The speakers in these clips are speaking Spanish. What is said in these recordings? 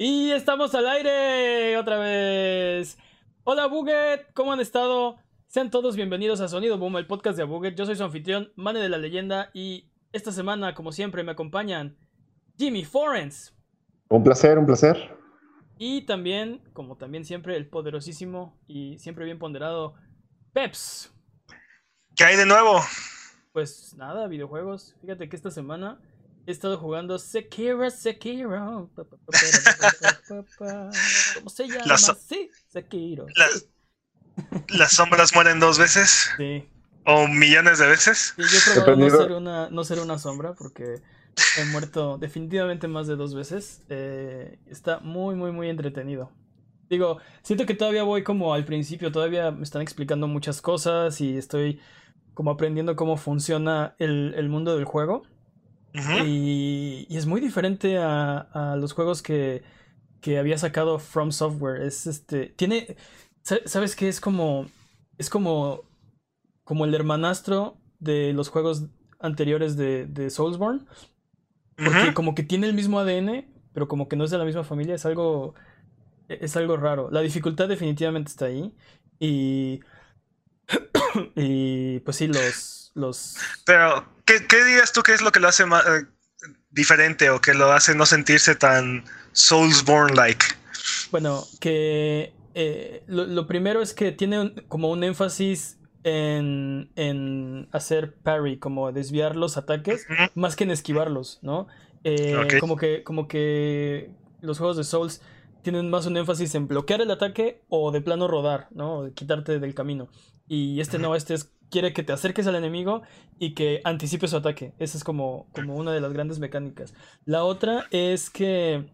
Y estamos al aire otra vez. Hola Buget, ¿cómo han estado? Sean todos bienvenidos a Sonido Boom, el podcast de Buget. Yo soy su anfitrión, Mane de la Leyenda, y esta semana, como siempre, me acompañan Jimmy Forens. Un placer, un placer. Y también, como también siempre, el poderosísimo y siempre bien ponderado Peps. ¿Qué hay de nuevo? Pues nada, videojuegos. Fíjate que esta semana he estado jugando Sekiro, Sekiro. ¿Cómo se llama? Las- Sí, Sekiro. Las, las sombras mueren dos veces Sí. o millones de veces. Sí, yo he probado no ser, una, no ser una sombra porque he muerto definitivamente más de dos veces. Eh, está muy, muy, muy entretenido. Digo, siento que todavía voy como al principio, todavía me están explicando muchas cosas y estoy como aprendiendo cómo funciona el, el mundo del juego. Y, y es muy diferente a, a los juegos que, que había sacado From Software. Es este. Tiene. sa- ¿Sabes qué? Es como. Es como. Como el hermanastro de los juegos anteriores de, de Soulsborne. Porque como que tiene el mismo ADN, pero como que no es de la misma familia. Es algo. Es algo raro. La dificultad definitivamente está ahí. Y. Y pues sí, los. Los. Pero, ¿qué, qué dirías tú que es lo que lo hace ma- eh, diferente o que lo hace no sentirse tan Soulsborne-like? Bueno, que eh, lo, lo primero es que tiene un- como un énfasis en, en hacer parry, como desviar los ataques, más que en esquivarlos, ¿no? Eh. Como que, como que los juegos de Souls tienen más un énfasis en bloquear el ataque o de plano rodar, ¿no? O de quitarte del camino. Y este no, este es, quiere que te acerques al enemigo y que anticipes su ataque. Esa es como, como una de las grandes mecánicas. La otra es que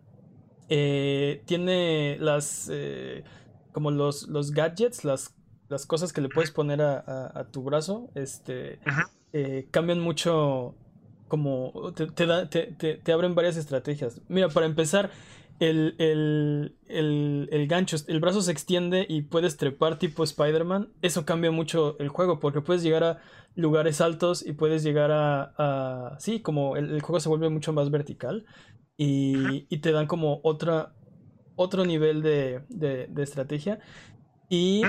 eh, tiene las eh, como los, los gadgets, las, las cosas que le puedes poner a, a- a tu brazo, este eh, cambian mucho como te, te, da- te- te abren varias estrategias. Mira, para empezar, el, el, el, el gancho, el brazo se extiende y puedes trepar tipo Spider-Man. Eso cambia mucho el juego porque puedes llegar a lugares altos y puedes llegar a... a- sí, como el, el juego se vuelve mucho más vertical y, y te dan como otra, otro nivel de, de, de estrategia. Y,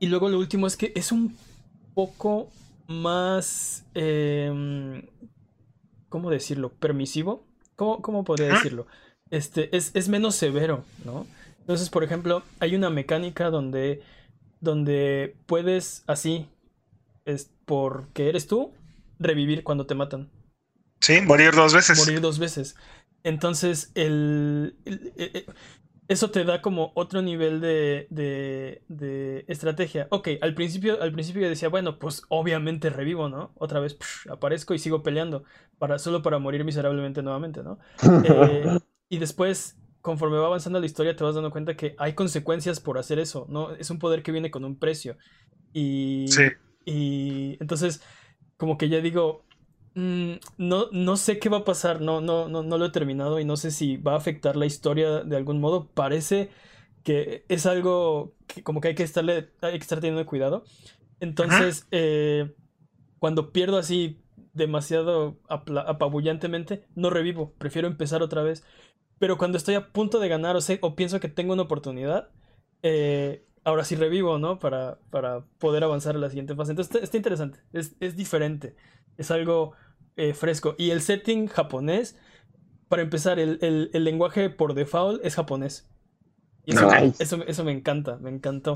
y luego lo último es que es un poco más... em, ¿cómo decirlo? Permisivo. ¿Cómo, cómo podría decirlo? Este, es, es menos severo, ¿no? Entonces, por ejemplo, hay una mecánica donde, donde puedes así, es porque eres tú, revivir cuando te matan Sí, morir dos veces. morir dos veces. Entonces, el, el- e- e- eso te da como otro nivel de, de, de estrategia. Ok, al principio, al principio yo decía, bueno, pues obviamente revivo, ¿no? Otra vez psh, aparezco y sigo peleando, para, solo para morir miserablemente nuevamente, ¿no? Eh, y después, conforme va avanzando la historia, te vas dando cuenta que hay consecuencias por hacer eso, ¿no? Es un poder que viene con un precio. Y, Sí. y entonces, como que ya digo, mm, no, no sé qué va a pasar, no, no, no, no lo he terminado y no sé si va a afectar la historia de algún modo. Parece que es algo que como que hay que estarle, hay que estar teniendo cuidado. Entonces, eh, cuando pierdo así demasiado apabullantemente, no revivo, prefiero empezar otra vez. Pero cuando estoy a punto de ganar o, sé, o pienso que tengo una oportunidad, eh, ahora sí revivo, ¿no? Para, para poder avanzar a la siguiente fase. Entonces está, está interesante, es, es diferente, es algo eh, fresco. Y el setting japonés, para empezar, el, el- el lenguaje por default es japonés. Y eso, Nice. eso, eso me encanta, me encantó.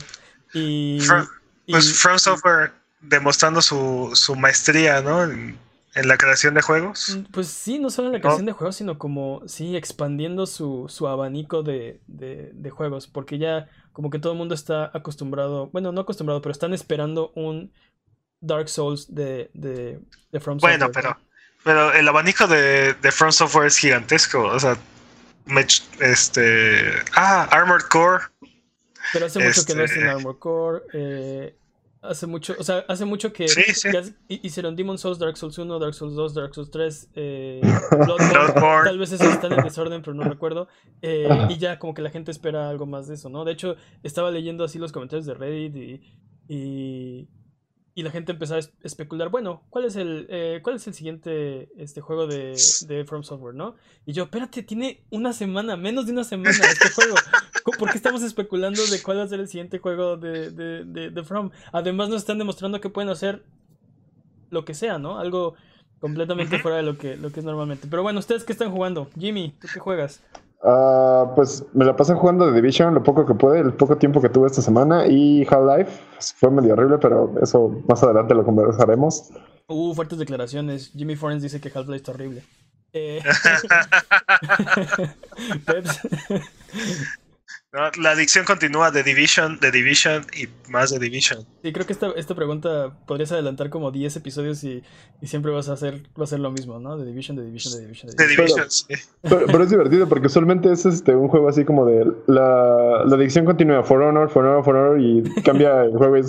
Y, From- y- Pues From Software demostrando su, su maestría, ¿no? En, en la creación de juegos. Mm, Pues sí, no solo en la creación de juegos, sino como, sí, expandiendo su, su abanico de, de- de juegos, porque ya como que todo el mundo está acostumbrado, bueno, no acostumbrado, pero están esperando un Dark Souls de, de, de From Bueno, Software, pero, pero el abanico de, de From Software es gigantesco. O sea, me este. Ah, Armored Core. Pero hace mucho que no este- hacen Armor Core, eh, hace mucho, o sea, hace mucho que Sí, sí. hi- hicieron Demon Souls, Dark Souls 1, Dark Souls 2, Dark Souls 3, eh, Bloodborne, Bloodborne. tal vez esos están en desorden, pero no recuerdo, eh, y ya como que la gente espera algo más de eso, ¿no? De hecho, estaba leyendo así los comentarios de Reddit y, y, y la gente empezó a es- especular, bueno, ¿cuál es el, eh, ¿cuál es el siguiente este juego de, de From Software, no? Y yo, espérate, tiene una semana, menos de una semana este juego. ¿Por qué estamos especulando de cuál va a ser el siguiente juego de, de, de, de From? Además nos están demostrando que pueden hacer lo que sea, ¿no? Algo completamente fuera de lo que, lo que es normalmente. Pero bueno, ¿ustedes qué están jugando? Jimmy, ¿tú qué juegas? Ah, pues me la pasé jugando The Division lo poco que pude, el poco tiempo que tuve esta semana y Half-Life fue medio horrible, pero eso más adelante lo conversaremos. Uh, fuertes declaraciones. Jimmy Forens dice que Half-Life está horrible. Eh, Peps. No, la adicción continúa de Division, de Division y más de Division. Sí, creo que esta, esta pregunta podrías adelantar como 10 episodios y, y siempre vas a hacer va a ser lo mismo, ¿no? De Division, de Division, de Division, de Division. Division, sí. Pero, pero es divertido porque usualmente es este un juego así como de la, la adicción continua For Honor, For Honor, For Honor y cambia el juego es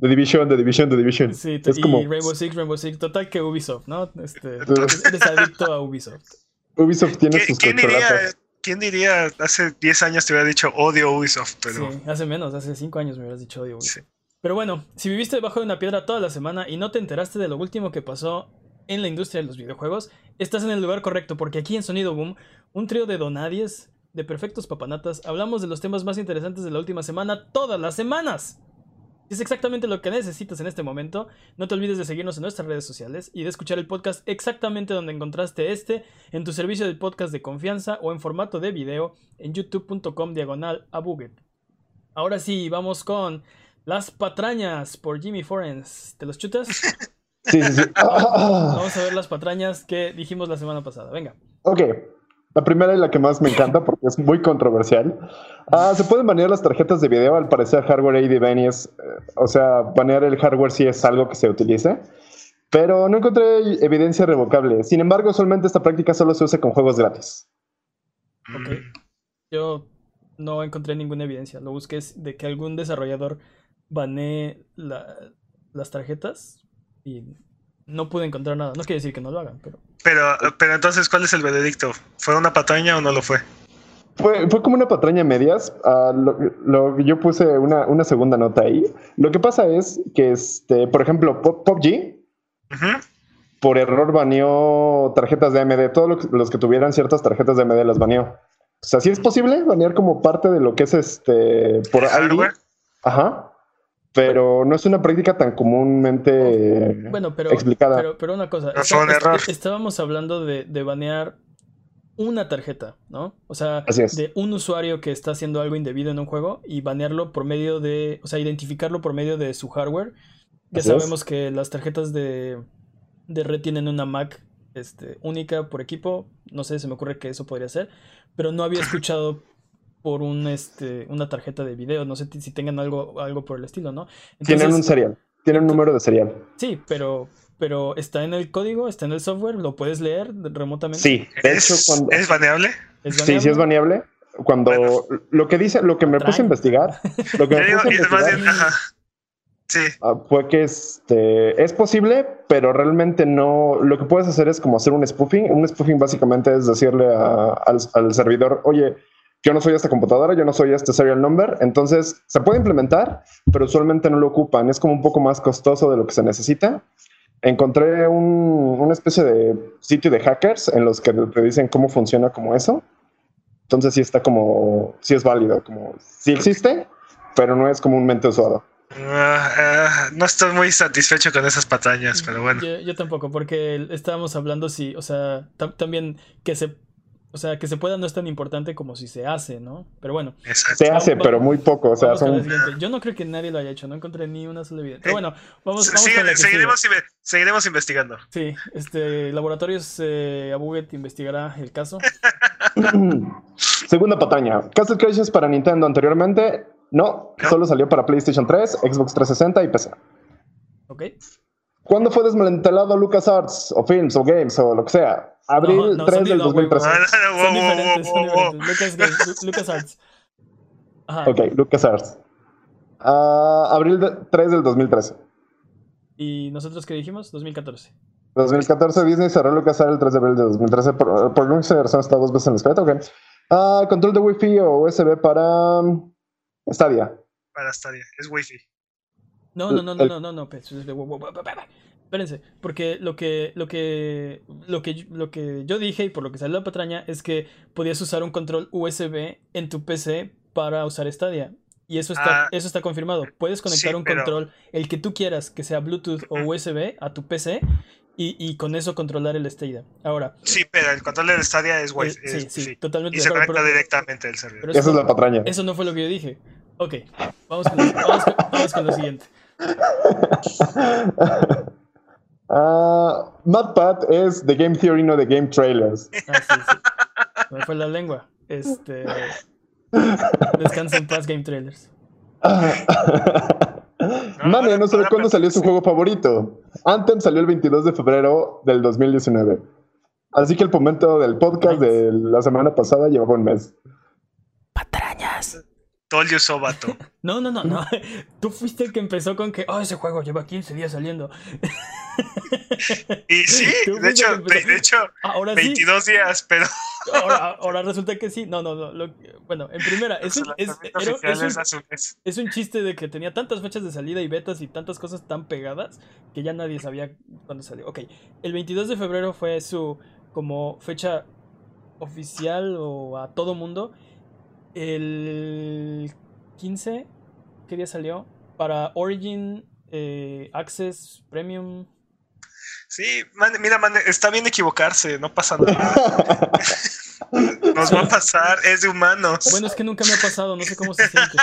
The Division, The Division, The Division. Sí, es y como Rainbow Six, Rainbow Six, total que Ubisoft, ¿no? Este, eres adicto a Ubisoft. Ubisoft tiene ¿Qui- sus ¿Quién. ¿Quién diría hace 10 años te hubiera dicho odio Ubisoft? Pero Sí, hace menos, hace 5 años me hubieras dicho odio Ubisoft. Sí. Pero bueno, si viviste debajo de una piedra toda la semana y no te enteraste de lo último que pasó en la industria de los videojuegos, estás en el lugar correcto, porque aquí en Sonido Boom, un trío de donadies, de perfectos papanatas, hablamos de los temas más interesantes de la última semana, todas las semanas. Si es exactamente lo que necesitas en este momento. No te olvides de seguirnos en nuestras redes sociales y de escuchar el podcast exactamente donde encontraste este, en tu servicio de podcast de confianza o en formato de video en youtube.com diagonal a Buget. Ahora sí, vamos con Las patrañas por Jimmy Forens. ¿Te los chutas? Sí, sí, sí. Vamos a ver las patrañas que dijimos la semana pasada. Venga. ok. La primera y la que más me encanta porque es muy controversial. Ah, se pueden banear las tarjetas de video. Al parecer, hardware AD es, eh, o sea, banear el hardware sí es algo que se utilice. Pero no encontré evidencia revocable. Sin embargo, usualmente esta práctica solo se usa con juegos gratis. Ok. Yo no encontré ninguna evidencia. Lo busqué de que algún desarrollador banee la- las tarjetas y no pude encontrar nada. No quiere decir que no lo hagan, pero Pero, pero entonces, ¿cuál es el veredicto? ¿Fue una patraña o no lo fue? Fue, fue como una patraña medias. Ah, lo- lo- yo puse una, una segunda nota ahí. Lo que pasa es que, este, por ejemplo, Pop- PUBG Ujú. por error baneó tarjetas de AMD. Todos los- los que tuvieran ciertas tarjetas de AMD las baneó. O sea, sí es posible banear como parte de lo que es este por ¿El ID. hardware? Ajá. Pero no es una práctica tan comúnmente bueno, pero, explicada. pero, pero una cosa, está- estábamos hablando de, de banear una tarjeta, ¿no? O sea, de un usuario que está haciendo algo indebido en un juego y banearlo por medio de, o sea, identificarlo por medio de su hardware. Ya Así es. sabemos que las tarjetas de, de red tienen una Mac este, única por equipo. No sé, se me ocurre que eso podría ser. Pero no había escuchado por un, este, una tarjeta de video. No sé si tengan algo, algo por el estilo, ¿no? Tienen un serial. Tienen un número de serial. Sí, pero, pero está en el código, está en el software, lo puedes leer remotamente. Sí. De hecho, ¿Es, cuando. ¿Es baneable? ¿Es Sí, sí es baneable. Cuando Bueno. lo que dice, lo que me puse a investigar, lo que me digo, puse a investigar bien, ajá. Sí, ah, fue que este es posible, pero realmente no. Lo que puedes hacer es como hacer un spoofing. Un spoofing básicamente es decirle a- al, al servidor, oye, yo no soy esta computadora, yo no soy este serial number. Entonces se puede implementar, pero usualmente no lo ocupan. Es como un poco más costoso de lo que se necesita. Encontré un- una especie de sitio de hackers en los que te dicen cómo funciona como eso. Entonces sí está como, sí es válido, como sí existe, pero no es comúnmente usado. Ah, no estoy muy satisfecho con esas patrañas, pero bueno. Yo, yo tampoco, porque estábamos hablando si, o sea, tam- también que se, o sea, que se pueda no es tan importante como si se hace, ¿no? Pero bueno, Exacto. Se hace, pero muy poco, o sea, vamos son... Yo no creo que nadie lo haya hecho, no encontré ni una sola evidencia. Pero Eh, bueno, vamos, Se- vamos sigue- que sigue. seguiremos, inve- seguiremos investigando. Sí, este, Laboratorios eh, Abuget investigará el caso. Segunda pataña. Castle Crashers para Nintendo anteriormente, no, No. solo salió para PlayStation 3, Xbox 360 y PC. ¿Ok? ¿Cuándo fue desmantelado LucasArts o Films o Games o lo que sea? Abril No, no, 3 del sonido, güey, 2013. Ah, no, no, Son diferentes, son diferentes. Lucas, LucasArts. Ajá. Ok, LucasArts. Ah, abril de- 3 del 2013. ¿Y nosotros qué dijimos? 2014. 2014 Disney cerró LucasArts el 3 de abril de 2013 por, por alguna razón está dos veces en el esqueleto. Ok. Ah, control de Wi-Fi o USB para um, Stadia. Para Stadia, es Wi-Fi. No, no, no, no, no, no, no. pues, Espérense, porque lo que, lo que, lo que, lo que yo dije y por lo que salió la patraña es que podías usar un control USB en tu PC para usar Stadia. Y eso está, Ah, eso está confirmado. Puedes conectar sí, un pero- control, el que tú quieras, que sea Bluetooth o USB, a tu PC y, y con eso controlar el Stadia. Ahora, Sí, pero el control de Stadia es eh, Wi-Fi. sí, es- sí, sí. totalmente Y se acuerdo, conecta pero- directamente del servidor. Esa es la patraña. eso no fue lo que yo dije. Ok, vamos con, lo- vamos con- vamos con lo siguiente. Ah, MadPat es The Game Theory, no The Game Trailers. Ah, sí, sí. Me fue la lengua. Este. Descansa en paz, Game Trailers. Mane, no sabe cuándo salió su juego favorito. Anthem salió el 22 de febrero del 2019. Así que el momento del podcast de la semana pasada llevaba un mes. ¡Patrañas! Told you so, vato. No, no, no, no. Tú fuiste el que empezó con que, oh, ese juego lleva 15 días saliendo. Y sí, de hecho, de hecho, Ahora sí. 22 días, pero Ahora, ahora resulta que sí. No, no, no. lo- bueno, en primera, es un, es, era- un- es un chiste de que tenía tantas fechas de salida y betas y tantas cosas tan pegadas que ya nadie sabía cuándo salió. Ok, el 22 de febrero fue su como fecha oficial o a todo mundo. El 15, ¿qué día salió? Para Origin eh, Access Premium. Sí, man, mira, man, está bien equivocarse, no pasa nada. Nos va a pasar, es de humanos. Bueno, es que nunca me ha pasado, no sé cómo se siente.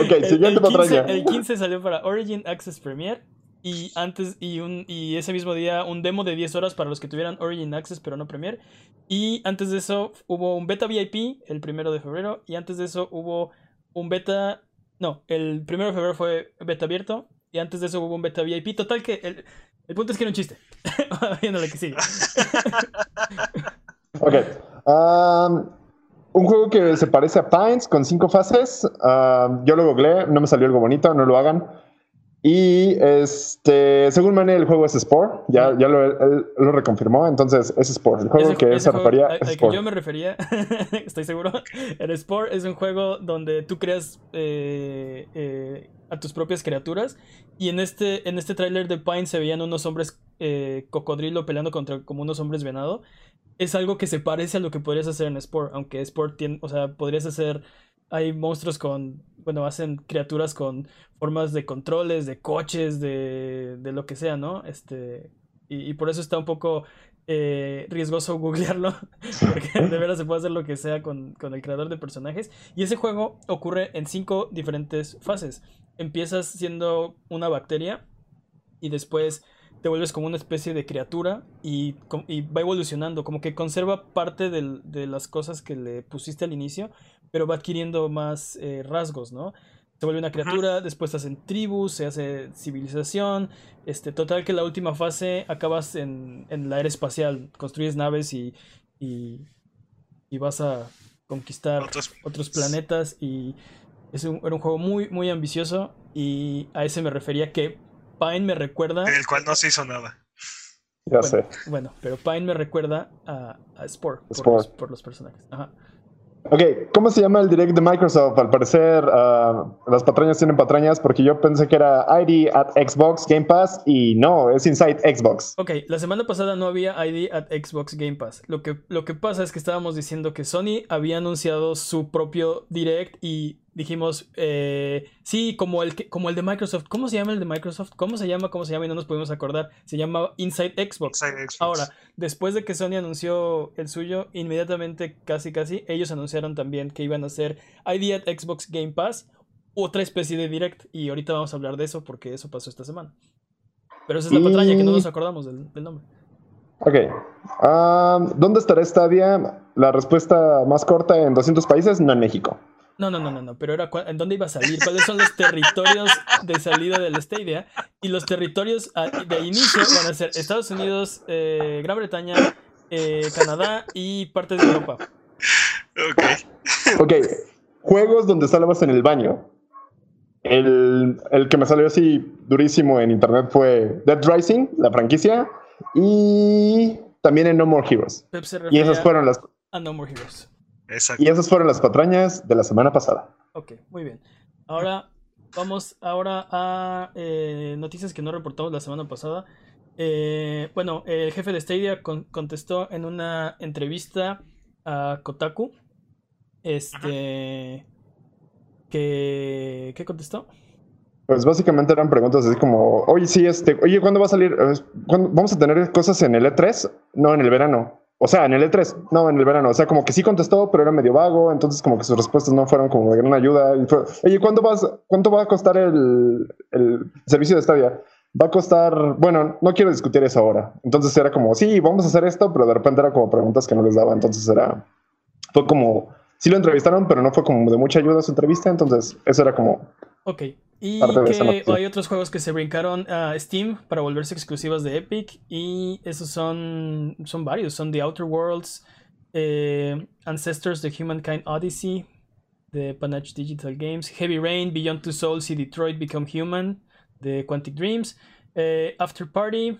Ok, El- siguiente el 15, patraña. el 15 salió para Origin Access Premier. Y antes, y un, y ese mismo día, un demo de 10 horas para los que tuvieran Origin Access, pero no Premier. Y antes de eso hubo un beta VIP el primero de febrero. Y antes de eso hubo un beta. No, el primero de febrero fue beta abierto. Y antes de eso hubo un beta VIP. Total que el, el punto es que era un chiste. Viendo que sigue. Ok. Um, un juego que se parece a Pines con cinco fases. Um, yo lo googleé, no me salió algo bonito, no lo hagan. Y este, según Mane, el juego es Spore. Ya, ya lo, él lo reconfirmó, entonces es Spore. El juego Ese- que ese se juego refería al- es al que Spore. yo me refería, estoy seguro. El Sport es un juego donde tú creas eh, eh, a tus propias criaturas. Y en este, en este tráiler de Pine se veían unos hombres eh, cocodrilo peleando contra como unos hombres venado. Es algo que se parece a lo que podrías hacer en Sport, aunque Sport tiene, o sea, podrías hacer. Hay monstruos con. Bueno, hacen criaturas con formas de controles, de coches, de, de lo que sea, ¿no? Este. Y, y por eso está un poco eh, riesgoso googlearlo, porque de veras se puede hacer lo que sea con, con el creador de personajes. Y ese juego ocurre en cinco diferentes fases. Empiezas siendo una bacteria y después te vuelves como una especie de criatura y, va evolucionando, como que conserva parte del- de las cosas que le pusiste al inicio, pero va adquiriendo más eh, rasgos, ¿no? Se vuelve una criatura, después se hacen tribus, se hace civilización. Este, total que la última fase acabas en, en la era espacial. Construyes naves y, y, y vas a conquistar Otros- otros planetas. Y es un, era un juego muy, muy ambicioso. Y a ese me refería que Pine me recuerda. en el cual no se hizo nada. Ya Bueno, sé. bueno, pero Pine me recuerda a, a Spore por, Spore. Los, por los personajes. Ajá. Ok, ¿cómo se llama el direct de Microsoft? Al parecer, ah, las patrañas tienen patrañas porque yo pensé que era ID at Xbox Game Pass y no, es Inside Xbox. Ok, la semana pasada no había ID at Xbox Game Pass. Lo que, lo que pasa es que estábamos diciendo que Sony había anunciado su propio Direct y dijimos, eh, sí, como el, que- como el de Microsoft. ¿Cómo se llama el de Microsoft? ¿Cómo se llama? ¿Cómo se llama? Y no nos pudimos acordar. Se llama Inside Xbox. Inside Xbox. Ahora, después de que Sony anunció el suyo, inmediatamente, casi casi, ellos anunciaron también que iban a hacer ID at Xbox Game Pass, otra especie de Direct. Y ahorita vamos a hablar de eso porque eso pasó esta semana. Pero esa es la Y- patraña que no nos acordamos del, del nombre. Ok. Ah, ¿Dónde estará Stadia? La respuesta más corta en 200 países, no en México. No, no, no, no, no, pero era en dónde iba a salir, cuáles son los territorios de salida del Stadia. Y los territorios a- de inicio van a ser Estados Unidos, eh, Gran Bretaña, eh, Canadá y partes de Europa. Ok. Ok. Juegos donde salvas en el baño. El, el que me salió así durísimo en internet fue Dead Rising, la franquicia, y también en No More Heroes. Pep se Y esas fueron las, a No More Heroes. Exacto. y esas fueron las patrañas de la semana pasada. Ok, muy bien. Ahora vamos ahora a eh, noticias que no reportamos la semana pasada. Eh, bueno, el jefe de Stadia contestó en una entrevista a Kotaku. Este. Que, ¿Qué contestó? Pues básicamente eran preguntas así como, oye, sí, este, oye, ¿cuándo va a salir? ¿Vamos a tener cosas en el E3? No, en el verano. O sea, en el E3, no, en el verano. O sea, como que sí contestó, pero era medio vago, entonces como que sus respuestas no fueron como de gran ayuda. Y fue, oye, ¿cuánto, vas, ¿cuánto va a costar el, el servicio de Stadia? Va a costar, bueno, no quiero discutir eso ahora. Entonces era como, sí, vamos a hacer esto, pero de repente era como preguntas que no les daba. Entonces era, fue como, sí lo entrevistaron, pero no fue como de mucha ayuda su entrevista. Entonces eso era como... Ok, y que hay otros juegos que se brincaron a Steam para volverse exclusivas de Epic. Y esos son, son varios. Son The Outer Worlds, eh, Ancestors, The Humankind Odyssey, de Panache Digital Games, Heavy Rain, Beyond Two Souls y Detroit Become Human, de Quantic Dreams, eh, After Party.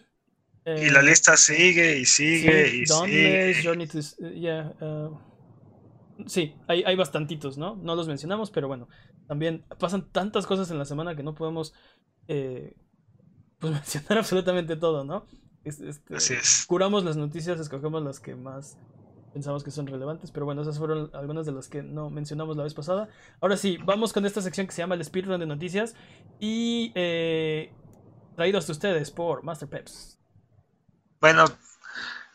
y la eh, lista sigue y sigue y sigue. Journey to... Yeah, uh, sí, hay, hay bastantitos, ¿no? No los mencionamos, pero bueno. También pasan tantas cosas en la semana que no podemos eh, pues mencionar absolutamente todo, ¿no? Este, Así es. Curamos las noticias, escogemos las que más pensamos que son relevantes, pero bueno, esas fueron algunas de las que no mencionamos la vez pasada. Ahora sí, vamos con esta sección que se llama el speedrun de noticias y eh, traídos a ustedes por Master Peps. Bueno,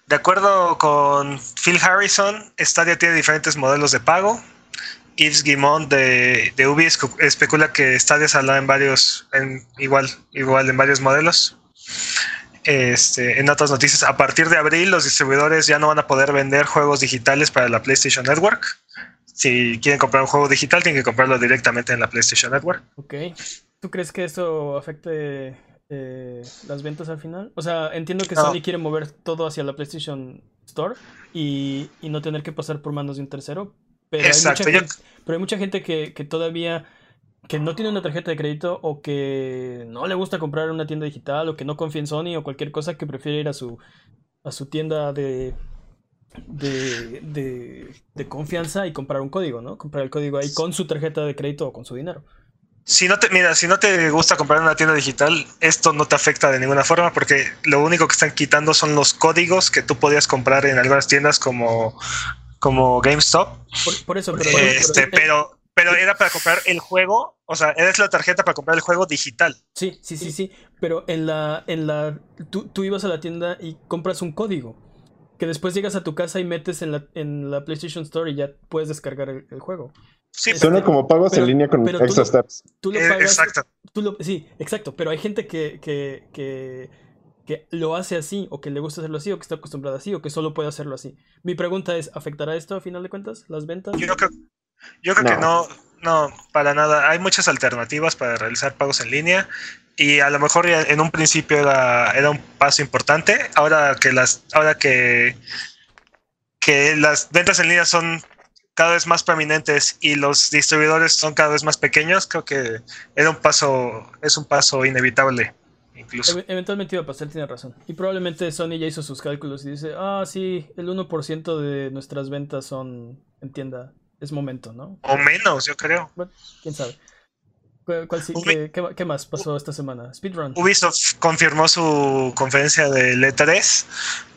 de acuerdo con Phil Harrison, Stadia tiene diferentes modelos de pago. Yves Guimond de, de Ubi especula que Stadia saldrá en varios, en, igual, igual en varios modelos. Este, en otras noticias, a partir de abril los distribuidores ya no van a poder vender juegos digitales para la PlayStation Network. Si quieren comprar un juego digital, tienen que comprarlo directamente en la PlayStation Network. Ok. ¿Tú crees que eso afecte eh, las ventas al final? O sea, entiendo que Sony quiere mover todo hacia la PlayStation Store y, y no tener que pasar por manos de un tercero, pero Exacto. Hay mucha gente, pero hay mucha gente que, que, todavía que no tiene una tarjeta de crédito o que no le gusta comprar en una tienda digital o que no confía en Sony o cualquier cosa que prefiere ir a su a su tienda de de, de, de confianza y comprar un código, ¿no? Comprar el código ahí con su tarjeta de crédito o con su dinero. Si no te, mira, si no te gusta comprar en una tienda digital, esto no te afecta de ninguna forma porque lo único que están quitando son los códigos que tú podías comprar en algunas tiendas como como GameStop. Por, eso, pero, este, pero, pero, era para comprar el juego, o sea, eres la tarjeta para comprar el juego digital. Sí, sí, sí, sí. Pero en la, en la, tú, tú ibas a la tienda y compras un código que después llegas a tu casa y metes en la, en la PlayStation Store y ya puedes descargar el, juego. Sí, este, Suena como pagos en línea con extra steps. Tú lo eh, pagas, exacto. sí, exacto. Pero hay gente que, que, que que lo hace así, o que le gusta hacerlo así, o que está acostumbrado así, o que solo puede hacerlo así. Mi pregunta es, ¿afectará esto a final de cuentas, las ventas? Yo creo, yo creo que no, no, para nada. Hay muchas alternativas para realizar pagos en línea y a lo mejor en un principio era, era un paso importante. Ahora que las, ahora que, que las ventas en línea son cada vez más prominentes y los distribuidores son cada vez más pequeños, creo que era un paso, es un paso inevitable incluso. eventualmente iba a pasar, tiene razón. Y probablemente Sony ya hizo sus cálculos y dice, ah, sí, el 1% de nuestras ventas son en tienda. Es momento, ¿no? O menos, yo creo. Bueno, quién sabe. qué, más pasó esta semana? Speedrun. Ubisoft confirmó su conferencia de E3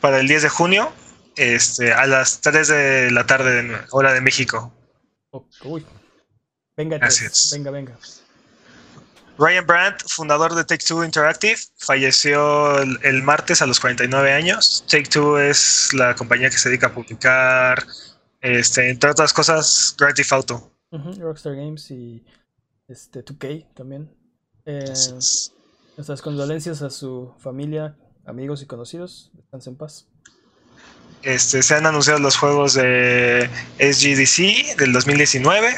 para el 10 de junio este, a las 3 de la tarde, hora de México. uy. Venga, venga, venga. Ryan Brandt, fundador de Take Two Interactive, falleció el, martes a los 49 años. Take Two es la compañía que se dedica a publicar, este, entre otras cosas, Grand Theft Auto. Rockstar Games y este, 2K también. Eh, nuestras condolencias a su familia, amigos y conocidos. Descansen en paz. Este, se han anunciado los juegos de SGDC del 2019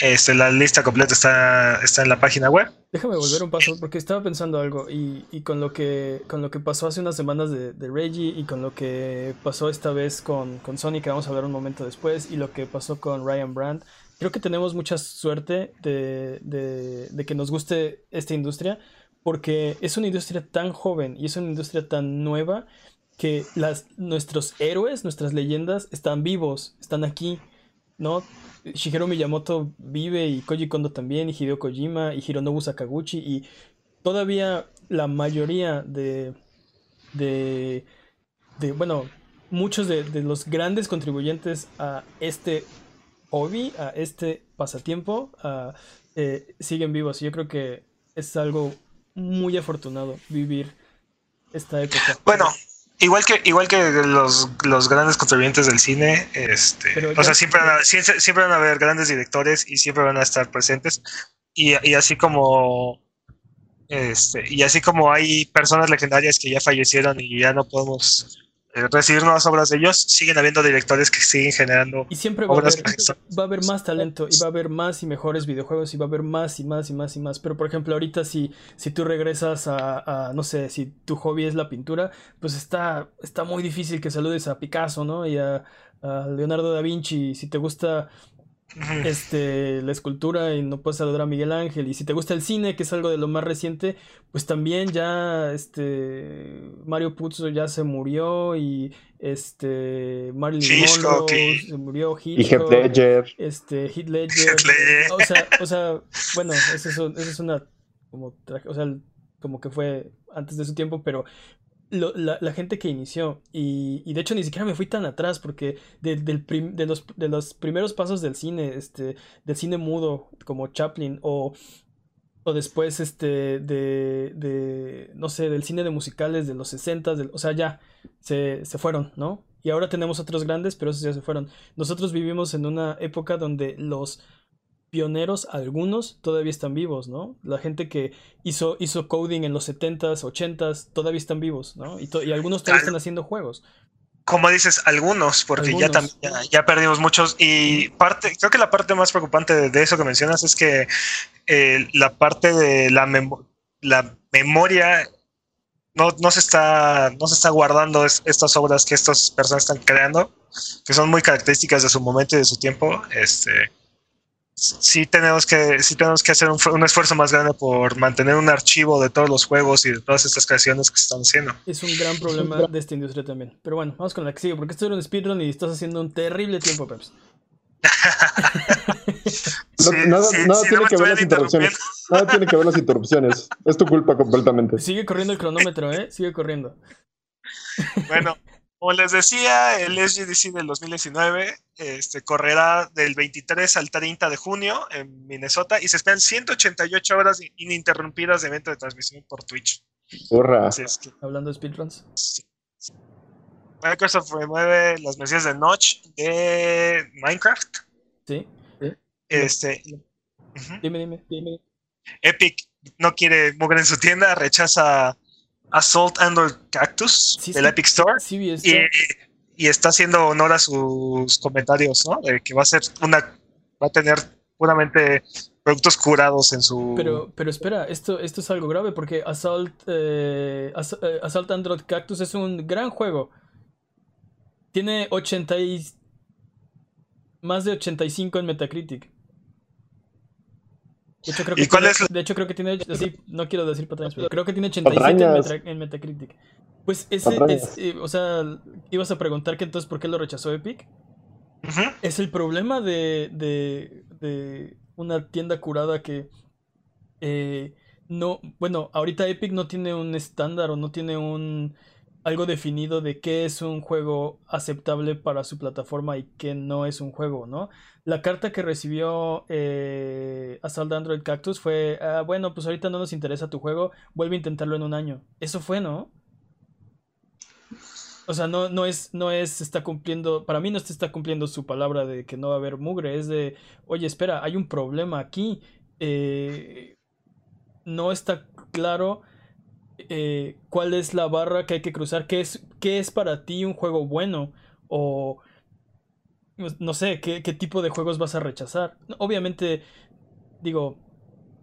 este, la lista completa está, está en la página web. Déjame volver un paso porque estaba pensando algo y, y con, lo que, con lo que pasó hace unas semanas de, Reggie y con lo que pasó esta vez con, con Sony, que vamos a ver un momento después, y lo que pasó con Ryan Brand, creo que tenemos mucha suerte de, de, de que nos guste esta industria porque es una industria tan joven y es una industria tan nueva que las, nuestros héroes, nuestras leyendas están vivos, están aquí ¿no? Shigeru Miyamoto vive y Koji Kondo también, y Hideo Kojima y Hironobu Sakaguchi y todavía la mayoría de, de, de bueno, muchos de, los grandes contribuyentes a este hobby, a este pasatiempo, eh, siguen vivos. Yo creo que es algo muy afortunado vivir esta época. Bueno, igual que igual que los, los grandes contribuyentes del cine, este, o sea, siempre van, a, siempre, siempre van a haber grandes directores y siempre van a estar presentes. Y, y así como este, y así como hay personas legendarias que ya fallecieron y ya no podemos recibir nuevas obras de ellos, siguen habiendo directores que siguen generando y siempre va obras a haber, va a haber más talento y va a haber más y mejores videojuegos y va a haber más y más y más y más. Pero por ejemplo ahorita si, si tú regresas a, a no sé si tu hobby es la pintura pues está, está muy difícil que saludes a Picasso no y a, a Leonardo da Vinci. Si te gusta este, la escultura y no puedes saludar a Miguel Ángel. Y si te gusta el cine, que es algo de lo más reciente, pues también ya este Mario Puzo ya se murió y este Marilyn Monroe se murió y Heath Ledger. Este Heath Ledger. O sea, o sea, bueno, eso es, eso es una como o sea, como que fue antes de su tiempo, pero la, gente que inició. Y, y, de hecho ni siquiera me fui tan atrás porque de, del de, los, de los primeros pasos del cine, este, del cine mudo como Chaplin o, o después este, de, de, no sé, del cine de musicales de los 60, o sea, ya se, se fueron, ¿no? Y ahora tenemos otros grandes, pero esos ya se fueron. Nosotros vivimos en una época donde los pioneros, algunos todavía están vivos, ¿no? La gente que hizo, hizo coding en los 70s, 80s, todavía están vivos, ¿no? Y, y algunos todavía están haciendo juegos. Como dices, algunos, porque Ya, también, ya, perdimos muchos. Y parte, creo que la parte más preocupante de, eso que mencionas es que eh, la parte de la, la memoria no, no, se está, no se está guardando estas obras que estas personas están creando, que son muy características de su momento y de su tiempo. Este, sí tenemos que, sí tenemos que hacer un, un, esfuerzo más grande por mantener un archivo de todos los juegos y de todas estas creaciones que se están haciendo. Es un gran problema de esta industria también. Pero bueno, vamos con la que sigue, porque esto era un speedrun y estás haciendo un terrible tiempo, Peps. no, nada, sí, nada sí, tiene no que ver las interrupciones. Nada tiene que ver las interrupciones. Es tu culpa completamente. Sigue corriendo el cronómetro, ¿eh? Sigue corriendo. Bueno, como les decía, el SGDC del 2019 este, correrá del 23 al 30 de junio en Minnesota y se esperan 188 horas ininterrumpidas de evento de transmisión por Twitch. Hurra. Es que, Hablando de speedruns. Sí. Microsoft remueve las medidas de notch de Minecraft. Sí. Este, uh -huh. dime, dime, dime. Epic no quiere mover en su tienda, rechaza Assault Android Cactus sí, del sí, Epic Store sí, y, y, está haciendo honor a sus comentarios, ¿no? De que va a ser una, va a tener puramente productos curados en su. Pero, pero espera, esto, esto es algo grave porque Assault, eh, Assault Android Cactus es un gran juego. Tiene 80 y más de 85 en Metacritic. De hecho, creo que, tiene, es? de hecho, creo que tiene. Sí, no quiero decir patrañas, pero creo que tiene 87 en, Meta, en, Metacritic. Pues ese es. Eh, o sea, ibas a preguntar que entonces por qué lo rechazó Epic. Uh -huh. Es el problema de, de, de una tienda curada que. Eh, no. Bueno, ahorita Epic no tiene un estándar o no tiene un. Algo definido de qué es un juego aceptable para su plataforma y qué no es un juego, ¿no? La carta que recibió eh, Assault Android Cactus fue, ah, bueno, pues ahorita no nos interesa tu juego, vuelve a intentarlo en un año. Eso fue, ¿no? O sea, no, no es, no es, está cumpliendo, para mí no está cumpliendo su palabra de que no va a haber mugre, es de, oye, espera, hay un problema aquí, eh, no está claro eh, cuál es la barra que hay que cruzar, qué es, qué es para ti un juego bueno, o no sé, ¿qué, ¿qué, tipo de juegos vas a rechazar. Obviamente, digo,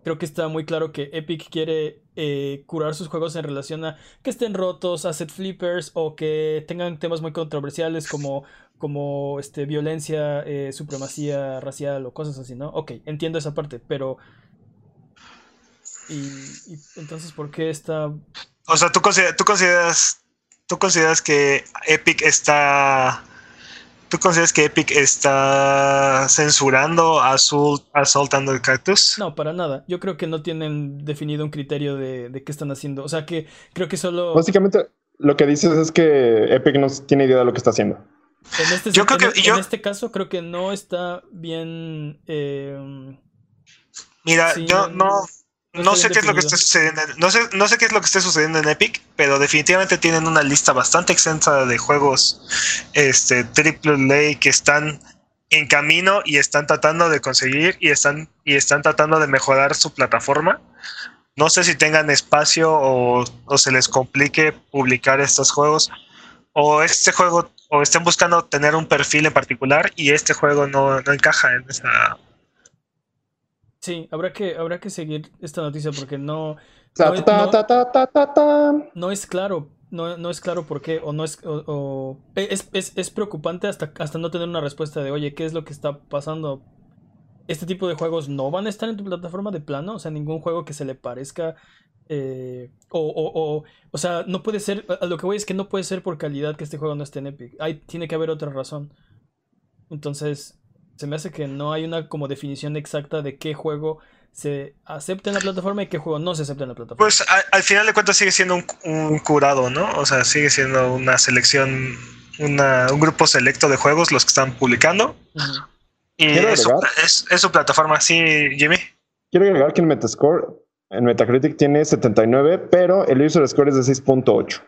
creo que está muy claro que Epic quiere eh, curar sus juegos en relación a que estén rotos, asset flippers o que tengan temas muy controversiales como, como este, violencia, eh, supremacía racial o cosas así, ¿no? Ok, entiendo esa parte, pero... Y, y entonces, ¿por qué está...? O sea, ¿tú consideras, tú consideras, tú consideras que Epic está ¿Tú consideras que Epic está censurando a Assault, Assault Under Cactus? No, para nada. Yo creo que no tienen definido un criterio de, de qué están haciendo. O sea que creo que solo. Básicamente, lo que dices es que Epic no tiene idea de lo que está haciendo. En este, Yo creo en- que- en yo- este caso, creo que no está bien. eh, Mira, Sí, yo no- no, no está sé qué es lo que esté sucediendo. en- No sé, no sé qué es lo que esté sucediendo en Epic, pero definitivamente tienen una lista bastante extensa de juegos este AAA que están en camino y están tratando de conseguir y están y están tratando de mejorar su plataforma. No sé si tengan espacio o, o se les complique publicar estos juegos o este juego o estén buscando tener un perfil en particular y este juego no, no encaja en esa sí, habrá que, habrá que seguir esta noticia porque no, No, es claro. No, no es claro por qué. O no es. o- o- es, es, es preocupante hasta, hasta no tener una respuesta de oye, ¿qué es lo que está pasando? Este tipo de juegos no van a estar en tu plataforma de plano. O sea, ningún juego que se le parezca. eh, o, o, o, o sea, no puede ser. A lo que voy es que no puede ser por calidad que este juego no esté en Epic. Hay, tiene que haber otra razón. Entonces, se me hace que no hay una como definición exacta de qué juego se acepta en la plataforma y qué juego no se acepta en la plataforma. Pues a- al final de cuentas sigue siendo un, un curado, ¿no? O sea, sigue siendo una selección, una- un grupo selecto de juegos los que están publicando. Y es su, es- es su plataforma, sí, Jimmy. Quiero agregar que en Metascore, en Metacritic tiene 79, pero el user score es de 6.8.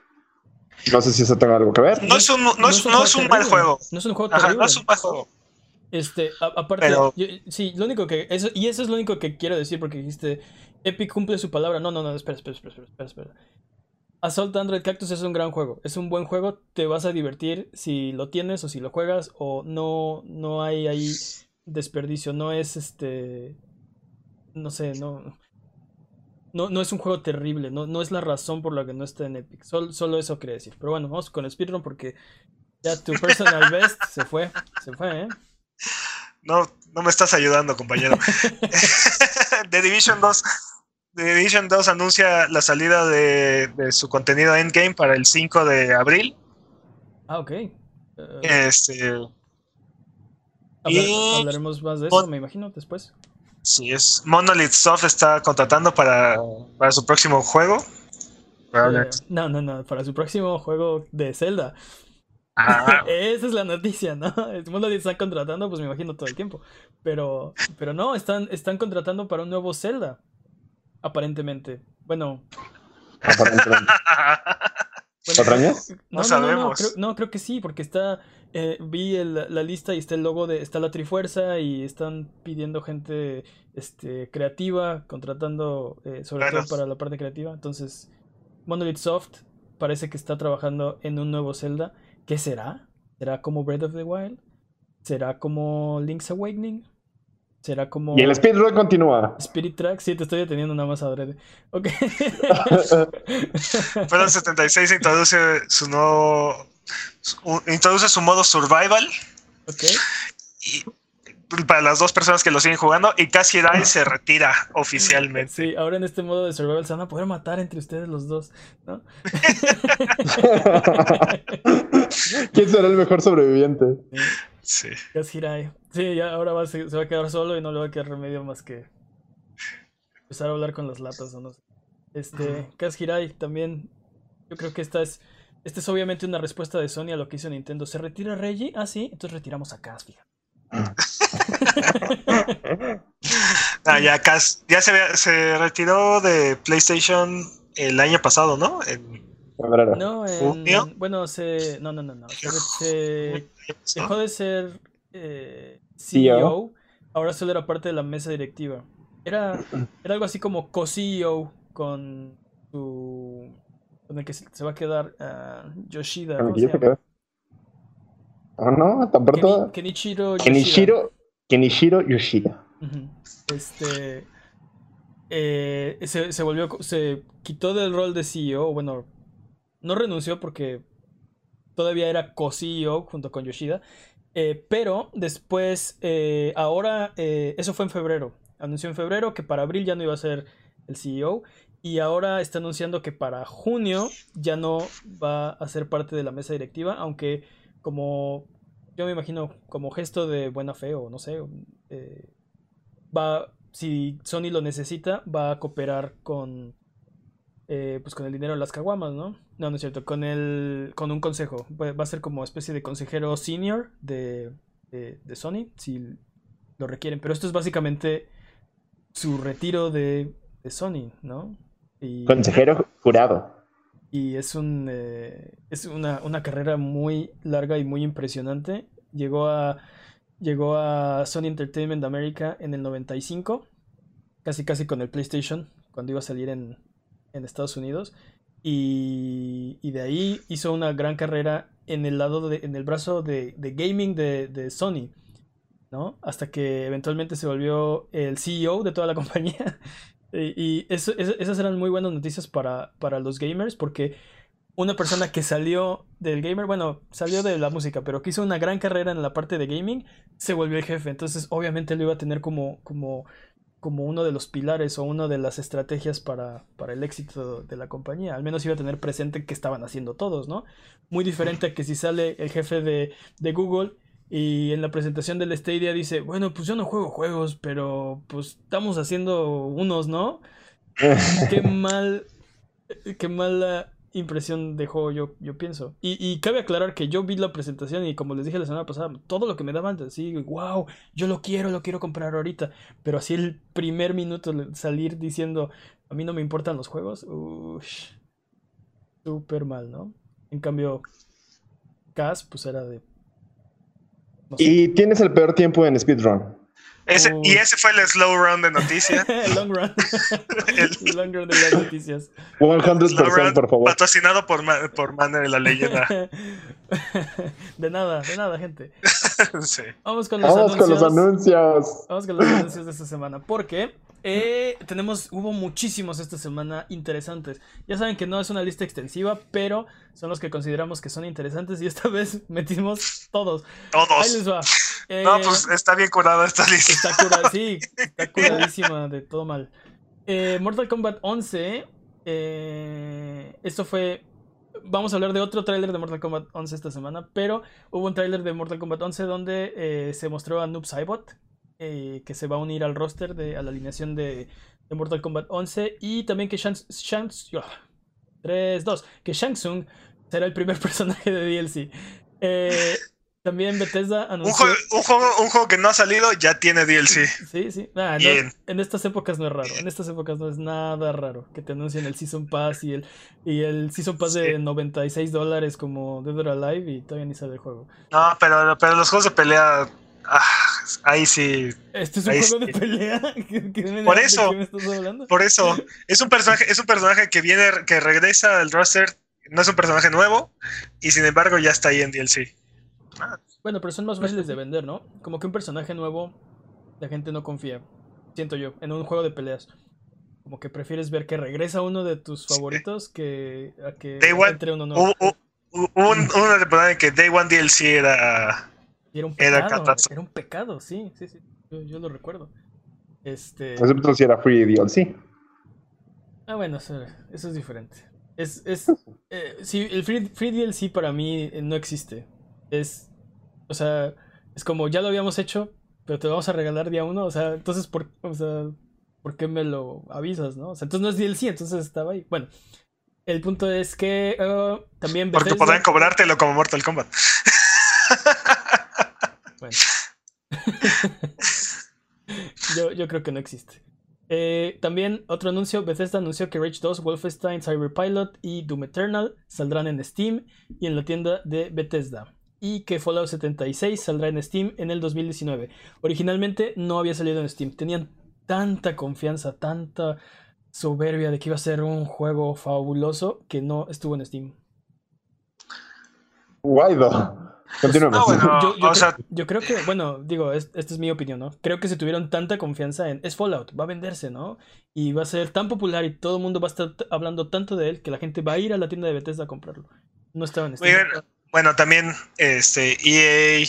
No sé si eso tenga algo que ver. No es un, no es, no es un mal terrible. juego. No es un juego Ajá, terrible. no es un mal juego. Este, a- aparte, Pero- yo- sí, lo único que. Eso, y eso es lo único que quiero decir porque dijiste. Epic cumple su palabra. No, no, no, espera, espera, espera, espera, espera. Assault Android Cactus es un gran juego. Es un buen juego. Te vas a divertir si lo tienes o si lo juegas. O no, no hay ahí desperdicio. No es este. No sé, no. No, no es un juego terrible. No, no es la razón por la que no está en Epic. Sol- solo eso quería decir. Pero bueno, vamos con el speedrun porque ya tu personal best se fue. Se fue, ¿eh? No, no me estás ayudando, compañero. The Division 2. The Division 2 anuncia la salida de, de su contenido Endgame para el 5 de abril. Ah, ok. Eh, Este, hablar- y- hablaremos más de eso, me imagino, después. sí, es Monolith Soft está contratando para, para su próximo juego. Eh, no, no, no, para su próximo juego de Zelda. Ah, Esa es la noticia, ¿no? El mundo están contratando, pues me imagino todo el tiempo. Pero, pero no, están, están contratando para un nuevo Zelda. Aparentemente. Bueno, Aparentemente. bueno. No, No no, no, no, sabemos. creo, no, creo que sí, porque está. eh, vi el- la lista y está el logo de. Está la Trifuerza y están pidiendo gente este, creativa, contratando eh, sobre todo para la parte creativa. Entonces, Monolith Soft parece que está trabajando en un nuevo Zelda. ¿Qué será? ¿Será como Breath of the Wild? ¿Será como Link's Awakening? ¿Será como Y el speedrun continúa. Spirit Track? Sí, te estoy deteniendo nada más adrede. Ok. Final 76 introduce su nuevo. su- introduce su modo survival ok. y, para las dos personas que lo siguen jugando. Y Cass Hirai se retira oficialmente. Sí, ahora en este modo de survival se van a poder matar entre ustedes los dos, ¿no? ¿Quién será el mejor sobreviviente? Sí. Kaz Hirai. Sí, ya ahora va se, se va a quedar solo y no le va a quedar remedio más que empezar a hablar con las latas o no sé. Este, Kaz Hirai también. Yo creo que esta es. Esta es obviamente una respuesta de Sony a lo que hizo Nintendo. ¿Se retira Reggie? Ah, sí, entonces retiramos a Kaz, fíjate. Ah, ya Cass ya se, se retiró de PlayStation el año pasado, ¿no? En-. No, bueno, se. No, no, no, no. Se, se- dejó de ser eh, CEO. CEO, ahora solo era parte de la mesa directiva. Era, era algo así como co-CEO con su. con el que se, se va a quedar ah, Yoshida. ¿cómo se llama? ¿Oh, no? ¿Tan pronto? Kenichiro Yoshida. Kenichiro, Kenichiro Yoshida. Este. eh, se, se volvió. Se quitó del rol de CEO. Bueno, no renunció porque todavía era co-CEO junto con Yoshida. eh, pero después, eh, ahora, eh, eso fue en febrero. Anunció en febrero que para abril ya no iba a ser el CEO. Y ahora está anunciando que para junio ya no va a ser parte de la mesa directiva. Aunque como yo me imagino como gesto de buena fe o no sé, eh, va, si Sony lo necesita, va a cooperar con, eh, pues con el dinero de las caguamas, ¿no? No, no es cierto, con el, con un consejo, va a ser como especie de consejero senior de, de, de Sony, si lo requieren, pero esto es básicamente su retiro de, de Sony, ¿no? Y, Consejero jurado. Y es, un, eh, es una, una, carrera muy larga y muy impresionante. Llegó a, llegó a Sony Entertainment America en el 95, casi casi con el PlayStation, cuando iba a salir en, en Estados Unidos. Y, de ahí hizo una gran carrera en el lado de, en el brazo de, de gaming de, de Sony. ¿no? Hasta que eventualmente se volvió el CEO de toda la compañía. y, eso, esas eran muy buenas noticias para, para los gamers porque una persona que salió del gamer, bueno, salió de la música, pero que hizo una gran carrera en la parte de gaming, se volvió el jefe. Entonces, obviamente lo iba a tener como, como, como uno de los pilares o una de las estrategias para, para el éxito de la compañía. Al menos iba a tener presente que estaban haciendo todos, ¿no? Muy diferente a que si sale el jefe de, de Google y en la presentación del Stadia dice, bueno, pues yo no juego juegos, pero pues estamos haciendo unos, ¿no? qué mal, qué mala impresión dejó yo, yo pienso. Y, y, cabe aclarar que yo vi la presentación y como les dije la semana pasada, todo lo que me daban, así, wow, yo lo quiero, lo quiero comprar ahorita. Pero así el primer minuto salir diciendo, a mí no me importan los juegos, súper mal, ¿no? En cambio, Cas, pues era de y tienes el peor tiempo en speedrun. Ese, Y ese fue el slow run de noticias. el long run. el long run de las noticias. 100%, por favor. Patrocinado por, por Manner de la leyenda. de nada, de nada, gente. sí. Vamos con los Vamos anuncios. con los anuncios. Vamos con los anuncios de esta semana. Porque eh, tenemos, hubo muchísimos esta semana interesantes. Ya saben que no es una lista extensiva, pero son los que consideramos que son interesantes y esta vez metimos todos. Todos. Ahí les va. Eh, no, pues está bien curada esta lista. Está curada, sí, está curadísima de todo mal. Eh, Mortal Kombat 11. Eh, esto fue. Vamos a hablar de otro tráiler de Mortal Kombat 11 esta semana, pero hubo un tráiler de Mortal Kombat 11 donde eh, se mostró a Noob Saibot, eh, que se va a unir al roster, de, a la alineación de, de Mortal Kombat 11, y también que Shang, Shang, 3, 2, que Shang Tsung será el primer personaje de DLC. Eh, también Bethesda anunció. Un juego, un, juego, un juego, que no ha salido ya tiene DLC. Sí, sí. Nah, no, en estas épocas no es raro. En estas épocas no es nada raro que te anuncien el Season Pass y el, y el Season Pass sí. de 96 dólares como Dead or Alive y todavía ni sale el juego. No, pero, pero los juegos de pelea. Ah, ahí sí. ¿Este es un juego sí. de pelea? ¿Qué, qué me, Por eso. ¿De qué me estás hablando? Por eso. Es un personaje, es un personaje que viene, que regresa al roster. No es un personaje nuevo. Y sin embargo ya está ahí en DLC. Ah. Bueno, pero son más fáciles de vender, ¿no? Como que un personaje nuevo, la gente no confía. Siento yo, en un juego de peleas. Como que prefieres ver que regresa uno de tus favoritos sí. que a que Day one, entre uno nuevo. Hubo, hubo un, una temporada en que Day One DLC era. Era un pecado. Era, era un pecado, sí, sí, sí. Yo, yo, lo recuerdo. Este. Excepto si era free DLC. Ah, bueno, eso, eso es diferente. Es, es, eh, sí, el free, free DLC para mí no existe. Es o sea, es como ya lo habíamos hecho, pero te lo vamos a regalar día uno. O sea, entonces, ¿por, o sea, ¿por qué me lo avisas, no? O sea, entonces no es DLC, entonces estaba ahí. Bueno, el punto es que uh, también. Porque Bethesda... podrán cobrártelo como Mortal Kombat. Bueno. yo, yo creo que no existe. Eh, también otro anuncio, Bethesda anunció que Rage 2, Wolfenstein, Cyberpilot y Doom Eternal saldrán en Steam y en la tienda de Bethesda y que Fallout 76 saldrá en Steam en el 2019. Originalmente no había salido en Steam. Tenían tanta confianza, tanta soberbia de que iba a ser un juego fabuloso que no estuvo en Steam. Guaydo. Continuemos. Bueno, yo, yo, o sea, yo, creo que, bueno, digo, es, esta es mi opinión, ¿no? Creo que se tuvieron tanta confianza en. Es Fallout, va a venderse, ¿no? Y va a ser tan popular y todo el mundo va a estar hablando tanto de él que la gente va a ir a la tienda de Bethesda a comprarlo. No estaba en Steam. Bueno, bueno, también este EA,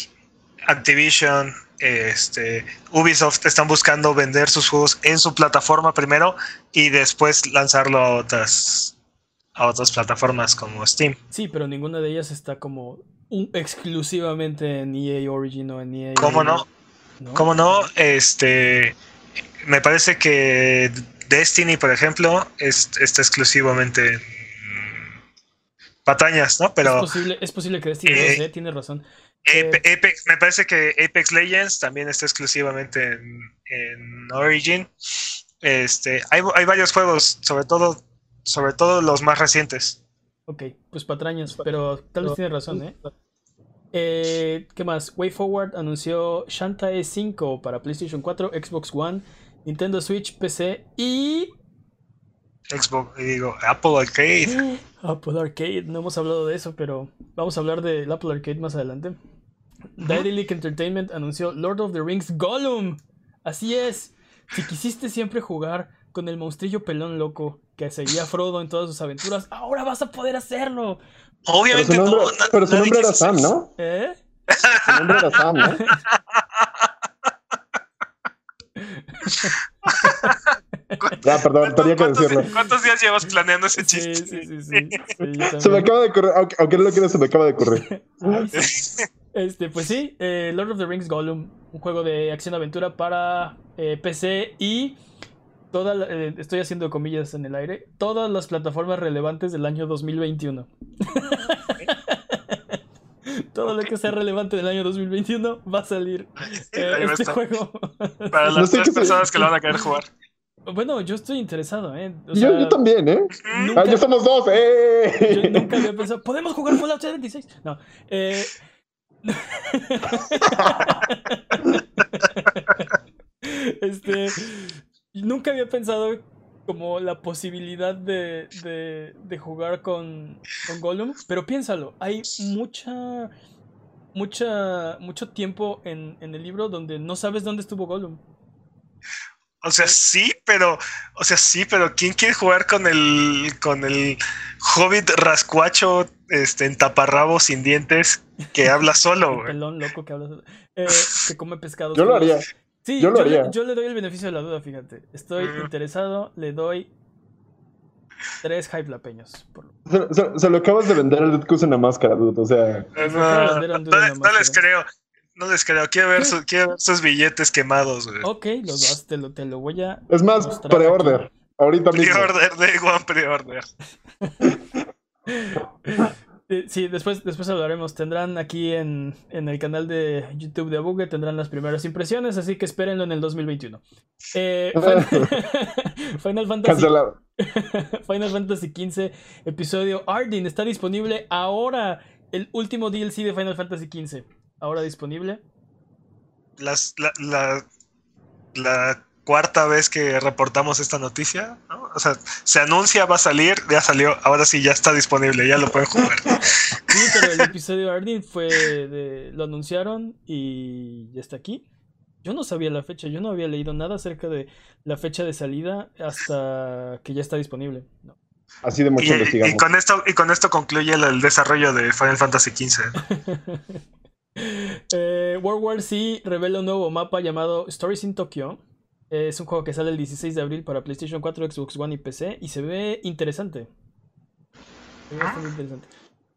Activision, este Ubisoft están buscando vender sus juegos en su plataforma primero y después lanzarlo a otras a otras plataformas como Steam. Sí, pero ninguna de ellas está como un- exclusivamente en EA Origin o en EA. ¿Cómo no? ¿no? ¿Cómo no? Este, me parece que Destiny, por ejemplo, es, está exclusivamente en patañas, ¿no? Es Pero posible, es posible que Destiny Eh, no sé, tienes razón. Ape- Apex, me parece que Apex Legends también está exclusivamente en, en Origin. Este, hay, hay varios juegos, sobre todo, sobre todo los más recientes. Ok, pues patrañas, pero tal vez tienes razón, ¿eh? Eh, ¿Qué más? WayForward anunció Shantae 5 para PlayStation 4, Xbox One, Nintendo Switch, PC y Xbox, y digo, Apple Arcade. Apple Arcade. No hemos hablado de eso, pero vamos a hablar del Apple Arcade más adelante. Daedalic Entertainment anunció Lord of the Rings Gollum. Así es. Si quisiste siempre jugar con el monstrillo pelón loco que seguía a Frodo en todas sus aventuras, ahora vas a poder hacerlo. Pero su Obviamente nombre, no. pero su nadie nombre era Sam, ¿no? ¿Eh? Su nombre era Sam, ¿no? Ya, perdón, tenía que ¿Cuántos, decirlo. cuántos días llevas planeando ese chiste? sí, sí, sí. Sí, Se me acaba de ocurrir, aunque, aunque no lo quiera, se me acaba de ocurrir. Ay, sí. Este, pues sí, eh, Lord of the Rings Gollum, un juego de acción-aventura para eh, PC y toda la- eh, estoy haciendo comillas en el aire, todas las plataformas relevantes del año 2021. Todo lo que sea relevante del año 2021 va a salir eh, este juego. Para No las sé tres se- personas que lo van a querer jugar. bueno, yo estoy interesado, ¿eh? O yo, sea, yo también, ¿eh? nunca- Ah, ya somos dos, Yo ¡eh! nunca había pensado, ¿podemos jugar Fallout 76? No. Eh... este. Nunca había pensado como la posibilidad de, de, de jugar con, con Gollum, pero piénsalo, hay mucha. Mucha, mucho tiempo en, en el libro donde no sabes dónde estuvo Gollum. O sea, sí, pero, o sea, sí, pero ¿quién quiere jugar con el, con el hobbit rascuacho, este, en taparrabo sin dientes que habla solo, El güey? pelón loco que habla. eh, que come pescado. Yo lo haría. Sí, Yo lo le- haría. yo le doy el beneficio de la duda, fíjate. Estoy Mm. interesado, le doy tres hypelapeños. Por Se, se- se lo acabas de vender al Dead Goose en la máscara, dude. O sea, No, de les pero- creo, no les creo. Quiero ver, su- quiero ver sus billetes quemados, güey. Ok, los dos, te lo, te lo voy a. es más, pre-order. Ahorita mismo. Pre-order, Day One pre-order. Sí, después, después hablaremos. Tendrán aquí en, en el canal de YouTube de Abugue, tendrán las primeras impresiones, así que espérenlo en el 2021. Eh, Final, Final Fantasy Cancelado. Final Fantasy XV, episodio Ardyn, está disponible ahora. El último DLC de Final Fantasy XV. Ahora disponible. Las, la, la, la cuarta vez que reportamos esta noticia, ¿no? O sea, se anuncia, va a salir, ya salió, ahora sí ya está disponible, ya lo pueden jugar. Sí, pero el episodio Ardyn fue de. Lo anunciaron y ya está aquí. Yo no sabía la fecha, yo no había leído nada acerca de la fecha de salida hasta que ya está disponible. No. Así de mucho Y, y con esto, y con esto concluye el, el desarrollo de Final Fantasy XV. Eh, World War C revela un nuevo mapa llamado Stories in Tokyo. Es un juego que sale el 16 de abril para PlayStation 4, Xbox One y PC y se ve interesante. Se ve bastante interesante.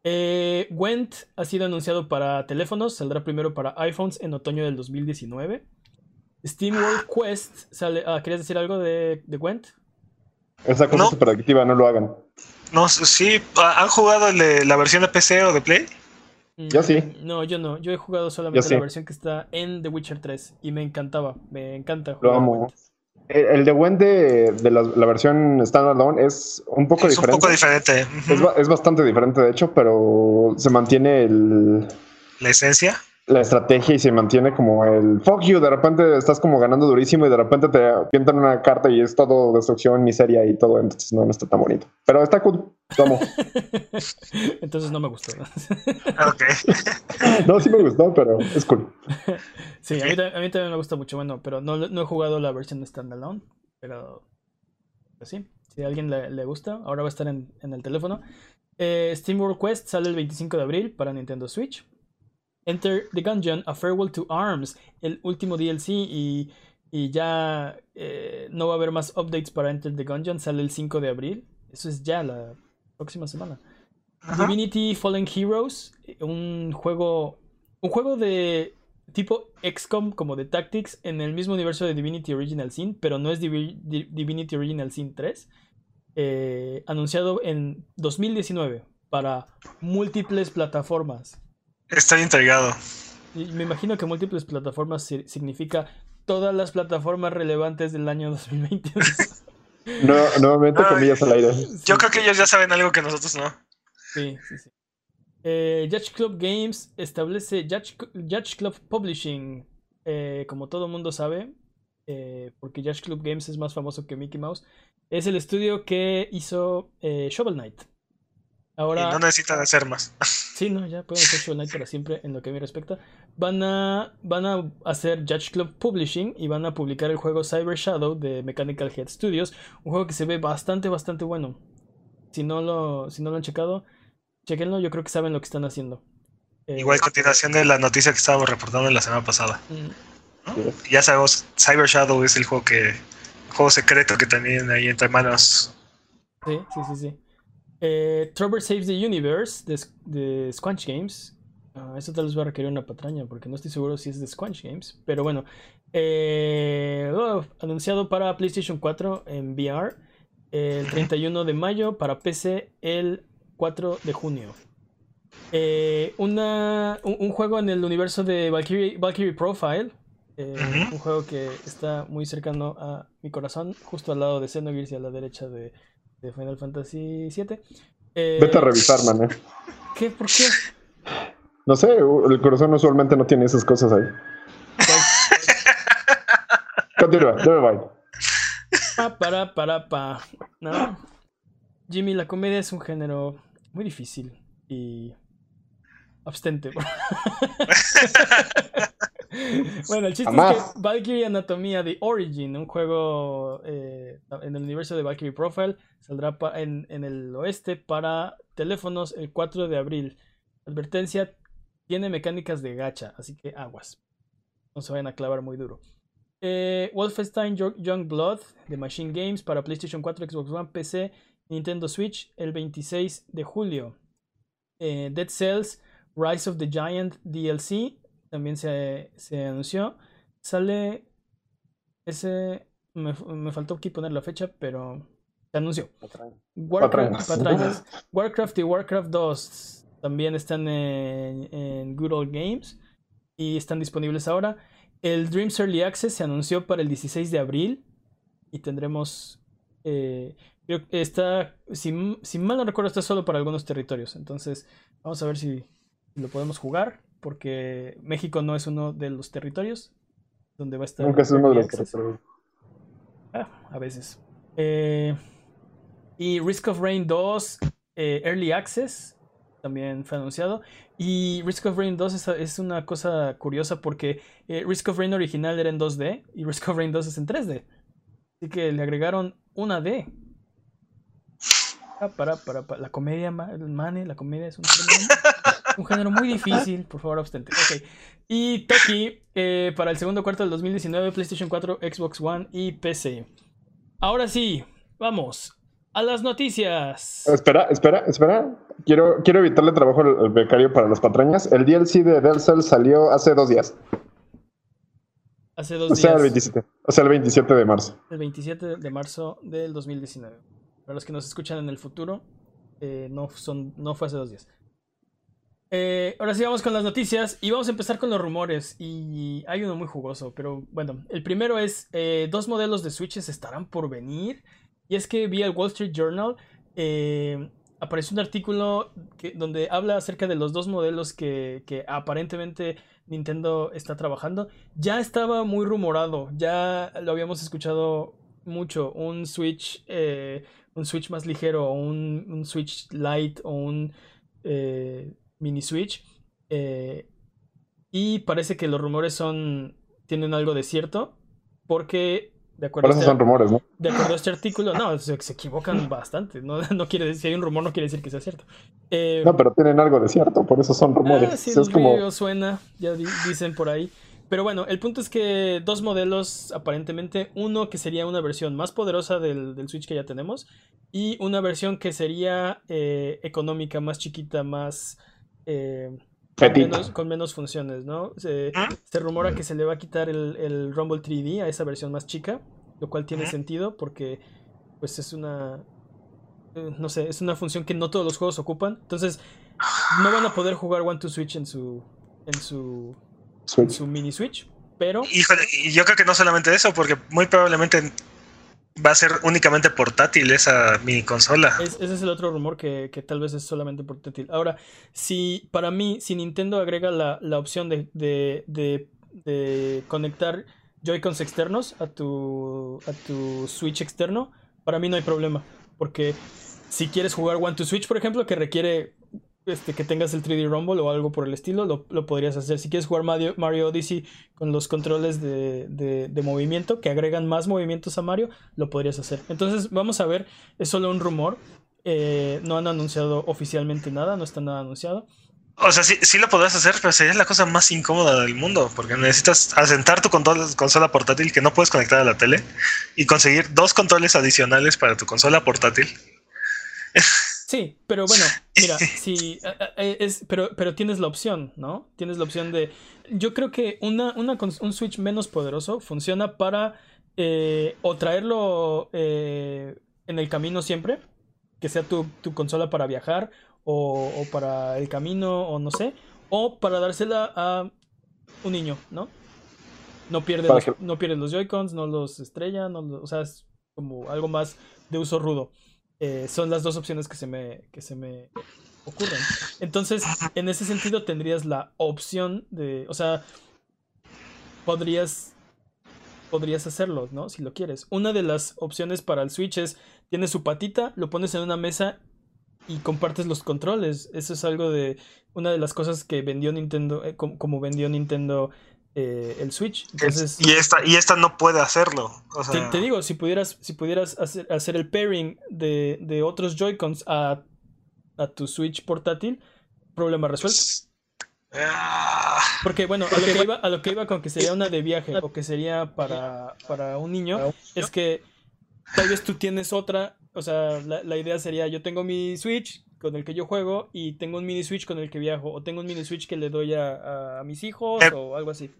Eh, Gwent ha sido anunciado para teléfonos, saldrá primero para iPhones en otoño del 2019. Steam World Quest sale. Ah, ¿querías decir algo de, de Gwent? Esa cosa No. súper adictiva, no lo hagan. No, sí, ¿han jugado la versión de PC o de Play? Yo sí. Mm, No, yo no. Yo he jugado solamente sí. la versión que está en The Witcher 3 y me encantaba. Me encanta Lo jugar amo. Gwent. El, el de Gwen de, de la, la versión standalone es un poco es un poco diferente. Es, es bastante diferente, de hecho, pero se mantiene el, La esencia. La estrategia y se mantiene como el fuck you. De repente estás como ganando durísimo y de repente te pintan una carta y es todo destrucción, miseria y todo. Entonces no, no está tan bonito. Pero está cool. Lo amo. Entonces no me gustó. Ok. No, sí me gustó, pero es cool. sí, a mí, a mí también me gusta mucho. Bueno, pero no, no he jugado la versión standalone. Pero, pero sí, si a alguien le, le gusta, ahora va a estar en, en el teléfono. Eh, Steam World Quest sale el 25 de abril para Nintendo Switch. Enter the Gungeon, A Farewell to Arms, el último DLC y, y ya eh, no va a haber más updates para Enter the Gungeon, sale el 5 de abril. Eso es ya la próxima semana. Divinity Fallen Heroes, un juego, un juego de tipo XCOM como de Tactics en el mismo universo de Divinity Original Sin, pero no es Divinity Original Sin 3. Eh, anunciado en 2019 para múltiples plataformas. Estoy intrigado. Y me imagino que múltiples plataformas significa todas las plataformas relevantes del año 2020. no, nuevamente comillas al aire. Yo creo que ellos ya saben algo que nosotros no. Sí, sí, sí. Eh, Judge Club Games establece Judge, Club Publishing. Eh, como todo mundo sabe, eh, porque Judge Club Games es más famoso que Mickey Mouse, es el estudio que hizo Shovel Knight. Ahora, y no necesitan hacer más. Sí, no, ya pueden hacer Shovel Knight para siempre en lo que me respecta. Van a, van a hacer Judge Club Publishing y van a publicar el juego Cyber Shadow de Mechanical Head Studios. Un juego que se ve bastante, bastante bueno. Si no lo, si no lo han checado, chequenlo, yo creo que saben lo que están haciendo. Eh, Igual continuación de la noticia que estábamos reportando la semana pasada. Mm. Ya sabemos, Cyber Shadow es el juego que juego secreto que también hay entre manos. Sí, sí, sí, sí. Eh, Saves the Universe de, Squanch Games. Uh, eso tal vez va a requerir una patraña porque no estoy seguro si es de Squanch Games. Pero bueno, eh, oh, anunciado para PlayStation 4 en VR el 31 de mayo, para PC el 4 de junio. Eh, una, un, juego en el universo de Valkyrie, Profile. Eh, un juego que está muy cercano a mi corazón, justo al lado de Xenogears y a la derecha de, de Final Fantasy VII. Eh, Vete a revisar, man. ¿Qué? ¿Por qué? No sé, el corazón usualmente no tiene esas cosas ahí. Continúa, debe bye. Pa, para, para, pa. ¿No? Jimmy, la comedia es un género muy difícil y abstente. bueno, el chiste es que Valkyrie Anatomía The Origin, un juego eh, en el universo de Valkyrie Profile, saldrá en, el oeste para teléfonos el 4 de abril. Advertencia, tiene mecánicas de gacha, así que aguas. No se vayan a clavar muy duro. Eh, Wolfenstein Young Blood de Machine Games para PlayStation 4, Xbox One, PC, Nintendo Switch el 26 de julio. Eh, Dead Cells Rise of the Giant DLC también se, anunció. Sale ese. Me, faltó aquí poner la fecha, pero se anunció. Warcraft, Warcraft y Warcraft 2 también están en, Good Old Games y están disponibles ahora. El Dreams Early Access se anunció para el 16 de abril y tendremos. Eh, está, si, si, mal no recuerdo, está solo para algunos territorios. Entonces, vamos a ver si lo podemos jugar porque México no es uno de los territorios donde va a estar. Nunca es uno de los territorios. Ah, a veces. Eh, y Risk of Rain 2 eh, Early Access también fue anunciado. Y Risk of Rain 2 es, una cosa curiosa porque eh, Risk of Rain original era en 2D y Risk of Rain 2 es en 3D. Así que le agregaron una D. Ah, para, para, para, la comedia, Mane, la comedia es un un género muy difícil, por favor, abstente. Ok. Y Toki eh, para el segundo cuarto del 2019, PlayStation 4, Xbox One y PC. Ahora sí, vamos a las noticias. Espera, espera, espera. Quiero, quiero evitarle trabajo al, becario para las patrañas. El DLC de Dead Cells salió hace dos días. Hace dos o sea, El 27, o sea, el 27 de marzo. El 27 de marzo del 2019. Para los que nos escuchan en el futuro, eh, no, son, no fue hace dos días. Eh, ahora sí vamos con las noticias y vamos a empezar con los rumores y hay uno muy jugoso, pero bueno, el primero es eh, dos modelos de switches estarán por venir y es que vía el Wall Street Journal eh, apareció un artículo que, donde habla acerca de los dos modelos que, aparentemente Nintendo está trabajando. Ya estaba muy rumorado, ya lo habíamos escuchado mucho, un Switch, un Switch más ligero, un, un Switch Lite o un mini Switch. Eh, y parece que los rumores son. tienen algo de cierto. Porque. De acuerdo, a este, son rumores, ¿no? de acuerdo a este artículo, no, se, equivocan bastante. No, no, quiere decir, si hay un rumor, no quiere decir que sea cierto. Eh, no, pero tienen algo de cierto, por eso son rumores. Ah, sí, es como... suena, ya dicen por ahí. pero bueno, el punto es que dos modelos, aparentemente, uno que sería una versión más poderosa del, Switch que ya tenemos y una versión que sería eh, económica, más chiquita, más... Eh, con, menos, funciones, ¿no? Se, rumora que se le va a quitar el, el, Rumble 3D a esa versión más chica, lo cual tiene sentido porque pues es una... Eh, no sé, es una función que no todos los juegos ocupan. Entonces, no van a poder jugar One to Switch en su... En su su mini Switch, pero... Híjole, y yo creo que no solamente eso, porque muy probablemente va a ser únicamente portátil esa mini consola. ese es el otro rumor que, tal vez es solamente portátil. Ahora, si para mí, si Nintendo agrega la, opción de, de, de, conectar Joy-Cons externos a tu, a tu Switch externo, para mí no hay problema. Porque si quieres jugar One to Switch, por ejemplo, que requiere este, que tengas el 3D Rumble o algo por el estilo, lo, podrías hacer. Si quieres jugar Mario, Mario Odyssey con los controles de, movimiento, que agregan más movimientos a Mario, lo podrías hacer. Entonces, vamos a ver, es solo un rumor. Eh, no han anunciado oficialmente nada, no está nada anunciado. O sea, sí, sí lo podrás hacer, pero sería la cosa más incómoda del mundo, porque necesitas asentar tu consola portátil que no puedes conectar a la tele y conseguir dos controles adicionales para tu consola portátil. Sí, pero bueno, mira, sí, es, pero, pero tienes la opción, ¿no? Tienes la opción de... Yo creo que una, una un Switch menos poderoso funciona para eh, o traerlo eh, en el camino siempre, que sea tu, consola para viajar o, para el camino o no sé, o para dársela a un niño, ¿no? No pierde, los, no pierde los Joy-Cons, no los estrella, no o sea, es como algo más de uso rudo. Eh, son las dos opciones que se me, que se me ocurren. Entonces, en ese sentido tendrías la opción de, o sea, podrías podrías hacerlo, ¿no? Si lo quieres. Una de las opciones para el Switch es, tienes su patita, lo pones en una mesa y compartes los controles. Eso es algo de, una de las cosas que vendió Nintendo, eh, como, vendió Nintendo eh, el Switch. y, esta, y esta no puede hacerlo. te, digo, si pudieras, si pudieras hacer, hacer el pairing de, de otros Joy-Cons a, a, tu Switch portátil, problema resuelto. Ah. Porque bueno, a lo, que iba, a lo que iba con que sería una de viaje o que sería para, para un niño, es que tal vez tú tienes otra, o sea, la, la idea sería yo tengo mi Switch, con el que yo juego y tengo un mini Switch con el que viajo o tengo un mini Switch que le doy a, mis hijos o algo así.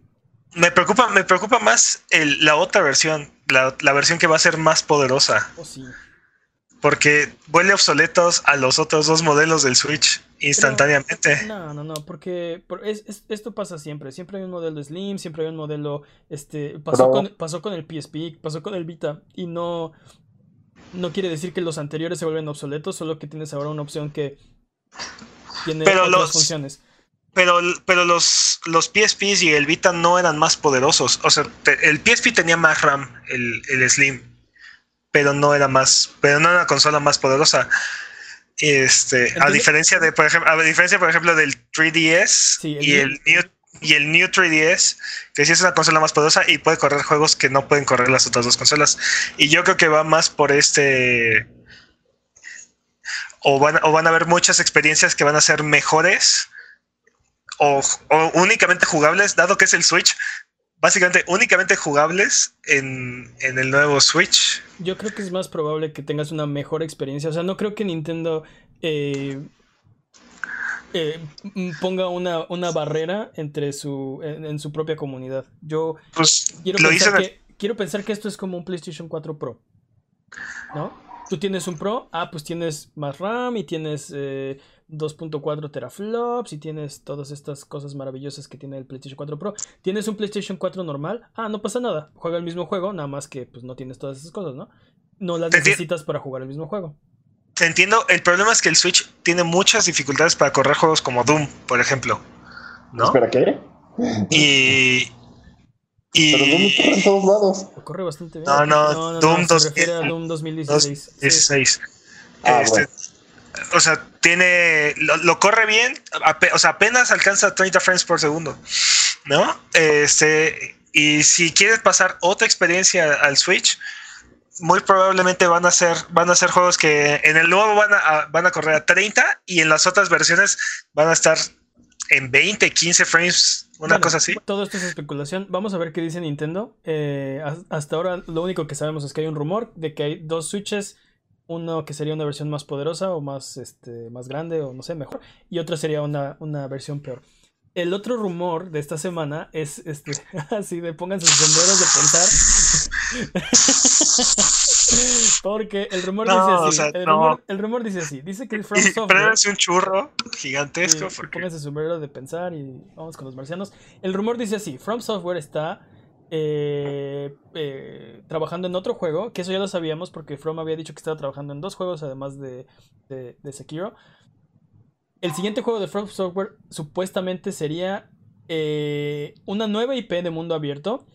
Me preocupa, me preocupa más la otra versión, la, versión que va a ser más poderosa. Oh, sí. Porque vuelve obsoletos a los otros dos modelos del Switch instantáneamente. no, no, no, porque esto pasa siempre. Siempre hay un modelo Slim, siempre hay un modelo. Este, pasó, con, pasó con el PSP, pasó con el Vita y no, no quiere decir que los anteriores se vuelven obsoletos, solo que tienes ahora una opción que tiene pero otras funciones. Pero, pero los, los PSPs y el Vita no eran más poderosos. O sea, el PSP tenía más RAM, el, el, Slim, pero no era más, pero no era una consola más poderosa. Este, a diferencia de, por ejemplo, a diferencia, por ejemplo, del 3DS y el New y el New 3DS, que sí es una consola más poderosa y puede correr juegos que no pueden correr las otras dos consolas. Y yo creo que va más por este... O van, o van a haber muchas experiencias que van a ser mejores o, únicamente jugables, dado que es el Switch, básicamente únicamente jugables en, en, el nuevo Switch. Yo creo que es más probable que tengas una mejor experiencia. O sea, no creo que Nintendo eh, eh, ponga una, una, barrera entre su en, su propia comunidad. Yo pues, quiero, pensar que, quiero pensar que esto es como un PlayStation 4 Pro. ¿No? Tú tienes un Pro, ah, pues tienes más RAM y tienes 2.4 eh, teraflops y tienes todas estas cosas maravillosas que tiene el PlayStation 4 Pro. Tienes un PlayStation 4 normal, ah, no pasa nada, juega el mismo juego, nada más que pues no tienes todas esas cosas, ¿no? No las necesitas para jugar el mismo juego entiendo, el problema es que el Switch tiene muchas dificultades para correr juegos como Doom, por ejemplo. ¿No? ¿Espera qué? Y. y Pero Doom corre en todos lados. Corre bastante bien. No, no, Doom, 2016. Ah, este, o sea, tiene. Lo, corre bien. o sea, apenas alcanza 30 frames por segundo. ¿No? Este. Y si quieres pasar otra experiencia al Switch, muy probablemente van a ser van a ser juegos que en el nuevo van a, van a correr a 30 y en las otras versiones van a estar en 20, 15 frames, una Bueno, cosa así. Todo esto es especulación. Vamos a ver qué dice Nintendo. Eh, has- hasta ahora lo único que sabemos es que hay un rumor de que hay dos Switches. Uno que sería una versión más poderosa o más, este, más grande o no sé, mejor. Y otra sería una, una versión peor. El otro rumor de esta semana es este, así de pónganse sus sombreros de pensar. Porque el rumor No, dice o así. sea, el, no. rumor, el rumor dice así. Dice que From Y Software. un churro gigantesco. Sí, porque- pónganse su sombrero de pensar y vamos con los marcianos. El rumor dice así: From Software está eh, eh, trabajando en otro juego, que eso ya lo sabíamos porque From había dicho que estaba trabajando en dos juegos además de, de, de Sekiro. El siguiente juego de From Software supuestamente sería eh, una nueva IP de mundo abierto,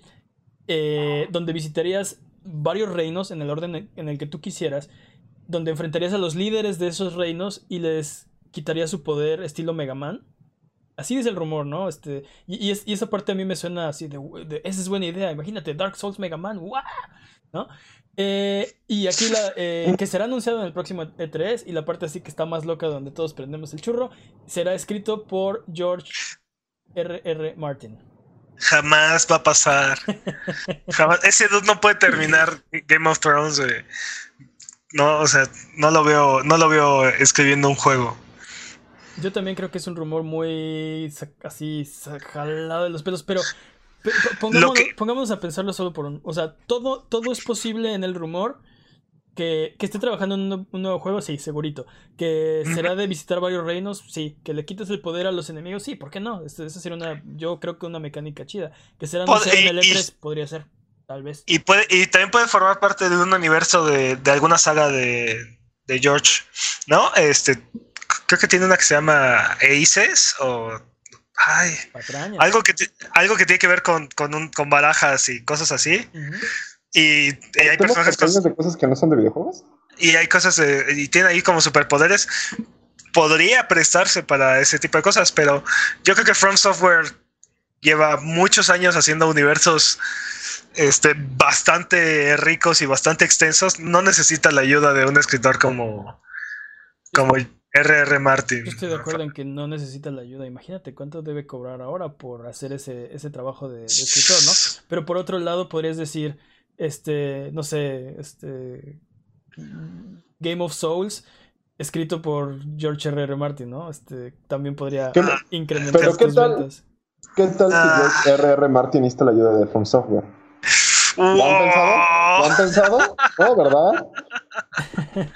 eh, donde visitarías varios reinos en el orden en- el que tú quisieras, donde enfrentarías a los líderes de esos reinos y les quitarías su poder estilo Mega Man. Así es el rumor, ¿no? Este, y, es- esa parte a mí me suena así de, esa es buena idea, imagínate, Dark Souls Mega Man, ¡guau! ¿no? Eh, y aquí la, eh, que será anunciado en el próximo E3 y la parte así que está más loca donde todos prendemos el churro, será escrito por George R.R. R. Martin. Jamás va a pasar. Jamás. Ese dude no puede terminar Game of Thrones. No, o sea, no lo veo, no lo veo escribiendo un juego. Yo también creo que es un rumor muy así jalado de los pelos, pero pongámonos, que- pongámonos a pensarlo solo por un... O sea, todo, todo es posible en el rumor. Que, que esté trabajando en un, nue- un nuevo juego, sí, segurito. Que será de visitar varios reinos, sí. Que le quites el poder a los enemigos, sí, ¿por qué no? Este- Esa sería una, yo creo que una mecánica chida. Que será Pod- anunciado en el y- y- E3, podría ser, tal vez. Y, puede, y también puede formar parte de un universo de, de alguna saga de, de George, ¿no? Este, creo que tiene una que se llama Aces o... Ay, Patrañas. algo que, algo que tiene que ver con, con, un, con barajas y cosas así. Y, y hay ¿Temas personajes de cosas que no son de videojuegos? y hay cosas de- y tiene ahí como superpoderes. Podría prestarse para ese tipo de cosas, pero yo creo que From Software lleva muchos años haciendo universos este, bastante ricos y bastante extensos. No necesita la ayuda de un escritor como, como R.R. Martin. Yo estoy de acuerdo en que no necesita la ayuda. Imagínate cuánto debe cobrar ahora por hacer ese, ese trabajo de, de escritor, ¿no? Pero por otro lado, podrías decir, este, no sé, este. Game of Souls, escrito por George R.R. Martin, ¿no? Este, también podría ¿Qué- incrementar pero qué tus tal? ventas. ¿Qué tal Ah. si George R.R. Martin necesita la ayuda de From Software? ¿Lo han pensado? ¿Lo han pensado? No, ¿verdad?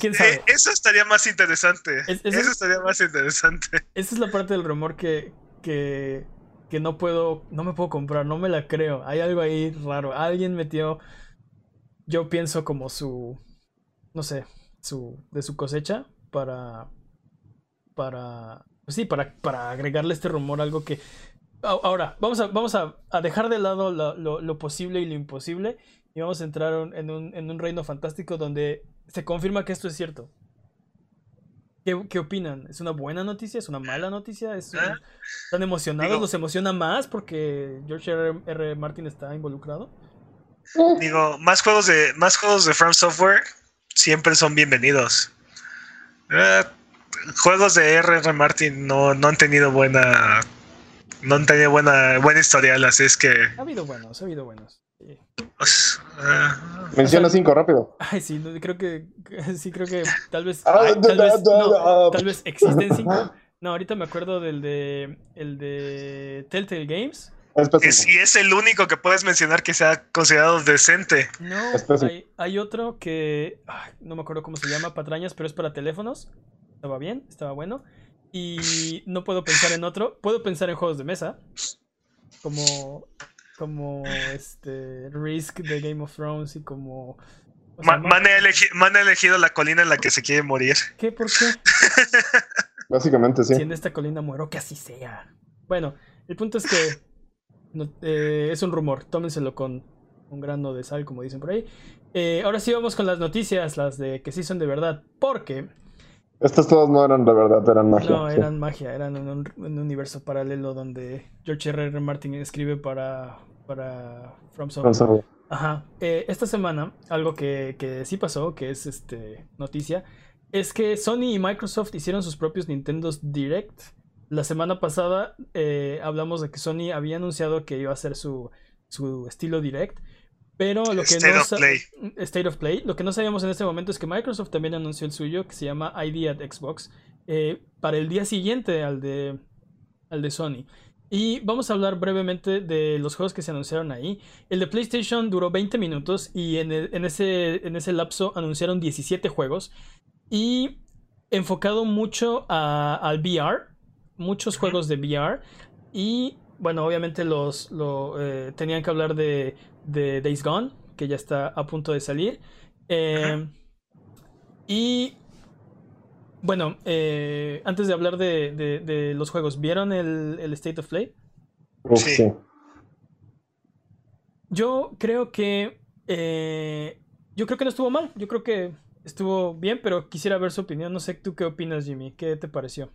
Quién Eh, sabe. Eso estaría más interesante. Es- es- eso estaría más interesante. Esa es la parte del rumor que, que, que no puedo, no me puedo comprar, no me la creo. Hay algo ahí raro. Alguien metió, yo pienso como su, no sé, su, de su cosecha para, para, pues sí, para, para agregarle este rumor algo que... Ahora, vamos a, vamos a, a dejar de lado lo, lo- lo posible y lo imposible y vamos a entrar en un, en un reino fantástico donde se confirma que esto es cierto. ¿Qué, qué opinan? ¿Es una buena noticia? ¿Es una mala noticia? ¿Es un- Ah, ¿Están emocionados? digo- ¿Los emociona más porque George R. R. Martin está involucrado? Digo, más juegos de más juegos de From Software siempre son bienvenidos. Eh, juegos de R.R. Martin no, no han tenido buena no han tenido buena buena historial, así es que Ha habido buenos, ha habido buenos. Pues, eh, Menciona cinco rápido. Ay, sí, no, creo que sí creo que tal vez Ah, ay, tal vez da, no, da. tal vez existen cinco. No, ahorita me acuerdo del de el de Telltale Games. Es y es el único que puedes mencionar que sea considerado decente. No, hay, hay otro que ay, no me acuerdo cómo se llama, patrañas, pero es para teléfonos. Estaba bien, estaba bueno. Y no puedo pensar en otro. Puedo pensar en juegos de mesa. Como. Como este. Risk de Game of Thrones y como. ¿cómo se Ma- llama? Man, ha elegi- Man ha elegido la colina en la que se quiere morir. ¿Qué? ¿Por qué? Básicamente sí. Si en esta colina muero, que así sea. Bueno, el punto es que. no- eh, es un rumor. Tómenselo con un grano de sal, como dicen por ahí. Eh, ahora sí vamos con las noticias, las de que sí son de verdad. Porque. Estas todas no eran de verdad, eran magia. No, sí. eran magia, eran en un, en un universo paralelo donde George R. R. Martin escribe para, para From Software. From Software. Ajá. Eh, esta semana, algo que, que sí pasó, que es este noticia, es que Sony y Microsoft hicieron sus propios Nintendo Direct La semana pasada eh, hablamos de que Sony había anunciado que iba a hacer su, su estilo direct. Pero lo que State no of Play. State of Play. Lo que no sabíamos en este momento es que Microsoft también anunció el suyo, que se llama ID at Xbox, eh, para el día siguiente al de, al de Sony. Y vamos a hablar brevemente de los juegos que se anunciaron ahí. El de PlayStation duró 20 minutos y en, el- en ese, en ese lapso anunciaron 17 juegos. Y enfocado mucho a- al VR, muchos juegos de VR. Y bueno, obviamente los lo, eh, tenían que hablar de, de Days Gone, que ya está a punto de salir. Eh, y bueno, eh, antes de hablar de, de- de los juegos, ¿vieron el, el State of Play? Uf, Sí. sí. Yo creo que. eh, yo creo que no estuvo mal. Yo creo que estuvo bien, pero quisiera ver su opinión. No sé tú qué opinas, Jimmy. ¿Qué te pareció?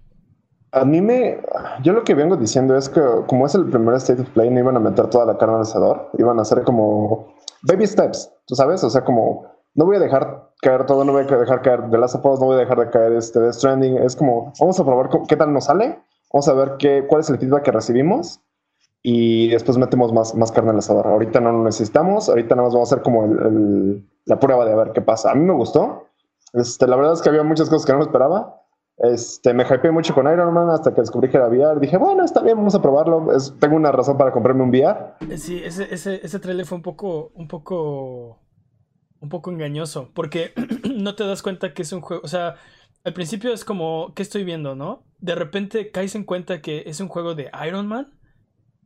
A mí me. Yo lo que vengo diciendo es que, como es el primer State of Play, no iban a meter toda la carne al asador. Iban a hacer como baby steps, ¿tú sabes? O sea, como no voy a dejar caer todo, no voy a dejar caer The Last of Us, no voy a dejar de caer este Death Stranding. Es como, vamos a probar qué tal nos sale, vamos a ver qué, cuál es el feedback que recibimos y después metemos más, más carne al asador. Ahorita no lo necesitamos, ahorita nada más vamos a hacer como el- la prueba de a ver qué pasa. A mí me gustó. Este, la verdad es que había muchas cosas que no me esperaba. Este, me hypeé mucho con Iron Man hasta que descubrí que era VR. Dije, bueno, está bien, vamos a probarlo. Tengo una razón para comprarme un VR. Sí, ese, ese, ese trailer fue un poco, un poco, un poco engañoso, porque no te das cuenta que es un juego, o sea, al principio es como, ¿qué estoy viendo, no? De repente caes en cuenta que es un juego de Iron Man,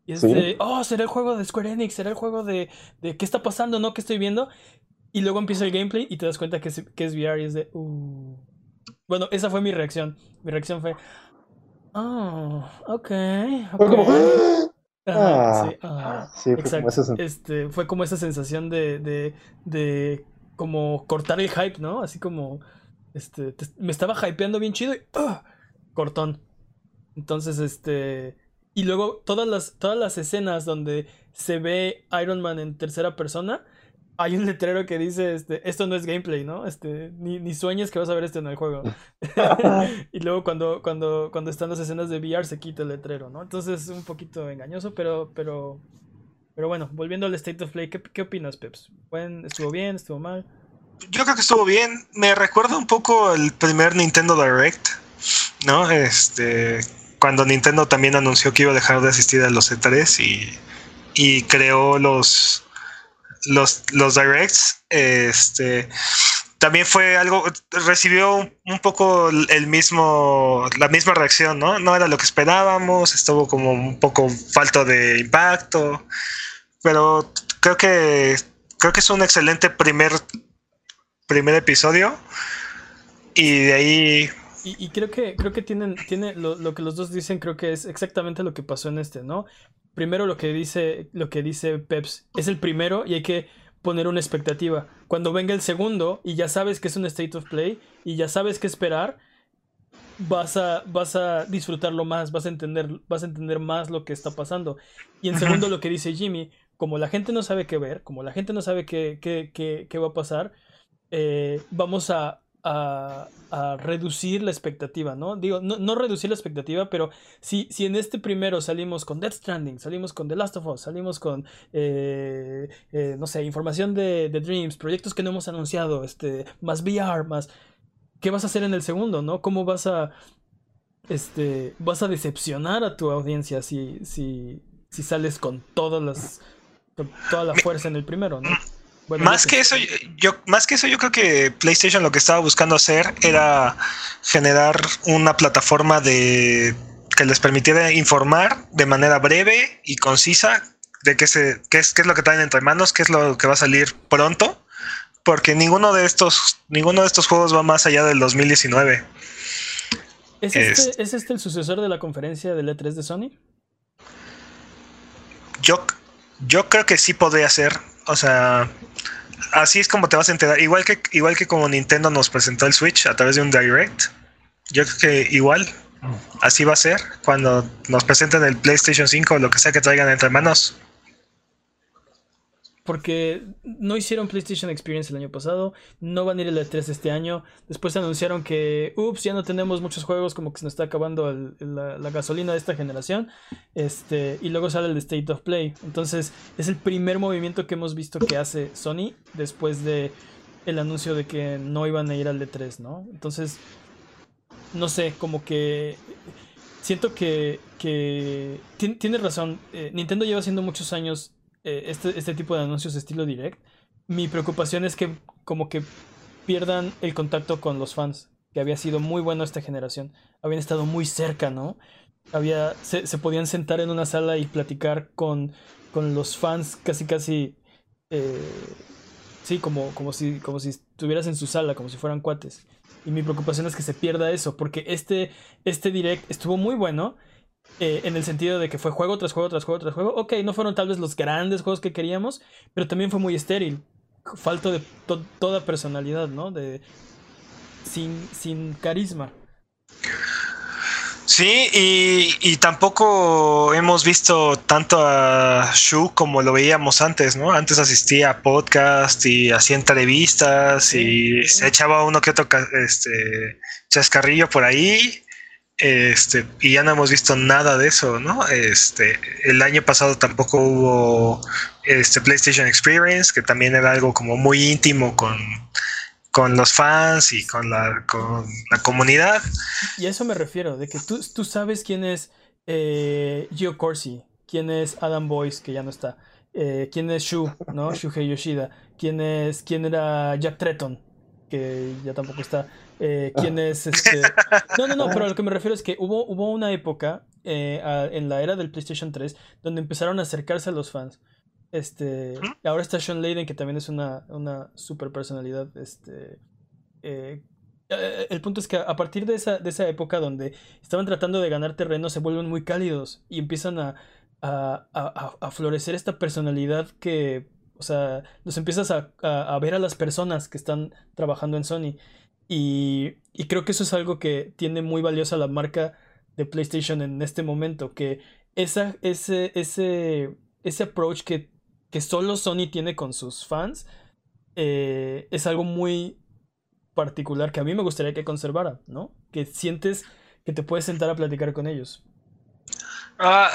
y es Sí. de, oh, será el juego de Square Enix, será el juego de, de ¿qué está pasando, no? ¿Qué estoy viendo? Y luego empieza el gameplay y te das cuenta que es, que es VR y es de, uh. Bueno, esa fue mi reacción. Mi reacción fue, oh, ok, Fue como, ok". Ajá, Ah, sí, sí, fue como ese sen- Este, fue como esa sensación de, de, de como cortar el hype, ¿no? Así como, este, te- me estaba hypeando bien chido y ¡ah! cortón. Entonces, este, y luego todas las, todas las escenas donde se ve Iron Man en tercera persona, hay un letrero que dice, este, esto no es gameplay, ¿no? Este, ni, ni sueñes que vas a ver esto en el juego. y luego cuando, cuando, cuando están las escenas de VR se quita el letrero, ¿no? Entonces es un poquito engañoso, pero, pero, pero bueno, volviendo al State of Play, ¿qué, qué opinas, Peps? ¿Buen- ¿Estuvo bien? ¿Estuvo mal? Yo creo que estuvo bien. Me recuerda un poco el primer Nintendo Direct, ¿no? Este, cuando Nintendo también anunció que iba a dejar de asistir a los E3 y, y creó los, los, los Directs. Este, también fue algo, recibió un, poco el mismo, la misma reacción, ¿no? No era lo que esperábamos, estuvo como un poco falto de impacto, pero creo que creo que es un excelente primer primer episodio y de ahí Y, y creo que, creo que tienen, tiene lo, lo que los dos dicen, creo que es exactamente lo que pasó en este, ¿no? Primero lo que dice, lo que dice Peps, es el primero y hay que poner una expectativa. Cuando venga el segundo y ya sabes que es un state of play y ya sabes qué esperar, vas a, vas a disfrutarlo más, vas a entender, vas a entender más lo que está pasando. Y en segundo lo que dice Jimmy, como la gente no sabe qué ver, como la gente no sabe qué, qué, qué, qué va a pasar, eh, vamos a, a, a reducir la expectativa, ¿no? Digo, no, no reducir la expectativa, pero si, si en este primero salimos con Death Stranding, salimos con The Last of Us, salimos con, eh, eh, no sé, información de, de Dreams, proyectos que no hemos anunciado, este, más VR, más... ¿Qué vas a hacer en el segundo, no? ¿Cómo vas a, este, vas a decepcionar a tu audiencia si, si, si sales con todas las, toda la fuerza en el primero, ¿no? Bueno, más que eso yo más que eso yo creo que PlayStation lo que estaba buscando hacer era generar una plataforma de que les permitiera informar de manera breve y concisa de qué, se, qué, es, qué es lo que traen entre manos, qué es lo que va a salir pronto, porque ninguno de estos, ninguno de estos juegos va más allá del 2019. ¿Es este, ¿Es este el sucesor de la conferencia del E3 de Sony? Yo, yo creo que sí podría ser. O sea, así es como te vas a enterar. Igual que, igual que como Nintendo nos presentó el Switch a través de un Direct. Yo creo que igual así va a ser cuando nos presenten el PlayStation 5 o lo que sea que traigan entre manos. Porque no hicieron PlayStation Experience el año pasado, no van a ir el E3 este año. Después anunciaron que, ups, ya no tenemos muchos juegos, como que se nos está acabando la, gasolina de esta generación. Este, y luego sale el State of Play. Entonces, es el primer movimiento que hemos visto que hace Sony después de el anuncio de que no iban a ir al E3, ¿no? Entonces, no sé, como que siento que, que tienes razón. Eh, Nintendo lleva haciendo muchos años eh, este, este tipo de anuncios de estilo direct. Mi preocupación es que como que pierdan el contacto con los fans, que había sido muy bueno esta generación. Habían estado muy cerca, ¿no? Había, se, podían sentar en una sala y platicar con, con los fans casi casi... Eh, sí, como, como, si, como si estuvieras en su sala, como si fueran cuates. Y mi preocupación es que se pierda eso, porque este, este direct estuvo muy bueno. Eh, en el sentido de que fue juego tras juego tras juego tras juego. Ok, no fueron tal vez los grandes juegos que queríamos, pero también fue muy estéril. Falto de toda personalidad, ¿no? De, sin, sin carisma. Sí, y, tampoco hemos visto tanto a Shu como lo veíamos antes, ¿no? Antes asistía a podcast y hacía entrevistas y se echaba uno que otro este, chascarrillo por ahí. Este, y ya no hemos visto nada de eso, ¿no? Este, el año pasado tampoco hubo este PlayStation Experience, que también era algo como muy íntimo con, con los fans y con la, con la comunidad. Y a eso me refiero, de que tú, tú sabes quién es eh, Gio Corsi, quién es Adam Boyce, que ya no está, eh, quién es Shu, ¿no? Shuhei Yoshida, quién es, quién era Jack Tretton, que ya tampoco está, eh, quién es este... No, no, no, pero a lo que me refiero es que hubo, hubo una época en la era del PlayStation 3 donde empezaron a acercarse a los fans. Este, ahora está Sean Layden, que también es una, una super personalidad. Este, eh, eh, el punto es que a partir de esa, de esa época donde estaban tratando de ganar terreno, se vuelven muy cálidos y empiezan a, a, florecer esta personalidad que, o sea, nos empiezas a, ver a las personas que están trabajando en Sony. Y, y creo que eso es algo que tiene muy valiosa la marca de PlayStation en este momento, que esa, ese, ese, ese approach que que solo Sony tiene con sus fans eh, es algo muy particular que a mí me gustaría que conservara, ¿no? Que sientes que te puedes sentar a platicar con ellos. Eh,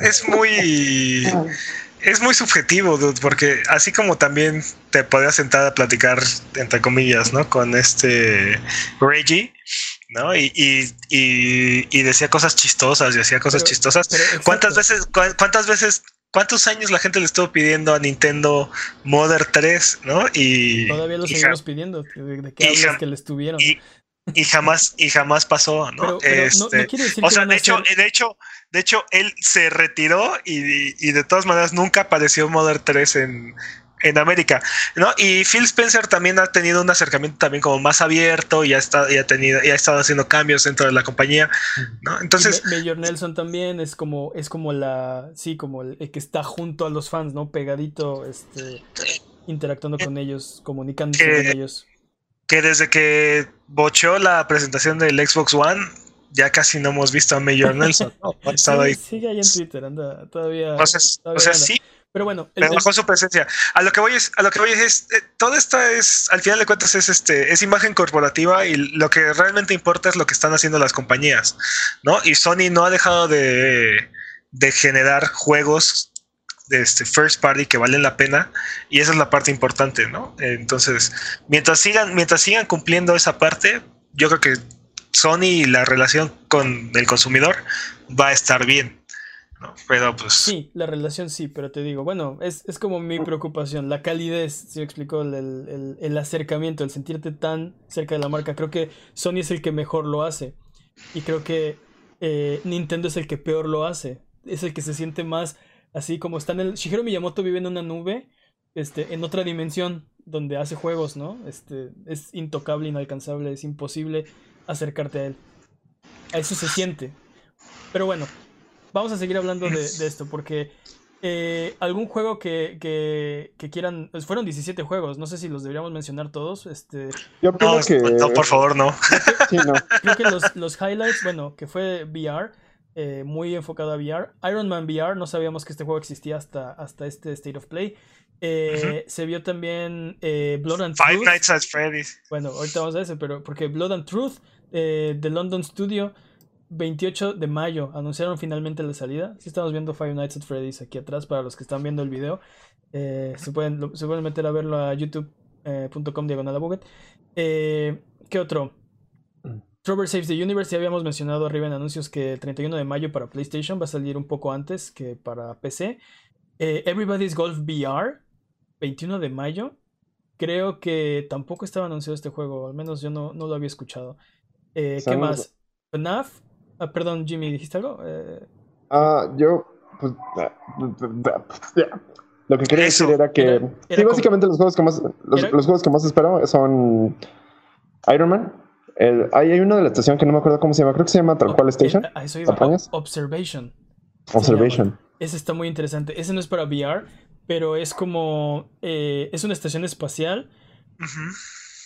es muy es muy subjetivo, dude, porque así como también te podías sentar a platicar, entre comillas, ¿no? Con este Reggie, ¿no? Y, y, y, decía cosas chistosas y hacía cosas chistosas. ¿Cuántas veces, cuántas veces ¿Cuántos años la gente le estuvo pidiendo a Nintendo Mother 3, no? Y todavía lo seguimos pidiendo. ¿De, qué hablas que le estuvieron? Y, jamás y jamás pasó, ¿no? este, o sea, de hecho, de hecho, de hecho, él se retiró y, y, de todas maneras nunca apareció Mother 3 en, en América, ¿no? Y Phil Spencer también ha tenido un acercamiento también como más abierto y ha estado, y ha tenido, y ha estado haciendo cambios dentro de la compañía, ¿no? Entonces. Mayor Nelson también es como, es como la, sí, como el, que está junto a los fans, ¿no? Pegadito, este, interactuando con ellos, comunicándose con ellos. Que desde que bocheó la presentación del Xbox One, ya casi no hemos visto a Mayor Nelson. ¿no? ahí. Sigue ahí en Twitter, anda, todavía. O sea, sí, pero bueno, el, bajó su presencia. A lo que voy es, a lo que voy es, eh, todo esto es, al final de cuentas es este, es imagen corporativa y lo que realmente importa es lo que están haciendo las compañías, ¿no? Y Sony no ha dejado de, de generar juegos este first party que valen la pena y esa es la parte importante, ¿no? Entonces, mientras sigan, mientras sigan cumpliendo esa parte, yo creo que Sony y la relación con el consumidor va a estar bien. Pero pues. Sí, la relación sí, pero te digo, bueno, es, como mi preocupación, la calidez, si me explico, el, acercamiento, el sentirte tan cerca de la marca. Creo que Sony es el que mejor lo hace. Y creo que eh, Nintendo es el que peor lo hace. Es el que se siente más así como está en el. Shigeru Miyamoto vive en una nube, este, en otra dimensión, donde hace juegos, ¿no? Este, es intocable, inalcanzable, es imposible acercarte a él. A eso se siente. Pero bueno, vamos a seguir hablando de, esto porque eh, algún juego que, que, quieran. Pues fueron 17 juegos, no sé si los deberíamos mencionar todos. Este, Yo creo que. No, por favor, no. Creo que los, los, highlights, bueno, que fue VR, eh, muy enfocado a VR. Iron Man VR, no sabíamos que este juego existía hasta, hasta este State of Play. Eh, Se vio también eh, Blood and Five Truth. Nights at Freddy's. Bueno, ahorita vamos a ese, pero porque Blood and Truth eh, de London Studio, 28 de mayo, anunciaron finalmente la salida. Sí estamos viendo Five Nights at Freddy's aquí atrás para los que están viendo el video. Eh, se, pueden, lo- se pueden meter a verlo a youtube.com diagonal a. Eh, ¿Qué otro? Trover Saves the Universe, ya habíamos mencionado arriba en anuncios que el 31 de mayo para PlayStation va a salir un poco antes que para PC. Eh, Everybody's Golf VR, 21 de mayo. Creo que tampoco estaba anunciado este juego, al menos yo no, no lo había escuchado. Eh, ¿Qué más? FNAF. Ah, perdón, Jimmy, ¿dijiste algo? Eh, Ah, yo. pues, lo que quería Eso. decir era que. Era- era sí, como- básicamente los juegos que más. Los juegos que más espero son. Iron Man. El, hay, hay uno de la estación que no me acuerdo cómo se llama. Creo que se llama tal cual Station. eh, a eso iba. Observation. Observation. Ese está muy interesante. Ese no es para VR, pero es como. eh, es una estación espacial.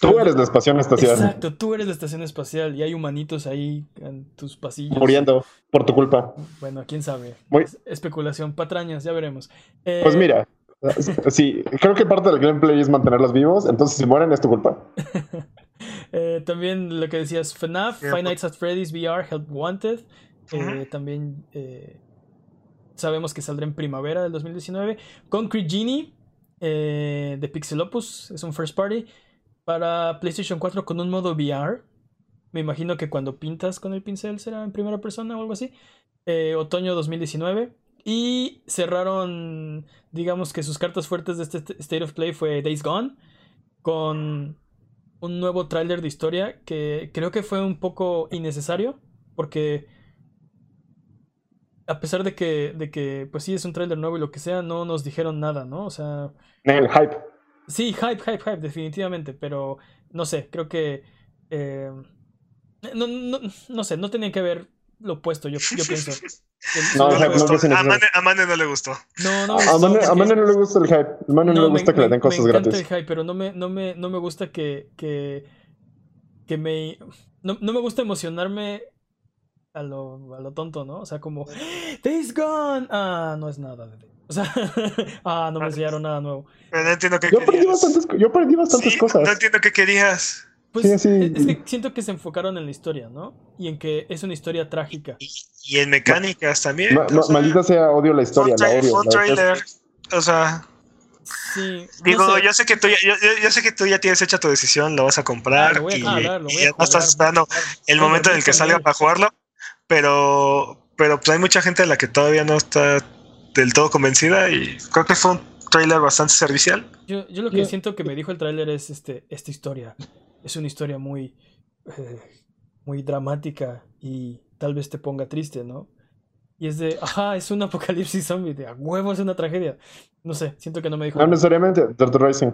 Tú eres la estación espacial. Exacto, tú eres la estación espacial y hay humanitos ahí en tus pasillos. Muriendo por tu culpa. Bueno, quién sabe. Muy- Es- especulación, patrañas, ya veremos. Eh, Pues mira. Sí, creo que parte del gameplay es mantenerlos vivos. Entonces, si mueren, es tu culpa. eh, también lo que decías, FNAF, Five Nights at Freddy's VR, Help Wanted. eh. También eh, sabemos que saldrá en primavera del 2019. Concrete Genie de Pixelopus, es un first party. Para PlayStation 4 con un modo VR. Me imagino que cuando pintas con el pincel será en primera persona o algo así. Otoño 2019. Y cerraron, digamos que sus cartas fuertes de este st- State of Play fue Days Gone. Con un nuevo tráiler de historia que creo que fue un poco innecesario. Porque a pesar de que, de que pues sí es un tráiler nuevo y lo que sea, no nos dijeron nada, ¿no? O sea, El hype. Sí, hype, hype, hype, definitivamente, pero no sé, creo que... eh, no, no, no sé, no tenían que haber lo puesto, yo, yo pienso. El- No, No el hype es A. Mane, a Mane no le gustó. no, no me A Mane, a Mane no le gusta el hype. A Mane no, no, le me- gusta que me- le den cosas me encanta gratis. el hype, pero no me, no me, no me gusta que, que, que me... No, no me gusta emocionarme a lo, a lo tonto, ¿no? O sea, como... Days Gone. Ah, no es nada. bebé. O sea, ah, no me enseñaron nada nuevo. Pero no entiendo qué Yo perdí querías. bastantes, yo perdí bastantes Sí, cosas. No entiendo qué querías. Pues Sí, sí. es es que siento que se enfocaron en la historia, ¿no? Y en que es una historia trágica. Y, y en mecánicas también. Ma- ma- sea, maldita sea, odio la historia, la odio. fue un la trailer. O sea, Sí, no digo, sé. yo sé que tú ya, yo, yo- yo sé que tú ya tienes hecha tu decisión, lo vas a Ah, comprar lo voy a y, comprar, lo y voy a ya no estás esperando el momento en el que salga para jugarlo, pero pero pues hay mucha gente a la que todavía no está del todo convencida y creo que fue un trailer bastante servicial. Yo, yo lo que Yo- siento que me dijo el tráiler es este, esta historia. Es una historia muy, eh, muy dramática y tal vez te ponga triste, ¿no? Y es de, ajá, es un apocalipsis zombie, de a huevo es una tragedia. No sé, siento que no me dijo. No necesariamente, Dirt Racing.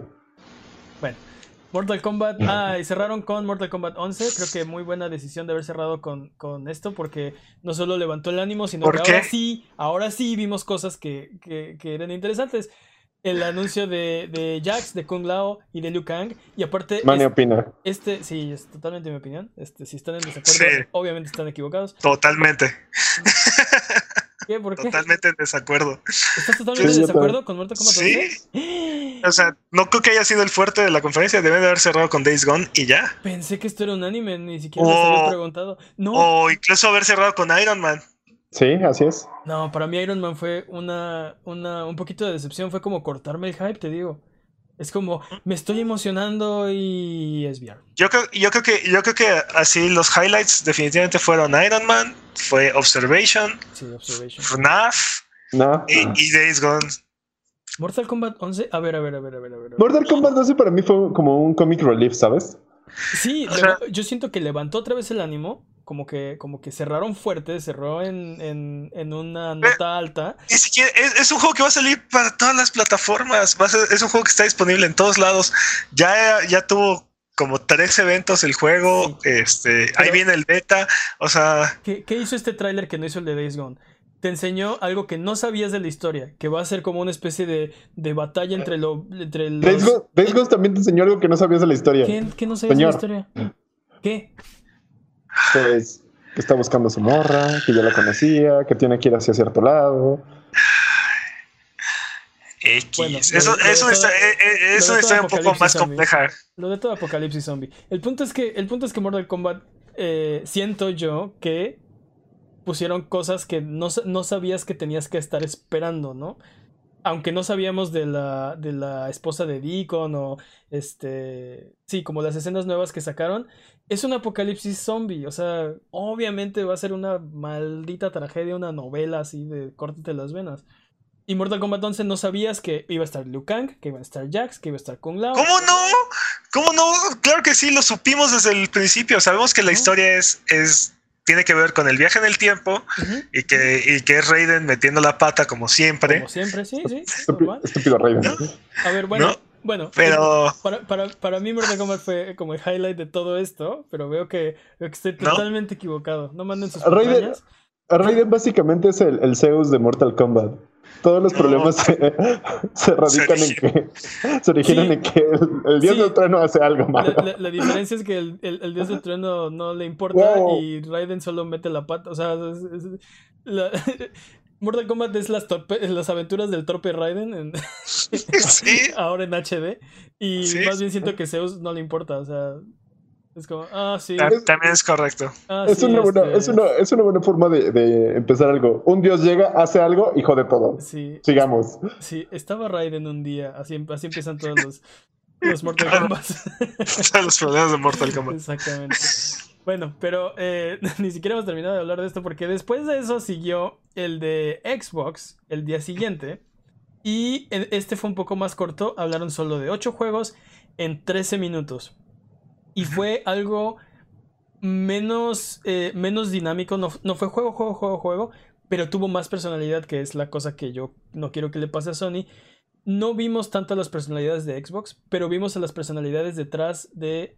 Bueno, Mortal Kombat. Ah, y cerraron con Mortal Kombat 11. Creo que muy buena decisión de haber cerrado con, con esto porque no solo levantó el ánimo, sino ¿Por que qué? ahora sí, ahora sí vimos cosas que, que, que eran interesantes. El anuncio de, de Jax, de Kung Lao y de Liu Kang. Y aparte, Mani es- opina. este, sí, es totalmente mi opinión. Este, si están en desacuerdo, Sí. obviamente están equivocados. Totalmente, ¿Qué? ¿Por qué? totalmente en desacuerdo. ¿Estás totalmente en desacuerdo con Mortal Kombat Sí. 11? O sea, no creo que haya sido el fuerte de la conferencia, deben de haber cerrado con Days Gone y ya. Pensé que esto era un anime, ni siquiera les había Oh. preguntado. No, O incluso haber cerrado con Iron Man. Sí, así es. No, para mí Iron Man fue una, una, un poquito de decepción, fue como cortarme el hype, te digo. Es como, me estoy emocionando y es VR. Yo creo, yo creo que, yo creo que así los highlights definitivamente fueron Iron Man, fue Observation, Sí, Observation. FNAF No. y, y Days Gone. Mortal Kombat 11, a ver, a ver, a ver, a ver, a ver. Mortal Kombat 12 para mí fue como un comic relief, ¿sabes? Sí, O sea- yo siento que levantó otra vez el ánimo, como que, como que cerraron fuerte, cerró en, en, en una nota alta. Ni siquiera, es, es un juego que va a salir para todas las plataformas. Va a ser- es un juego que está disponible en todos lados. Ya, ya tuvo como tres eventos el juego. Este, ahí viene el beta. O sea, ¿Qué, qué hizo este tráiler que no hizo el de Days Gone? Te enseñó algo que no sabías de la historia, que va a ser como una especie de, de batalla entre, lo, entre los... Days Gone, Days Gone también te enseñó algo que no sabías de la historia. ¿Qué, qué no sabías de la historia? ¿Qué? Pues que está buscando a su morra, que ya la conocía, que tiene que ir hacia cierto lado. X. Bueno, eso eso de está, eh, eh, de eso está un poco más Zombie. compleja. Lo de todo Apocalipsis Zombie. El punto es que, el punto es que Mortal Kombat eh, siento yo que pusieron cosas que no, no sabías que tenías que estar esperando, ¿no? Aunque no sabíamos de la, de la esposa de Deacon o este. Sí, como las escenas nuevas que sacaron. Es un apocalipsis zombie. O sea, obviamente va a ser una maldita tragedia, una novela así de córtate las venas. Y Mortal Kombat 11 no sabías que iba a estar Liu Kang, que iba a estar Jax, que iba a estar Kung Lao. ¿Cómo no? ¿Cómo no? Claro que sí, lo supimos desde el principio. Sabemos que la ¿No? historia es, es tiene que ver con el viaje en el tiempo y que, y que es Raiden metiendo la pata como siempre. Como siempre, sí, sí. Estúpido, Raiden. A ver, bueno, ¿No? Bueno. Pero Para, para, para mí Mortal Kombat fue como el highlight de todo esto, pero veo que, veo que estoy ¿No? totalmente equivocado. No manden sus Raiden-. Raiden básicamente es el, el Zeus de Mortal Kombat. Todos los No. problemas se, se radican en que se originan Sí. en que el, el dios Sí. del trueno hace algo La, malo. la- la diferencia es que el, el- el dios del trueno no le importa Wow. y Raiden solo mete la pata. O sea, es- es- la- Mortal Kombat es las, torpe- las aventuras del torpe Raiden en- sí, ahora en HD. Y Sí. más bien siento que Zeus no le importa. O sea, es como, ah, sí. ta- también es correcto. ah, Es sí, una, buena, este, es, una, es una buena forma de, de empezar algo. Un dios llega, hace algo y jode todo. Sí, Sigamos. sí, estaba Raiden un día. Así, así empiezan todos los, los Mortal. Kombat. Todos los problemas de Mortal Kombat. Exactamente. Bueno, pero eh, ni siquiera hemos terminado de hablar de esto porque después de eso siguió el de Xbox el día siguiente. Y este fue un poco más corto. Hablaron solo de 8 juegos en 13 minutos. Y fue algo menos, eh, menos dinámico. No, no fue juego, juego, juego, juego. Pero tuvo más personalidad, que es la cosa que yo no quiero que le pase a Sony. No vimos tanto las personalidades de Xbox, pero vimos a las personalidades detrás de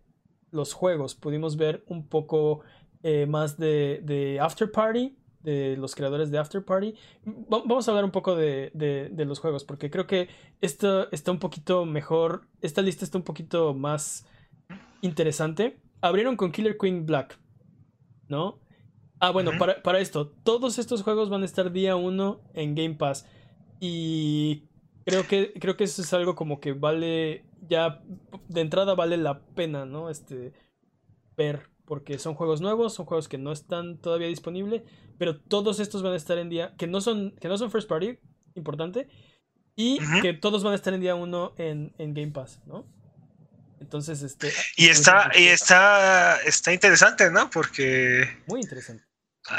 los juegos. Pudimos ver un poco eh, más de, de After Party, de los creadores de After Party. Va- vamos a hablar un poco de, de- de los juegos, porque creo que esto está un poquito mejor. Esta lista está un poquito más interesante. Abrieron con Killer Queen Black, ¿no? Ah, bueno, para, para esto, todos estos juegos van a estar día 1 en Game Pass. Y creo que, creo que eso es algo como que vale, ya de entrada vale la pena, ¿no? Este, ver, porque son juegos nuevos, son juegos que no están todavía disponibles, pero todos estos van a estar en día, que no son, que no son first party, importante, y que todos van a estar en día 1 en, en Game Pass, ¿no? Entonces, este... Y está, y está, está interesante, ¿no? Porque Muy interesante.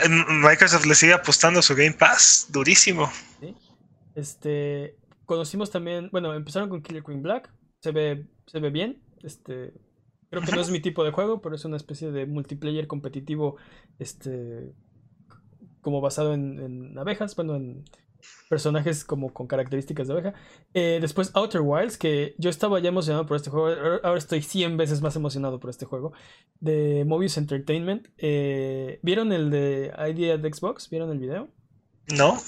Microsoft le sigue apostando su Game Pass durísimo. Este, conocimos también, bueno, empezaron con Killer Queen Black, se ve, se ve bien, este, creo que no es mi tipo de juego, pero es una especie de multiplayer competitivo, este, como basado en, en abejas, bueno, en personajes como con características de abeja. Eh, después Outer Wilds, que yo estaba ya emocionado por este juego, ahora- ahora estoy 100 veces más emocionado por este juego, de Mobius Entertainment. Eh, ¿Vieron el de Idea de Xbox? ¿Vieron el video? ¿No?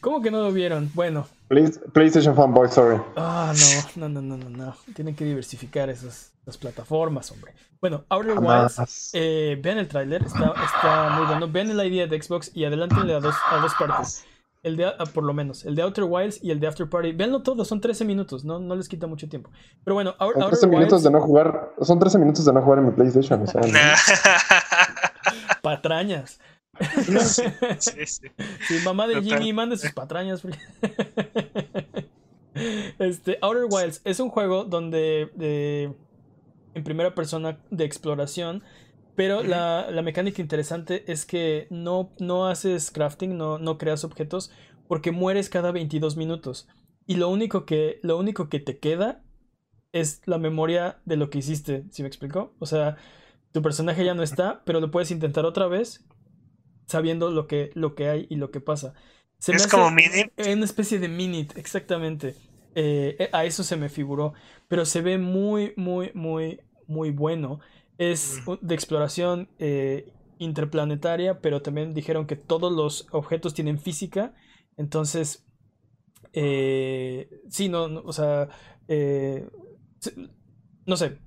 ¿Cómo que no lo vieron? Bueno, Please- PlayStation Fanboy, sorry. ah, no, no, no, no, no, no. Tienen que diversificar esas, las plataformas, hombre. Bueno, Outer Wilds, eh, vean el tráiler, está, está muy bueno. Vean el idea de Xbox y adelántenle a dos, a dos partes. El de, ah, por lo menos, el de Outer Wilds y el de After Party. Veanlo todo, son 13 minutos, no, no les quita mucho tiempo. Pero bueno, Out- Son Outer 13 minutos Wilds, de no jugar. Son 13 minutos de no jugar en mi PlayStation. O sea, ¿no? Nah. patrañas. sí, sí. Sí, mamá de. Jimmy, mande sus patrañas. este, Outer Wilds es un juego donde eh, en primera persona de exploración, pero la, la mecánica interesante es que no, no haces crafting, no, no creas objetos, porque mueres cada 22 minutos. Y lo único que, lo único que te queda es la memoria de lo que hiciste, ¿sí me explicó? O sea, tu personaje ya no está, pero lo puedes intentar otra vez sabiendo lo que, lo que hay y lo que pasa. Se me Es hace como mini. Una especie de minute, exactamente. Eh, eh, a eso se me figuró. Pero se ve muy, muy, muy, muy bueno. Es de exploración eh, interplanetaria, pero también dijeron que todos los objetos tienen física. Entonces, eh, sí, no, no, o sea, se- no sé,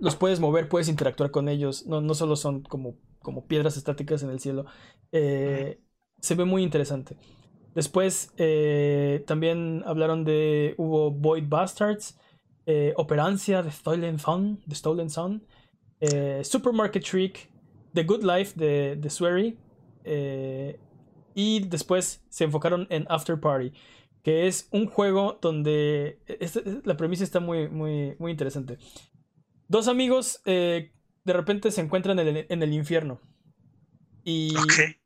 los puedes mover, puedes interactuar con ellos, no, no solo son como como piedras estáticas en el cielo. Eh, se ve muy interesante. Después eh, también hablaron de. Hubo Void Bastards, eh, Operancia de Stolen Sun, de Stolen Sun, Supermarket Trick, The Good Life de, de Swery. y después se enfocaron en After Party, que es un juego donde. la premisa está muy, muy, muy interesante. Dos amigos de repente se encuentran en el infierno. Y,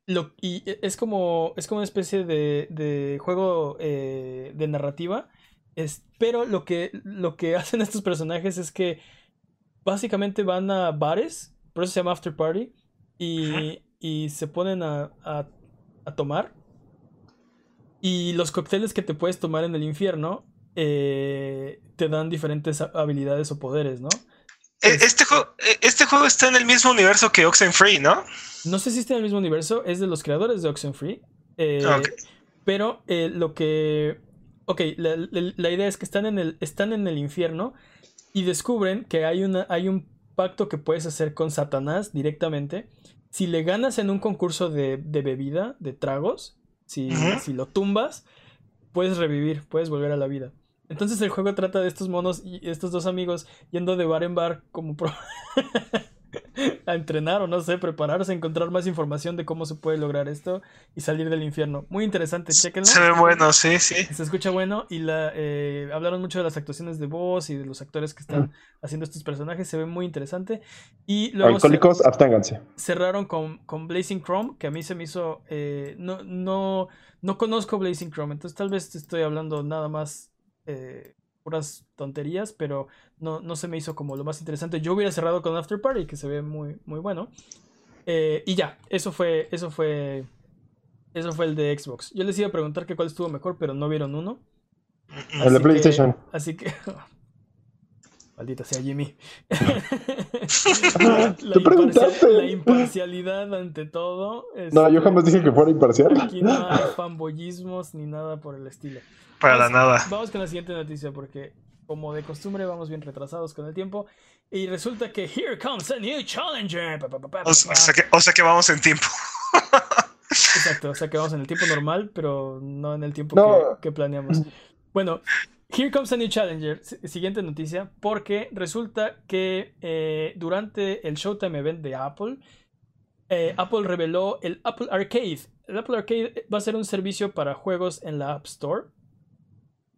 lo, y e, es como es como una especie de, de juego eh, de narrativa. Es, pero lo que, lo que hacen estos personajes es que básicamente van a bares, por eso se llama After Party, y, y se ponen a, a, a, tomar. Y los cócteles que te puedes tomar en el infierno eh, te dan diferentes habilidades o poderes, ¿no? E, este, juego, e, este juego está en el mismo universo que Oxenfree, ¿no? No sé si está en el mismo universo, es de los creadores de Oxenfree. Eh, Pero eh, lo que. Ok, la, idea es que están en, el, están en el infierno y descubren que hay, una, hay un pacto que puedes hacer con Satanás directamente. Si le ganas en un concurso de, bebida, de tragos, si, si lo tumbas, puedes revivir, puedes volver a la vida. Entonces el juego trata de estos monos y estos dos amigos yendo de bar en bar como pro a entrenar o no sé, prepararse, encontrar más información de cómo se puede lograr esto y salir del infierno. Muy interesante, chequenlo. Se ve bueno, sí, sí. Se escucha bueno y la eh, hablaron mucho de las actuaciones de voz y de los actores que están haciendo estos personajes, se ve muy interesante. Y luego Alcohólicos, absténganse. Cerraron con, con Blazing Chrome, que a mí se me hizo eh, no, no, no conozco Blazing Chrome, entonces tal vez estoy hablando nada más eh, puras tonterías, pero no, no se me hizo como lo más interesante. Yo hubiera cerrado con After Party, que se ve muy, muy bueno. Eh, y ya, eso fue, eso fue, eso fue el de Xbox. Yo les iba a preguntar que cuál estuvo mejor, pero no vieron uno. El de PlayStation. así que, maldita sea Jimmy. la, imparcialidad ante todo. no, yo jamás dije que fuera imparcial. Aquí no hay fanboyismos ni nada por el estilo. Para nada. Vamos con la siguiente noticia porque, como de costumbre, vamos bien retrasados con el tiempo. Y resulta que here comes a new challenger. o, sea que, o sea que vamos en tiempo. Exacto, o sea que vamos en el tiempo normal, pero no en el tiempo que, planeamos. Bueno, Here comes a new challenger. Siguiente noticia, porque resulta que eh, durante el Showtime Event de Apple, eh, Apple reveló el Apple Arcade. El Apple Arcade va a ser un servicio para juegos en la App Store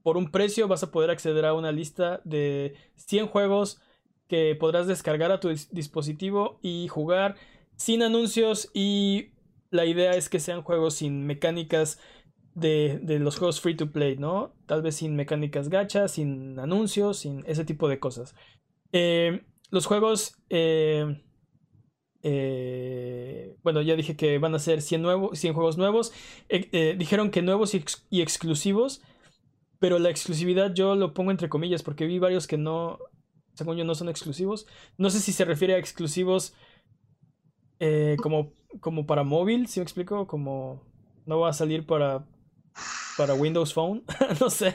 por un precio vas a poder acceder a una lista de 100 juegos que podrás descargar a tu dispositivo y jugar sin anuncios y la idea es que sean juegos sin mecánicas de, los juegos free to play, ¿no? Tal vez sin mecánicas gacha, sin anuncios, sin ese tipo de cosas. Eh, los juegos... Eh, eh, bueno, ya dije que van a ser 100, 100 juegos nuevos. dijeron que nuevos y exclusivos pero la exclusividad yo lo pongo entre comillas porque vi varios que no, según yo, no son exclusivos. No sé si se refiere a exclusivos eh, como, como para móvil, si me explico, como no va a salir para, para Windows Phone, no sé,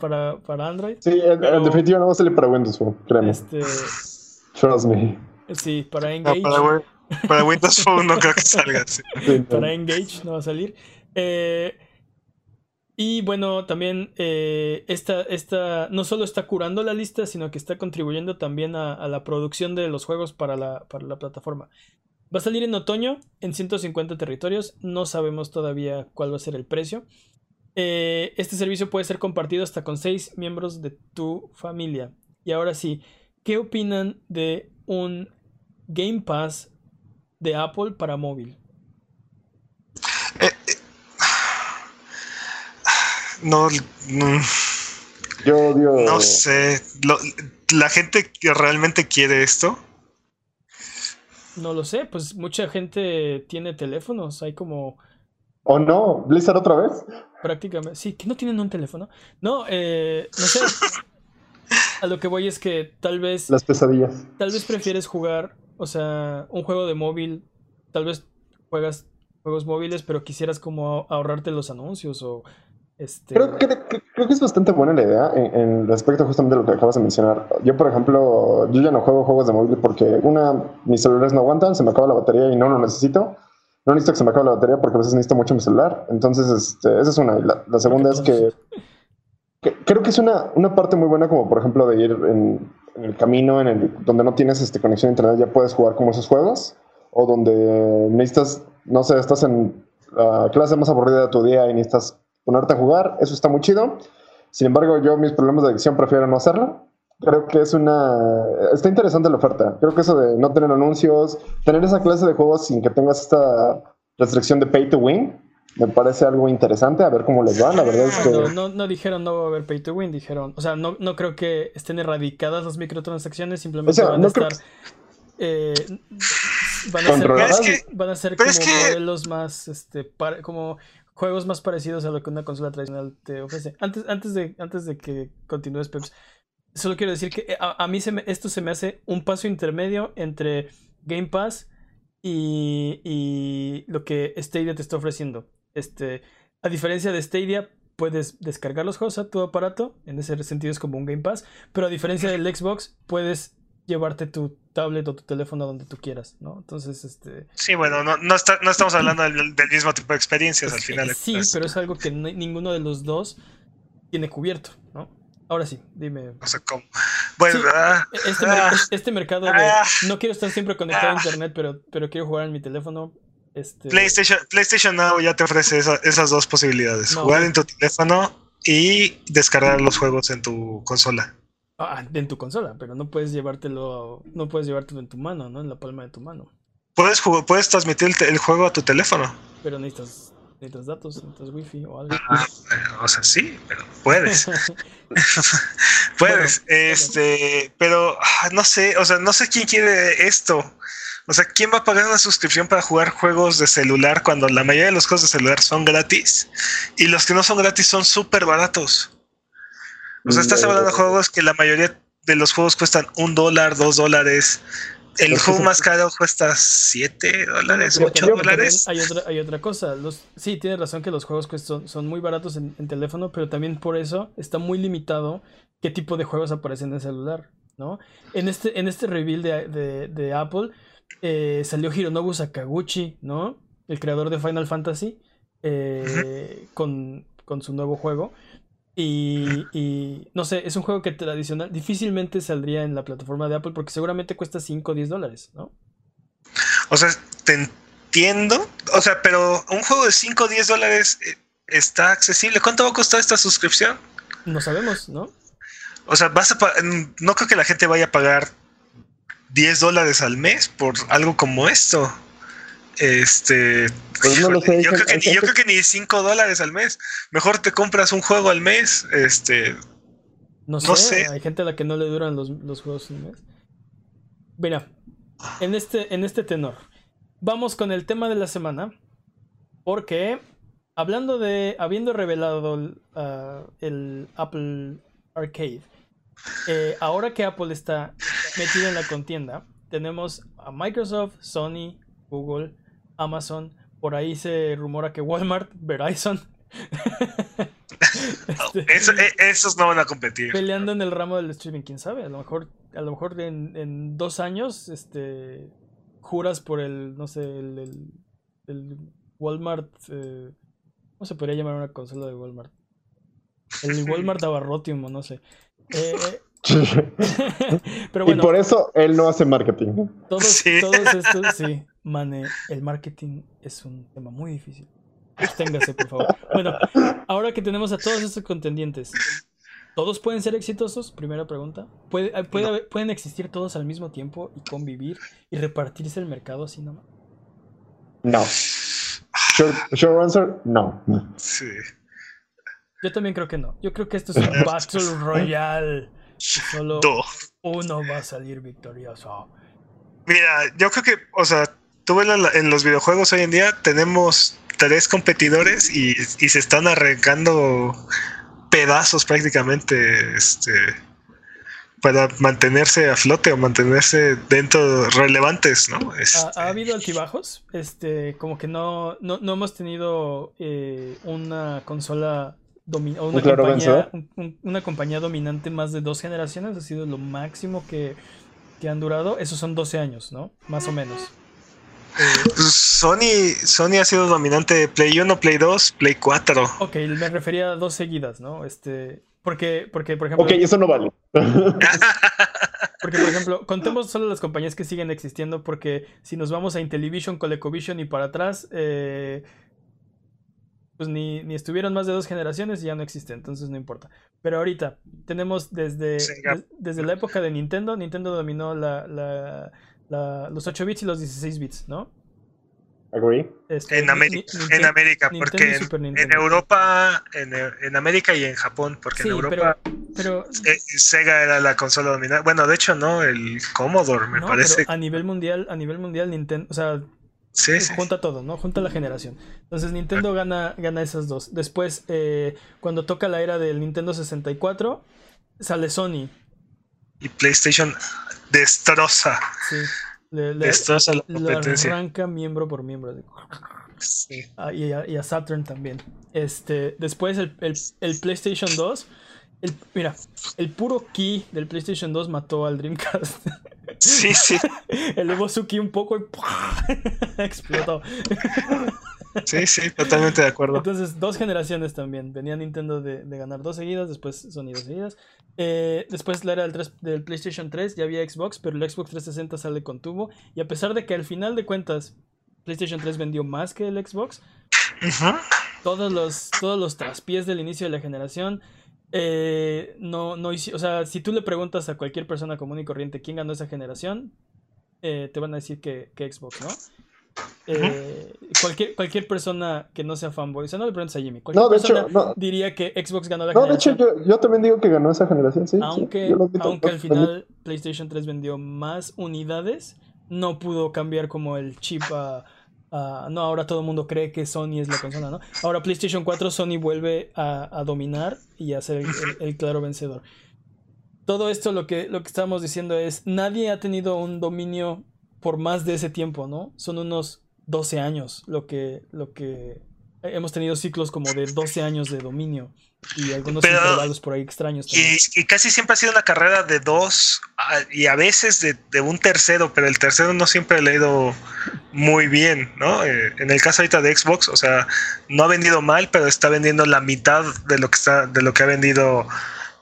para, para Android. Sí, en, definitiva no va a salir para Windows Phone, créeme. Este... Trust me. Sí, para Engage. para, Windows Phone no creo que salga. para Engage no va a salir. Eh, y bueno, también eh, esta, no solo está curando la lista, sino que está contribuyendo también a, la producción de los juegos para la, plataforma. Va a salir en otoño en 150 territorios. No sabemos todavía cuál va a ser el precio. Eh, este servicio puede ser compartido hasta con 6 miembros de tu familia. Y ahora sí, ¿qué opinan de un Game Pass de Apple para móvil? no, Yo odio. No sé. ¿La gente que realmente quiere esto? No lo sé, pues mucha gente tiene teléfonos, hay como... ¿O no? ¿Blizzard otra vez? Prácticamente, sí, que no tienen un teléfono. No, eh, no sé. A lo que voy es que tal vez... Las pesadillas. Tal vez prefieres jugar, o sea, un juego de móvil, tal vez juegas juegos móviles, pero quisieras como ahorrarte los anuncios o Este... Creo, que, creo que es bastante buena la idea en, respecto justamente a lo que acabas de mencionar. Yo, por ejemplo, yo ya no juego juegos de móvil porque una, mis celulares no aguantan, se me acaba la batería y no lo necesito. No necesito que se me acabe la batería porque a veces necesito mucho mi celular. Entonces, este, esa es una. La, segunda es que, creo que es una, una parte muy buena como, por ejemplo, de ir en, el camino en el, donde no tienes este, conexión a internet, ya puedes jugar como esos juegos. O donde necesitas, no sé, estás en la clase más aburrida de tu día y necesitas ponerte a jugar, eso está muy chido. Sin embargo, yo mis problemas de adicción prefiero no hacerlo. Creo que es una... Está interesante la oferta. Creo que eso de no tener anuncios, tener esa clase de juegos sin que tengas esta restricción de pay to win, me parece algo interesante, a ver cómo les va. La verdad es que... No, no, dijeron no va a haber pay to win, dijeron... O sea, no, no creo que estén erradicadas las microtransacciones, simplemente van a estar... Eh, van, a ser, van a ser como modelos más, este, como juegos más parecidos a lo que una consola tradicional te ofrece. Antes, antes, de, antes de que continúes, Peps, solo quiero decir que eh, a, mí se esto se me hace un paso intermedio entre Game Pass y, y, lo que Stadia te está ofreciendo. Este, a diferencia de Stadia, puedes descargar los juegos a tu aparato, en ese sentido es como un Game Pass, pero a diferencia del Xbox, puedes llevarte tu tablet o tu teléfono donde tú quieras, ¿no? Entonces, este... Sí, bueno, no, no, estamos hablando del, mismo tipo de experiencias al final. Sí, pero es algo que ninguno de los dos tiene cubierto. Ahora sí, dime. O sea, ¿cómo? Bueno, ah, este, ah, este, mercado de ah, no quiero estar siempre conectado a internet, pero, pero quiero jugar en mi teléfono. Este... PlayStation, PlayStation Now ya te ofrece esas dos posibilidades: jugar en tu teléfono y descargar los juegos en tu consola. Ah, en tu consola, pero no puedes llevártelo, no puedes llevártelo en tu mano, ¿no? En la palma de tu mano. Puedes, puedes transmitir el, juego a tu teléfono. Pero necesitas, necesitas datos, necesitas wifi o algo. Ah, o sea, sí, pero puedes. puedes, este, pero ah, no sé, o sea, no sé quién quiere esto. O sea, ¿quién va a pagar una suscripción para jugar juegos de celular cuando la mayoría de los juegos de celular son gratis? Y los que no son gratis son súper baratos. O sea, estás hablando de juegos que la mayoría de los juegos cuestan un dólar, dos dólares. El juego más caro cuesta siete dólares, ocho dólares. Hay otra, hay otra cosa. Los, sí, tienes razón que los juegos cuestan, son muy baratos en, teléfono, pero también por eso está muy limitado qué tipo de juegos aparecen en celular. ¿no? En este, en este reveal de, Apple eh, salió Hironobu Sakaguchi, ¿no? El creador de Final Fantasy, eh, con, con su nuevo juego. Y, no sé, es un juego que tradicional difícilmente saldría en la plataforma de Apple porque seguramente cuesta 5 o 10 dólares, ¿no? O sea, te entiendo. O sea, pero un juego de 5 o 10 dólares eh, está accesible. ¿Cuánto va a costar esta suscripción? No sabemos, ¿no? O sea, vas a no creo que la gente vaya a pagar 10 dólares al mes por algo como esto. Este. Pues yo, creo que, ni 5 dólares al mes. Mejor te compras un juego al mes. Este. No sé, Hay gente a la que no le duran los, juegos un mes. Mira, en este, en este tenor. Vamos con el tema de la semana. Porque. Hablando de. Habiendo revelado el uh, Apple Arcade. Eh, ahora que Apple está metida en la contienda, tenemos a Microsoft, Sony, Google, Amazon, por ahí se rumora que Walmart, Verizon. Este, e, esos no van a competir. Peleando en el ramo del streaming, quién sabe. A lo mejor, a lo mejor en, dos años, este juras por el, no sé, el, el, Walmart. Eh, ¿Cómo se podría llamar una consola de Walmart? El Walmart Abarrotium, no sé. Eh, pero bueno, y por eso él no hace marketing. Todos, todos estos, sí. Mane, el marketing es un tema muy difícil. Absténgase, por favor. Bueno, ahora que tenemos a todos estos contendientes, ¿todos pueden ser exitosos? Primera pregunta. ¿Puede, ¿Pueden existir todos al mismo tiempo y convivir y repartirse el mercado así nomás? No. Short, answer, no. Sí. Yo también creo que no. Yo creo que esto es un Battle Royale. Solo uno va a salir victorioso. Mira, yo creo que, o sea, tú en los videojuegos hoy en día tenemos tres competidores y, se están arrancando pedazos prácticamente este, para mantenerse a flote o mantenerse dentro relevantes, ¿no? ¿Ha, este, habido altibajos? Este, como que no, no, hemos tenido eh, una consola una, compañía, una compañía dominante más de dos generaciones, ha sido lo máximo que, han durado. Esos son 12 años, ¿no? Más o menos. Pues Sony, Sony ha sido dominante Play 1, Play 2, Play 4. Ok, me refería a dos seguidas, ¿no? Este, porque, porque, por ejemplo. Ok, eso no vale. porque, por ejemplo, contemos solo las compañías que siguen existiendo, porque si nos vamos a Intellivision, Colecovision y para atrás, eh, pues ni, estuvieron más de dos generaciones y ya no existe, entonces no importa. Pero ahorita tenemos desde, desde la época de Nintendo, Nintendo dominó la, la, los 8 bits y los 16 bits, ¿no? Agree. Este, en, en, América, porque en, Europa, en, América y en Japón, porque en Europa pero, Sega era la consola dominante. Bueno, de hecho no, el Commodore me parece. a nivel mundial, a nivel mundial Nintendo, o sea, junta todo, ¿no? Junta la generación. Entonces Nintendo gana, gana esas dos. Después, eh, cuando toca la era del Nintendo 64, sale Sony. Y PlayStation destroza. Sí. destroza la competencia. arranca miembro por miembro. Ah, y, a, Saturn también. Este, después el, el PlayStation 2 mira, el puro key del PlayStation 2 mató al Dreamcast. Sí, sí. Elevó su key un poco y explotó. Sí, sí, totalmente de acuerdo. Entonces, dos generaciones también. Venía Nintendo de, ganar dos seguidas, después Sony dos seguidas. Eh, después la era del, del, PlayStation 3, ya había Xbox, pero el Xbox 360 sale con tubo. Y a pesar de que al final de cuentas PlayStation 3 vendió más que el Xbox, todos, los, todos los traspiés del inicio de la generación eh, no, no, o sea, si tú le preguntas a cualquier persona común y corriente quién ganó esa generación, eh, te van a decir que, Xbox, ¿no? Eh, cualquier, cualquier persona que no sea fanboy, o sea, no le preguntes a Jimmy, cualquier no, de persona hecho, diría que Xbox ganó la generación. No, de hecho, yo, también digo que ganó esa generación, sí. Aunque, aunque al final PlayStation 3 vendió más unidades, no pudo cambiar como el chip a Ah, no, ahora todo el mundo cree que Sony es la consola, ¿no? Ahora PlayStation 4, Sony vuelve a, dominar y a ser el, claro vencedor. Todo esto lo que, lo que estamos diciendo es, nadie ha tenido un dominio por más de ese tiempo, ¿no? Son unos 12 años lo que, lo que hemos tenido ciclos como de 12 años de dominio y algunos intervalos por ahí extraños. Y, casi siempre ha sido una carrera de dos y a veces de, un tercero, pero el tercero no siempre le ha ido muy bien, ¿no? Eh, en el caso ahorita de Xbox, o sea, no ha vendido mal, pero está vendiendo la mitad de lo que está, de lo que ha vendido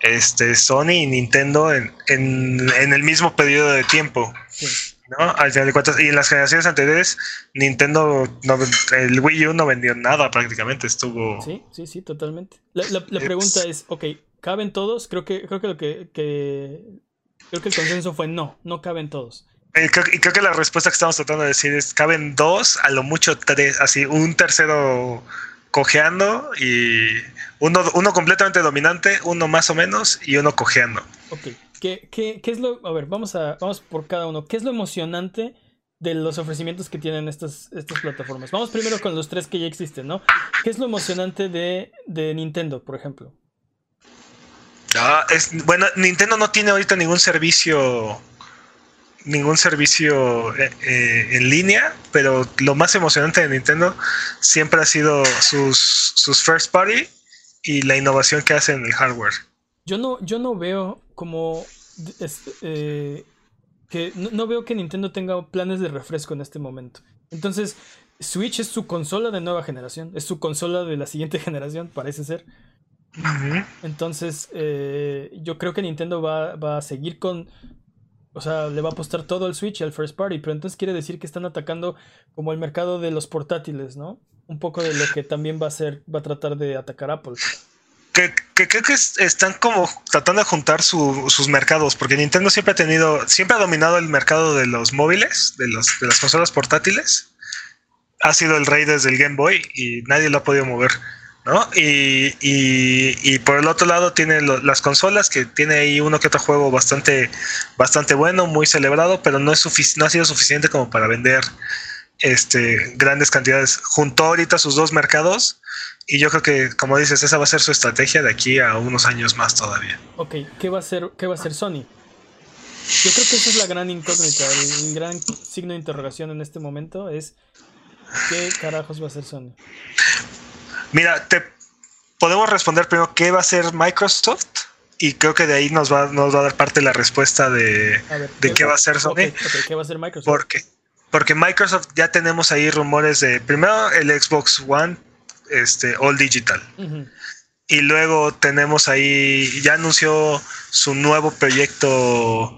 este Sony y Nintendo en, en el mismo periodo de tiempo. Sí. ¿No? Al final de cuentas, y en las generaciones anteriores, Nintendo, el Wii U no vendió nada prácticamente, estuvo... Sí, sí, sí, totalmente. La, pregunta es, ok, ¿caben todos? Creo que, creo que lo que, Creo que el consenso fue no, no caben todos. Y creo, y creo, que la respuesta que estamos tratando de decir es, caben dos, a lo mucho tres, así, un tercero cojeando y uno, uno completamente dominante, uno más o menos y uno cojeando. Ok. ¿Qué, qué, qué es lo. A ver, vamos, a, vamos por cada uno. ¿Qué es lo emocionante de los ofrecimientos que tienen estas, estas plataformas? Vamos primero con los tres que ya existen, ¿no? ¿Qué es lo emocionante de, de Nintendo, por ejemplo? Ah, es, bueno, Nintendo no tiene ahorita ningún servicio ningún servicio eh, eh, en línea, pero lo más emocionante de Nintendo siempre ha sido sus, sus first party y la innovación que hace en el hardware. Yo no, yo no veo como eh, que no, veo que Nintendo tenga planes de refresco en este momento. Entonces, Switch es su consola de nueva generación, es su consola de la siguiente generación, parece ser. Entonces, eh, yo creo que Nintendo va, va, a seguir con. O sea, le va a apostar todo al Switch y al First Party, pero entonces quiere decir que están atacando como el mercado de los portátiles, ¿no? Un poco de lo que también va a ser, va a tratar de atacar Apple que, creo que están como tratando de juntar sus mercados, porque Nintendo siempre ha tenido, siempre ha dominado el mercado de los móviles, de, las consolas portátiles. Ha sido el rey desde el Game Boy y nadie lo ha podido mover. ¿no? Y, y, por el otro lado tiene las consolas, que tiene ahí uno que otro juego bastante, bastante bueno, muy celebrado, pero no, es no ha sido suficiente como para vender este, grandes cantidades. Juntó ahorita sus dos mercados y yo creo que, como dices, esa va a ser su estrategia de aquí a unos años más todavía. Ok, ¿qué va a hacer, qué va a hacer Sony? Yo creo que esa es la gran incógnita, el, gran signo de interrogación en este momento es ¿qué carajos va a hacer Sony? Mira, te, podemos responder primero qué va a hacer Microsoft y creo que de ahí nos va, nos va a dar parte la respuesta de, de qué va a hacer Sony. ¿Qué va a hacer Microsoft? Porque, porque Microsoft ya tenemos ahí rumores de primero el Xbox One este, All Digital. Y luego tenemos ahí, ya anunció su nuevo proyecto,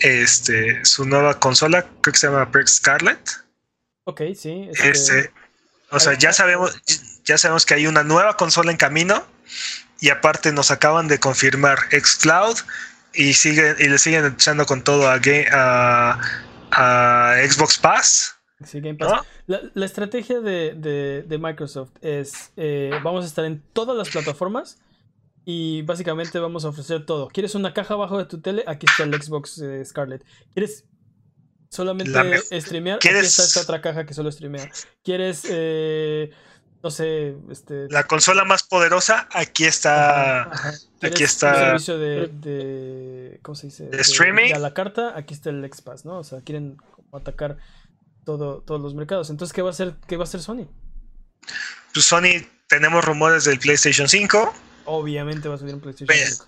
este, su nueva consola, creo que se llama Scarlet. Ok, sí. Este, o sea, ya sabemos, ya sabemos que hay una nueva consola en camino y aparte nos acaban de confirmar xCloud y siguen y le siguen echando con todo a, a, Xbox Pass. La, estrategia de, Microsoft es eh, vamos a estar en todas las plataformas y básicamente vamos a ofrecer todo. ¿Quieres una caja abajo de tu tele? Aquí está el Xbox eh, Scarlet. ¿Quieres solamente streamear? Aquí está esta otra caja que solo streamea. ¿Quieres eh, no sé, este... La consola más poderosa, aquí está... Aquí está... El servicio de, ¿Cómo se dice? De, streaming. a la carta, aquí está el X-Pass, ¿no? O sea, quieren atacar todo, todos los mercados. Entonces, ¿qué va a hacer, qué va a hacer Sony? Pues Sony, tenemos rumores del PlayStation 5. Obviamente va a subir un PlayStation 5.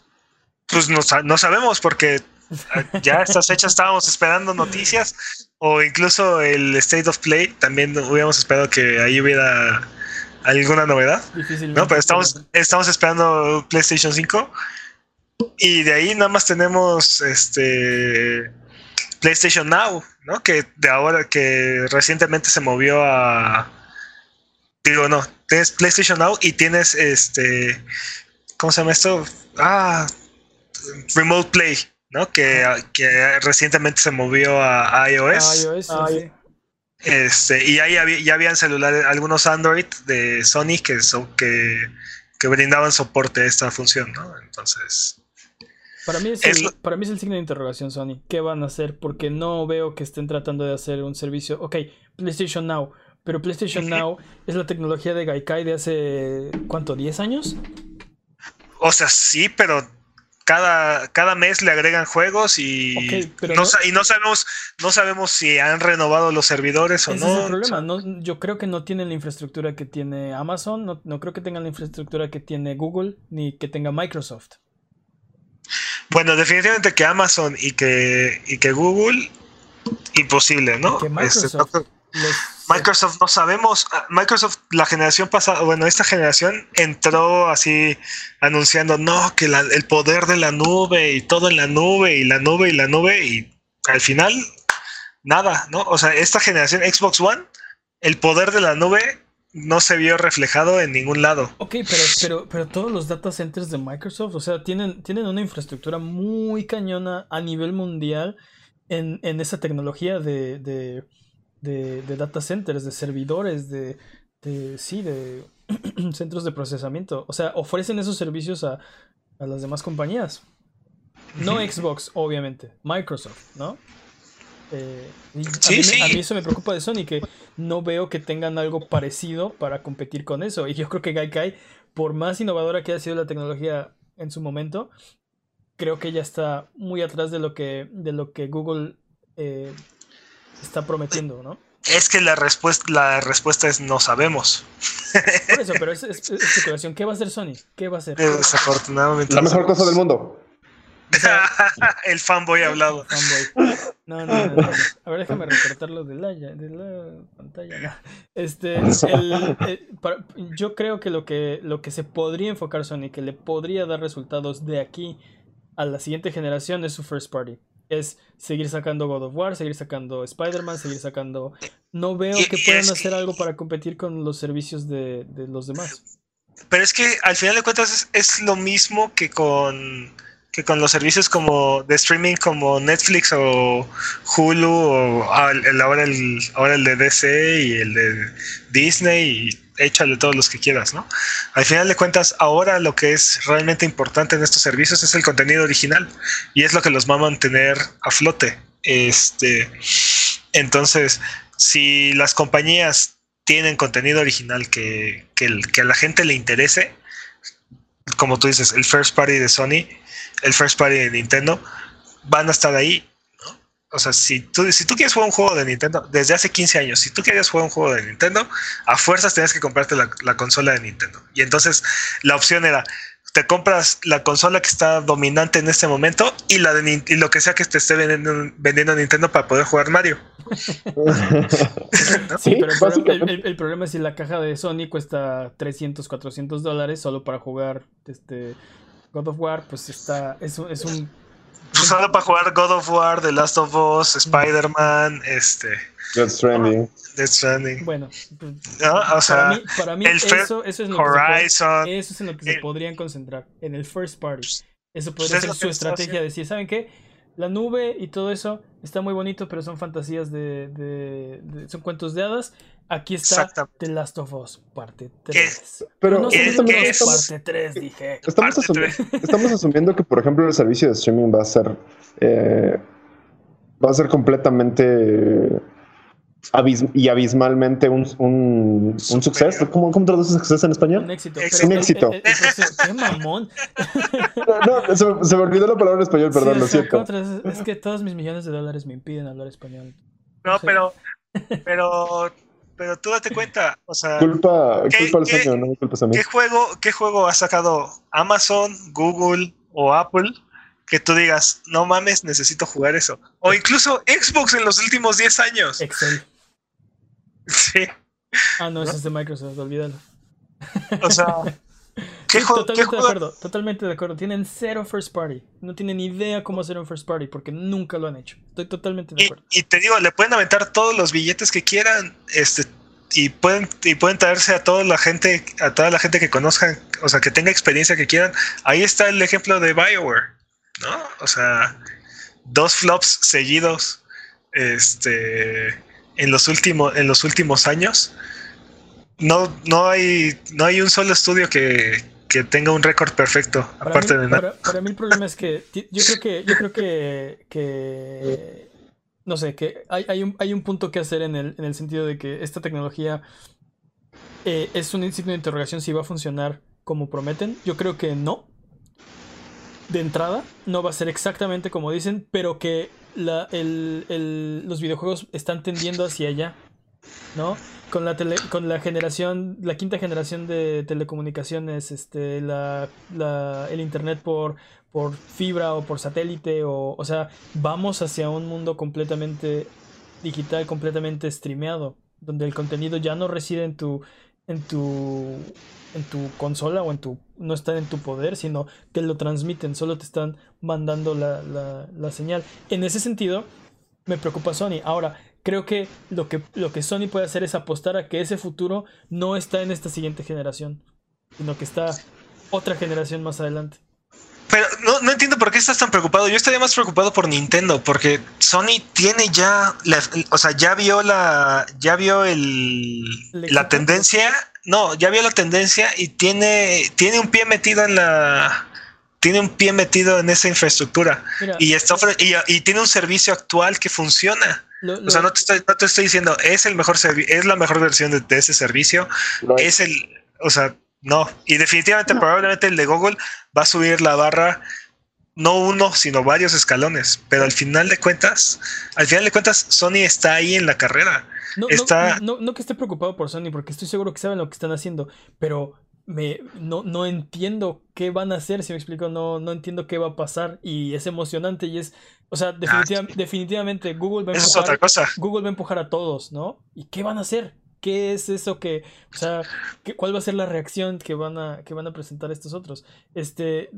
Pues no, no sabemos porque ya a estas fechas estábamos esperando noticias o incluso el State of Play también hubiéramos esperado que ahí hubiera alguna novedad. No, pero estamos, estamos esperando PlayStation 5. Y de ahí nada más tenemos este PlayStation Now, ¿no? Que de ahora, que recientemente se movió a. Digo, no, tienes PlayStation Now y tienes este. ¿Cómo se llama esto? Ah, Remote Play, ¿no? Que, que recientemente se movió a iOS. iOS, sí. Este, y ahí ya habían celulares, algunos Android de Sony que, que, que, brindaban soporte a esta función, ¿no? Entonces. Para mí, es el, para mí es el signo de interrogación, Sony. ¿Qué van a hacer? Porque no veo que estén tratando de hacer un servicio. Ok, PlayStation Now. Pero PlayStation Now es la tecnología de Gaikai de hace. ¿Cuánto? ¿10 años? O sea, sí, pero cada, cada mes le agregan juegos y, no, y no sabemos no sabemos si han renovado los servidores o no. Es el problema. yo creo que no tienen la infraestructura que tiene Amazon, no, creo que tengan la infraestructura que tiene Google ni que tenga Microsoft. Bueno, definitivamente que Amazon y que, y que Google, imposible, ¿no? Que este, Microsoft, Microsoft no sabemos. Ah, Microsoft, la generación pasada, bueno, esta generación entró así anunciando, no, que el poder de la nube y todo en la nube y la nube y la nube y al final, nada, ¿no? O sea, esta generación Xbox One, el poder de la nube no se vio reflejado en ningún lado. Ok, pero, pero, pero todos los data centers de Microsoft, o sea, tienen, tienen una infraestructura muy cañona a nivel mundial en, en esa tecnología de de, data centers, de servidores, de, sí, de centros de procesamiento. O sea, ofrecen esos servicios a, las demás compañías. No Xbox, obviamente, Microsoft, ¿no? Eh, a, mí, eso me preocupa de Sony, que no veo que tengan algo parecido para competir con eso. Y yo creo que Gaikai, por más innovadora que haya sido la tecnología en su momento, creo que ya está muy atrás de lo que, de lo que Google eh, está prometiendo, ¿no? Es que la respuesta, la respuesta es no sabemos. Por eso, pero es, especulación. ¿Qué va a hacer Sony? ¿Qué va a hacer? Desafortunadamente. La mejor cosa del mundo. el fanboy hablado. No, no, no, A ver, déjame recortarlo de la, de la pantalla. Este, eh, yo creo que lo, que lo que se podría enfocar Sony, que le podría dar resultados de aquí a la siguiente generación, es su first party es seguir sacando God of War, seguir sacando Spider-Man, seguir sacando... No veo que puedan hacer algo para competir con los servicios de, los demás. Pero es que al final de cuentas es, lo mismo que con, que con los servicios como de streaming como Netflix o Hulu o ah, ahora, el, ahora el de DC y el de Disney y échale todos los que quieras, ¿no? Al final de cuentas, ahora lo que es realmente importante en estos servicios es el contenido original y es lo que los va a mantener a flote. Este, entonces, si las compañías tienen contenido original que, que, a la gente le interese, como tú dices, el first party de Sony, el first party de Nintendo, van a estar ahí. O sea, si tú, si tú quieres jugar un juego de Nintendo desde hace 15 años, si tú quieres jugar un juego de Nintendo, a fuerzas tenías que comprarte la, la consola de Nintendo. Y entonces la opción era, te compras la consola que está dominante en este momento y la de y lo que sea que te esté vendiendo, vendiendo Nintendo para poder jugar Mario. Sí, pero el, problema- básicamente. el- el- el problema es si la caja de Sony cuesta 300, 400 dólares solo para jugar este God of War, pues está, es un, es un Pues solo para jugar God of War, The Last of Us, Spider-Man, este, Death Stranding. Death Stranding. bueno, pues, ¿no? O para sea, mí, para mí el eso, eso es lo que se eso es en lo que se podrían concentrar, en el first party. Eso pues podría ser su estrategia, decir, ¿saben qué? La nube y todo eso está muy bonito, pero son fantasías de, de- de- son cuentos de hadas. Aquí está. The Last of Us, parte ¿Qué? 3. Pero no ¿qué- solo justamente qué estamos, parte 3, dije. estamos, Parte asumi- estamos asumiendo que, por ejemplo, el servicio de streaming va a ser eh, va a ser completamente abis- y abismalmente un, un, un suceso. ¿Cómo, ¿Cómo traduces suceso en Un español? éxito. Éxito. Un éxito. el- el proceso- ¡Qué mamón! No, se, me- se me olvidó la palabra en español, perdón, Sí, lo o sea, siento. ¿cómo traduces? Es que todos mis millones de dólares me impiden hablar español. No, sé. pero, pero, pero tú date cuenta, o sea, Culpa, ¿Qué- culpa al qué- sueño, no me culpes a mí. ¿qué juego, ¿qué juego ha sacado Amazon, Google o Apple que tú digas, no mames, necesito jugar eso? O incluso Xbox en los últimos 10 años. Excel. Sí, Ah, no, eso es de Microsoft, olvídalo. o sea, ¿qué, Sí, qué totalmente de acuerdo, totalmente de acuerdo. Tienen cero first party. No tienen idea cómo hacer un first party porque nunca lo han hecho. Estoy totalmente de Y, acuerdo. y te digo, le pueden aventar todos los billetes que quieran, este, y pueden, y pueden traerse a toda la gente, a toda la gente que conozcan, o sea, que tenga experiencia que quieran. Ahí está el ejemplo de Bioware, ¿no? O sea, dos flops seguidos, este, en los últimos, en los últimos años. No, no hay, no hay un solo estudio que, que tenga un récord perfecto, Para aparte mí, de nada. para, para mí el problema es que yo creo que, yo creo que, que no sé, que hay, hay, un, hay un punto que hacer en el, en el sentido de que esta tecnología eh, es un signo de interrogación si va a funcionar como prometen. Yo creo que no. De entrada, no va a ser exactamente como dicen, pero que la, el- el- los videojuegos están tendiendo hacia allá, ¿no? Con la, tele- con la generación, la quinta generación de telecomunicaciones, este, la, la- el internet por, por fibra o por satélite, o, o sea, vamos hacia un mundo completamente digital, completamente streameado, donde el contenido ya no reside en tu, en tu, en tu consola o en tu, no está en tu poder, sino te lo transmiten, solo te están mandando la, la, la señal. En ese sentido, me preocupa Sony. Ahora, creo que lo, que lo que Sony puede hacer es apostar a que ese futuro no está en esta siguiente generación, sino que está otra generación más adelante. Pero no, no entiendo por qué estás tan preocupado. Yo estaría más preocupado por Nintendo, porque Sony tiene ya, la- o sea, ya vio la, ya vio el, ¿El la tendencia. No, ya vio la tendencia y tiene, tiene un pie metido en la, tiene un pie metido en esa infraestructura Mira, y está y, y tiene un servicio actual que funciona. Lo- lo- O sea, no te estoy, no te estoy diciendo es el mejor es la mejor versión de, de ese servicio Right. es el, o sea, no. Y definitivamente, probablemente el de Google va a subir la barra, no uno, sino varios escalones. Pero al final de cuentas, al final de cuentas, Sony está ahí en la carrera. No, no- Está- no, no que esté preocupado por Sony, porque estoy seguro que saben lo que están haciendo, pero me, no, no entiendo qué van a hacer, si me explico, no, no entiendo qué va a pasar y es emocionante y es, o sea, definitiva- definitivamente Google va a Esa es empujar, otra cosa. Google va a empujar a todos, ¿no? ¿Y qué van a hacer? ¿Qué es eso que, o sea, qué- cuál va a ser la reacción que van a, que van a presentar estos otros? Este,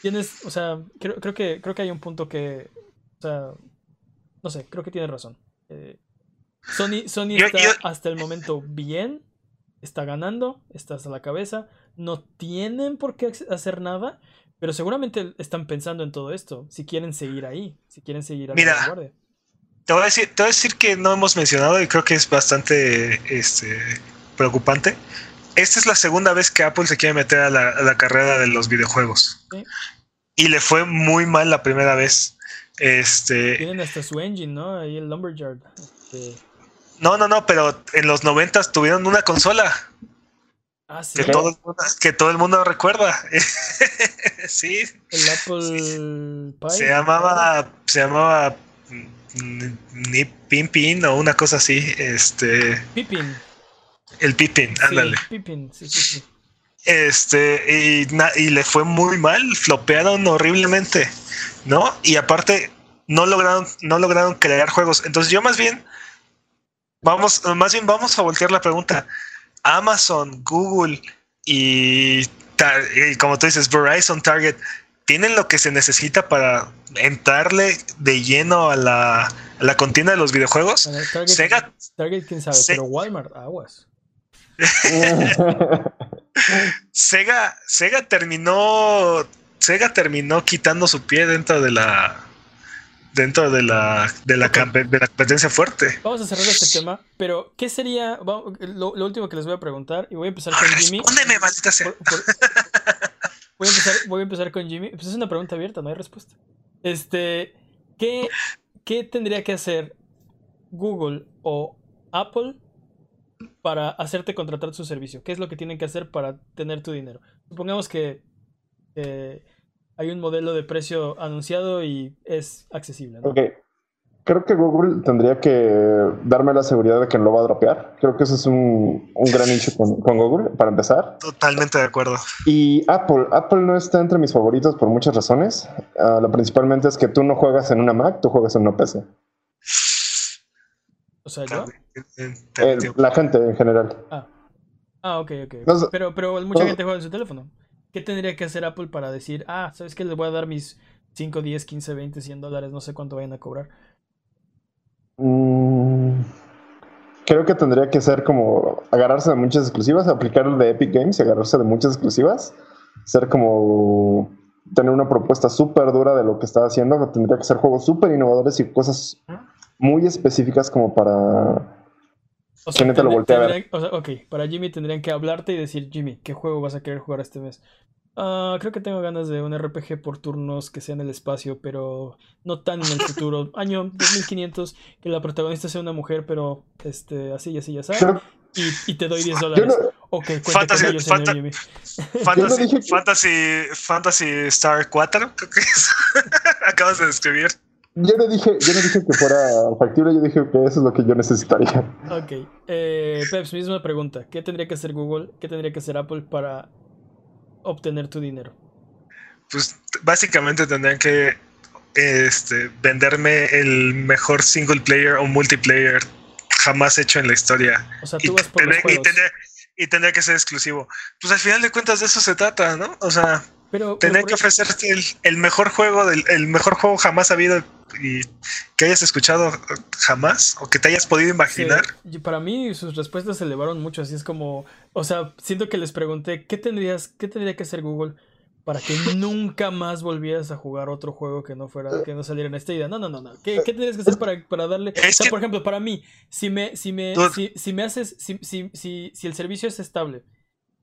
tienes, o sea, creo, creo que, creo que hay un punto que, o sea, no sé, creo que tienes razón. Eh, Sony, Sony Yo- está yo- hasta el momento bien, está ganando, está hasta la cabeza, no tienen por qué hacer nada, pero seguramente están pensando en todo esto, si quieren seguir ahí, si quieren seguir a la Mira, vanguardia. Te voy, a decir, te voy a decir que no hemos mencionado y creo que es bastante este, preocupante. Esta es la segunda vez que Apple se quiere meter a la, a la carrera de los videojuegos. Sí. Y le fue muy mal la primera vez. Este, Tienen hasta su engine, ¿no? Ahí el Lumberyard. este, no, no, no, pero en los noventas tuvieron una consola. Ah, sí. que todo el mundo, que todo el mundo recuerda. sí, El Apple Pie. se llamaba, se llamaba ni Pimpin o una cosa así. Este. Pippin. El Pippin, ándale. Sí, Pippin, sí, sí, sí. Este, y, y le fue muy mal, flopearon horriblemente, ¿no? Y aparte, no lograron, no lograron crear juegos. Entonces, yo más bien, vamos, más bien vamos a voltear la pregunta. Amazon, Google y, como tú dices, Verizon, Target, ¿tienen lo que se necesita para entrarle de lleno a la, a la contienda de los videojuegos? Target, Sega, Target, quién sabe, Se- pero Walmart, aguas. Sega, Sega terminó. Sega terminó quitando su pie dentro de la. Dentro de la. De la, campe- de la competencia fuerte. Vamos a cerrar este tema, pero ¿qué sería lo, lo último que les voy a preguntar? Y voy a empezar con Jimmy. Respóndeme, maldita sea. Por- por- voy, a empezar, voy a empezar con Jimmy. Pues es una pregunta abierta, no hay respuesta. Este, ¿qué, qué tendría que hacer Google o Apple para hacerte contratar su servicio? ¿Qué es lo que tienen que hacer para tener tu dinero? Supongamos que eh, hay un modelo de precio anunciado y es accesible. ¿no? Ok. Creo que Google tendría que darme la seguridad de que no lo va a dropear. Creo que eso es un, un gran issue con, con Google, para empezar. Totalmente de acuerdo. Y Apple. Apple no está entre mis favoritos por muchas razones. Ah, la principalmente es que tú no juegas en una Mac, tú juegas en una PC. O sea, yo. El- la gente en general. Ah. Ah, ok, ok. No Pero, pero mucha no- gente juega en su teléfono. ¿Qué tendría que hacer Apple para decir, ah, ¿sabes qué? Les voy a dar mis 5, 10, 15, 20, 100 dólares, no sé cuánto vayan a cobrar? Mm, creo que tendría que ser como agarrarse de muchas exclusivas, aplicar el de Epic Games y agarrarse de muchas exclusivas. Ser como tener una propuesta súper dura de lo que está haciendo. Tendría que ser juegos súper innovadores y cosas muy específicas como para O Que neta lo voltea a ver. o sea, ok, para Jimmy tendrían que hablarte y decir, Jimmy, ¿qué juego vas a querer jugar este mes? Ah, creo que tengo ganas de un RPG por turnos que sea en el espacio, pero no tan en el futuro. Año 2500, que la protagonista sea una mujer, pero este, así y así ya sabes. Y, y te doy 10 Yo dólares. no, Ok, Fantasy- con ello, señor fanta- Jimmy. Fantasy, dije que- Fantasy, Fantasy Star 4, creo que es. Acabas de describir. Yo no dije, yo no dije que fuera factible, yo dije que eso es lo que yo necesitaría. Ok. Eh, Peps, misma pregunta. ¿Qué tendría que hacer Google? ¿Qué tendría que hacer Apple para obtener tu dinero? Pues básicamente tendrían que este, venderme el mejor single player o multiplayer jamás hecho en la historia. O sea, Y tú vas por los y, juegos. tendría, y tendría que ser exclusivo. Pues al final de cuentas de eso se trata, ¿no? O sea, Pero, que ofrecerte el, el mejor juego del el mejor juego jamás habido y que hayas escuchado jamás o que te hayas podido Sí, imaginar. y para mí sus respuestas se elevaron mucho, así es como, o sea, siento que les pregunté, ¿qué tendrías, qué tendría que hacer Google para que nunca más volvieras a jugar otro juego que no fuera, que no saliera en esta idea? No, no, no, no. ¿Qué, qué tendrías que hacer para, para darle? Es o sea, que- por ejemplo, para mí, si me, si me, si, si me haces, si, si, si, si el servicio es estable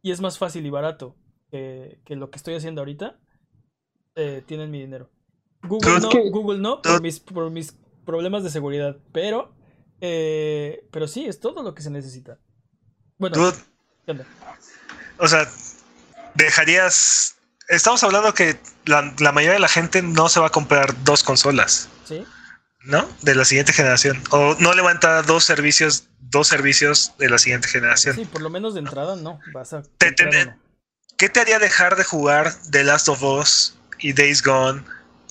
y es más fácil y barato que, que lo que estoy haciendo ahorita, eh, tienen mi dinero. Google no, que- Google no, por mis, por mis problemas de seguridad, pero, eh, pero sí, es todo lo que se necesita. Bueno, ¿qué onda? o sea, dejarías. Estamos hablando que la, la mayoría de la gente no se va a comprar dos consolas, ¿Sí? ¿no? De la siguiente generación. O no le va a entrar dos servicios, dos servicios de la siguiente generación. Sí, por lo menos de entrada no. Vas a. Te- te-. ¿Qué te haría dejar de jugar The Last of Us y Days Gone?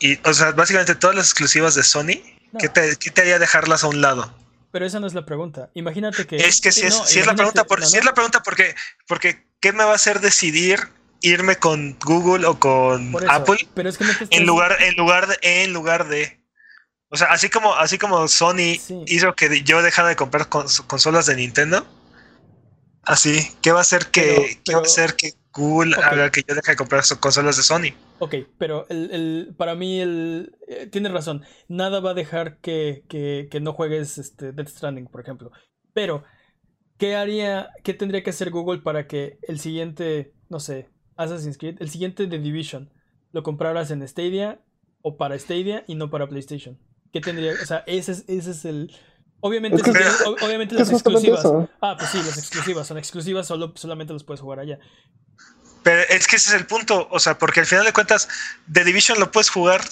Y, o sea, básicamente todas las exclusivas de Sony. No, ¿Qué, te, qué te haría dejarlas a un lado? pero esa no es la pregunta. Imagínate que. Es que si es, no, si es la pregunta, por, no, si es la pregunta porque, porque ¿qué me va a hacer decidir irme con Google o con eso, Apple Pero es que en lugar, en lugar de, en lugar de. O sea, así como, así como Sony Sí. hizo que yo dejara de comprar cons- consolas de Nintendo. Así, ¿qué va a hacer que, Pero- qué va a hacer que Google Ok. haga que yo deje de comprar so- consolas de Sony? Ok, pero el, el- para mí el, eh, tienes razón. Nada va a dejar que, que, que no juegues este, Death Stranding, por ejemplo. Pero, ¿qué haría, qué tendría que hacer Google para que el siguiente, no sé, Assassin's Creed, el siguiente de Division, lo compraras en Stadia o para Stadia y no para PlayStation? ¿Qué tendría? O sea, ese es, ese es el... Obviamente, Es que- si tienes- ob- obviamente las exclusivas. eso. Ah, pues sí, las exclusivas son exclusivas, solo, solamente los puedes jugar allá. Pero es que ese es el punto, o sea, porque al final de cuentas, The Division lo puedes jugar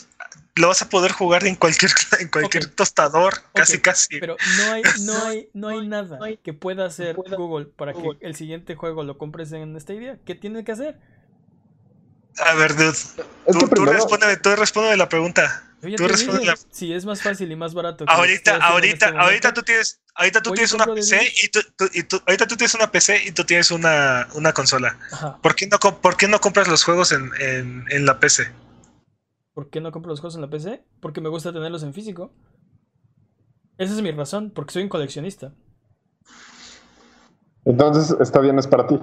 lo vas a poder jugar en cualquier, en cualquier tostador, casi casi. Pero no hay, no hay, no hay nada que pueda hacer Google para que el siguiente juego lo compres en Stadia. ¿Qué tiene que hacer? A ver, dude, Es tú, tú respóndeme, tú respóndeme la pregunta. Yo Tú la- si es más fácil y más barato. Ahorita, ahorita, este ahorita tú tienes, ahorita tú tienes una PC y tú, tú- y tú- ahorita tú tienes una PC y tú tienes una, una consola. Ajá. ¿Por qué no, por qué no compras los juegos en, en, en la PC? ¿Por qué no compro los juegos en la PC? Porque me gusta tenerlos en físico. Esa es mi razón, porque soy un coleccionista. entonces está bien, es para ti.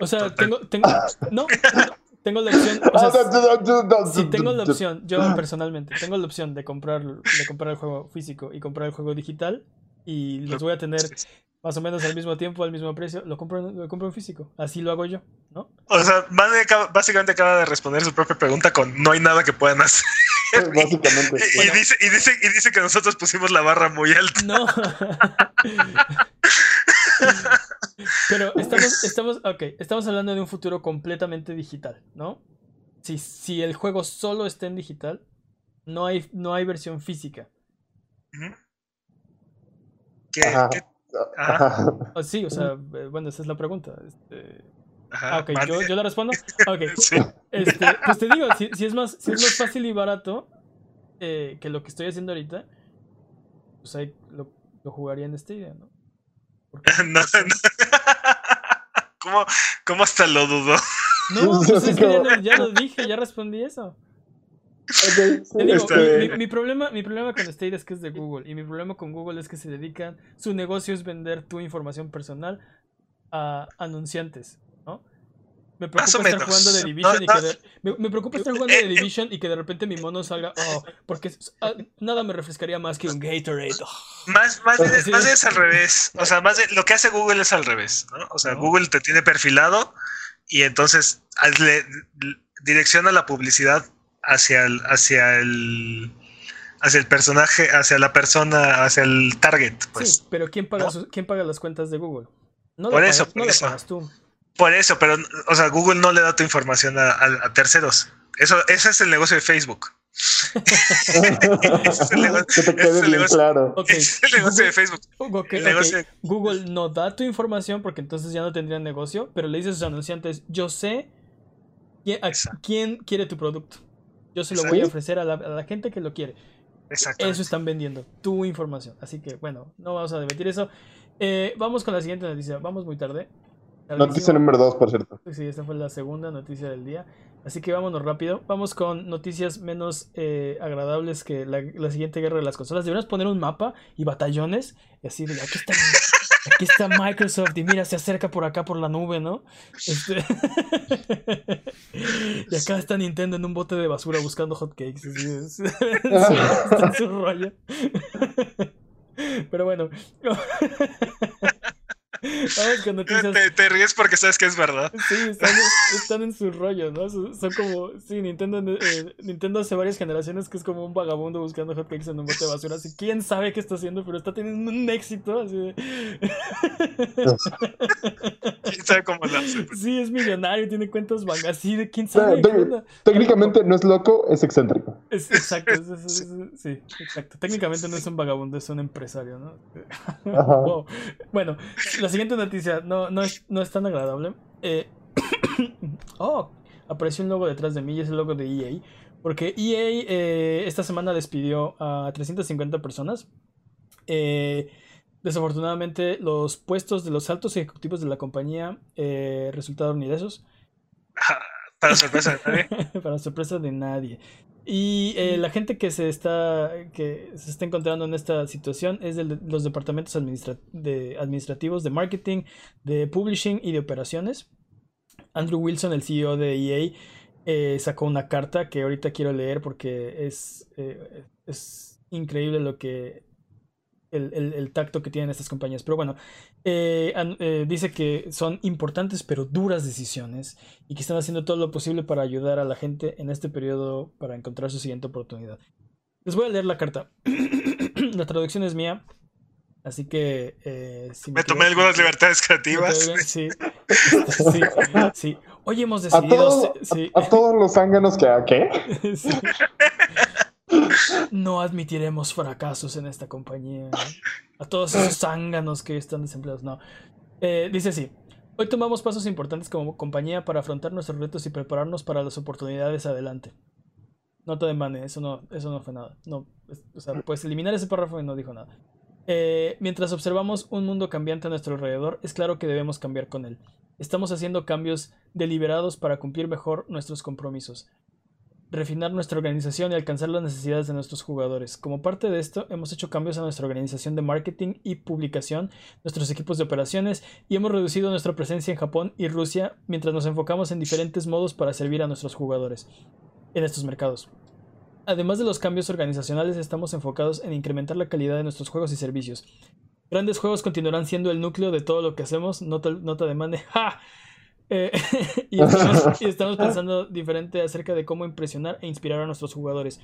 O sea, tengo, tengo, no, tengo la opción, o sea, si tengo la opción, yo personalmente tengo la opción de comprar, de comprar el juego físico y comprar el juego digital y los voy a tener más o menos al mismo tiempo, al mismo precio, lo compro, en- lo compro en físico. Así lo hago yo, ¿no? O sea, básicamente acaba de responder su propia pregunta con no hay nada que puedan hacer. Básicamente. Y, y Bueno. dice, y, dice, y dice que nosotros pusimos la barra muy alta. No. Pero estamos, estamos, ok, estamos hablando de un futuro completamente digital, ¿no? Si, si el juego solo está en digital, no hay, no hay versión física. Ujú. ¿Qué- Ajá. qué- Ajá, Ajá. Oh, sí, o sea, eh, bueno, esa es la pregunta. Este, ajá, ah, ok, yo, yo la respondo. Ok, Sí. este, pues te digo, si, si es más, si es más fácil y barato eh, que lo que estoy haciendo ahorita, pues ahí lo, lo jugaría en Stadia, ¿no? No, no. ¿Cómo, ¿Cómo hasta lo dudó? No, pues es que ya, lo- ya lo dije, ya respondí eso. Sí, digo, mi, mi- mi problema, mi problema con Stadia es que es de Google. Y mi problema con Google es que se dedican. Su negocio es vender tu información personal a anunciantes, Me Más o preocupa estar menos. jugando de Division No, y que de, me, me preocupa estar jugando de Eh, eh. Division y que de repente mi mono salga. Oh, porque ah, nada me refrescaría más que un Gatorade. Oh. Más, más, bien, Sí. más bien es al revés. O sea, más bien- lo que hace Google es al revés, ¿no? O sea, No. Google te tiene perfilado y entonces le, direcciona la publicidad hacia el, hacia el, hacia el personaje, hacia la persona, hacia el target, pues. sí, pero ¿quién paga, ¿quién paga las cuentas de Google? No Por eso, pagas, por no eso. pagas tú. Por eso, pero, o sea, Google no le da tu información a, a- a terceros. Eso, ese es el negocio de Facebook. Ese es el negocio- que te ese es el negocio. claro. Ok, Ese es el negocio de Facebook. Google no da tu información porque entonces ya no tendrían negocio, pero le dice a sus anunciantes, yo sé quién, a Exacto. quién quiere tu producto. Yo se lo Exacto. voy a ofrecer a la, a la gente que lo quiere. Exactamente. Eso están vendiendo, tu información. Así que bueno, no vamos a debatir eso. Eh, vamos con la siguiente noticia. Vamos muy tarde. Noticia número dos, por cierto. Sí, esta fue la segunda noticia del día. Así que vámonos rápido. Vamos con noticias menos eh, agradables que la, la siguiente guerra de las consolas. Deberíamos poner un mapa y batallones. Y así de aquí está, aquí está Microsoft. Y mira, se acerca por acá por la nube, ¿no? Este- y acá está Nintendo en un bote de basura buscando hotcakes. así es. Está en su rollo. Pero bueno. Te, te ríes porque sabes que es verdad. Sí, están, están en su rollo, ¿no? Son, como, sí, Nintendo, eh, Nintendo hace varias generaciones que es como un vagabundo buscando hotcakes en un bote de basura. Así, quién sabe qué está haciendo, pero está teniendo un éxito. Así de- ¿Quién sabe cómo lo hace? Sí, es millonario, tiene cuentas bancarias. Así de quién sabe. onda? técnicamente no es loco, es excéntrico. Es, exacto, es- es- es- sí, exacto. Técnicamente no es un vagabundo, es un empresario, ¿no? Ajá. Wow. Bueno, la siguiente noticia no, no, es, no es tan agradable. Eh, oh, apareció un logo detrás de mí y es el logo de EA. Porque EA eh, esta semana despidió a 350 personas. Eh, desafortunadamente, los puestos de los altos ejecutivos de la compañía resultaron ilesos. Para sorpresa de nadie. para sorpresa de nadie. Y eh, la gente que se está que se está encontrando en esta situación es de los departamentos de administrativos de marketing, de publishing y de operaciones. Andrew Wilson, el CEO de EA, eh, sacó una carta que ahorita quiero leer porque es, eh, es increíble lo que el, el- el tacto que tienen estas compañías. Pero bueno, eh, an- eh, dice que son importantes pero duras decisiones y que están haciendo todo lo posible para ayudar a la gente en este periodo para encontrar su siguiente oportunidad. Les voy a leer la carta. la traducción es mía. Así que eh, si me, tomé algunas libertades creativas. sí, sí, sí. Hoy hemos decidido. A todos, los zánganos que a qué. No admitiremos fracasos en esta compañía. A todos esos zánganos que están desempleados. No. Eh, dice así. Hoy tomamos pasos importantes como compañía para afrontar nuestros retos y prepararnos para las oportunidades adelante. Nota de Mane, eso no, eso no fue nada. No, o sea, puedes eliminar ese párrafo y no dijo nada. Eh, mientras observamos un mundo cambiante a nuestro alrededor, es claro que debemos cambiar con él. Estamos haciendo cambios deliberados para cumplir mejor nuestros compromisos refinar nuestra organización y alcanzar las necesidades de nuestros jugadores. Como parte de esto, hemos hecho cambios a nuestra organización de marketing y publicación, nuestros equipos de operaciones y hemos reducido nuestra presencia en Japón y Rusia mientras nos enfocamos en diferentes modos para servir a nuestros jugadores en estos mercados. Además de los cambios organizacionales, estamos enfocados en incrementar la calidad de nuestros juegos y servicios. Grandes juegos continuarán siendo el núcleo de todo lo que hacemos. Nota, nota de mande. ¡Ja! Eh, y, estamos, pensando diferente acerca de cómo impresionar e inspirar a nuestros jugadores.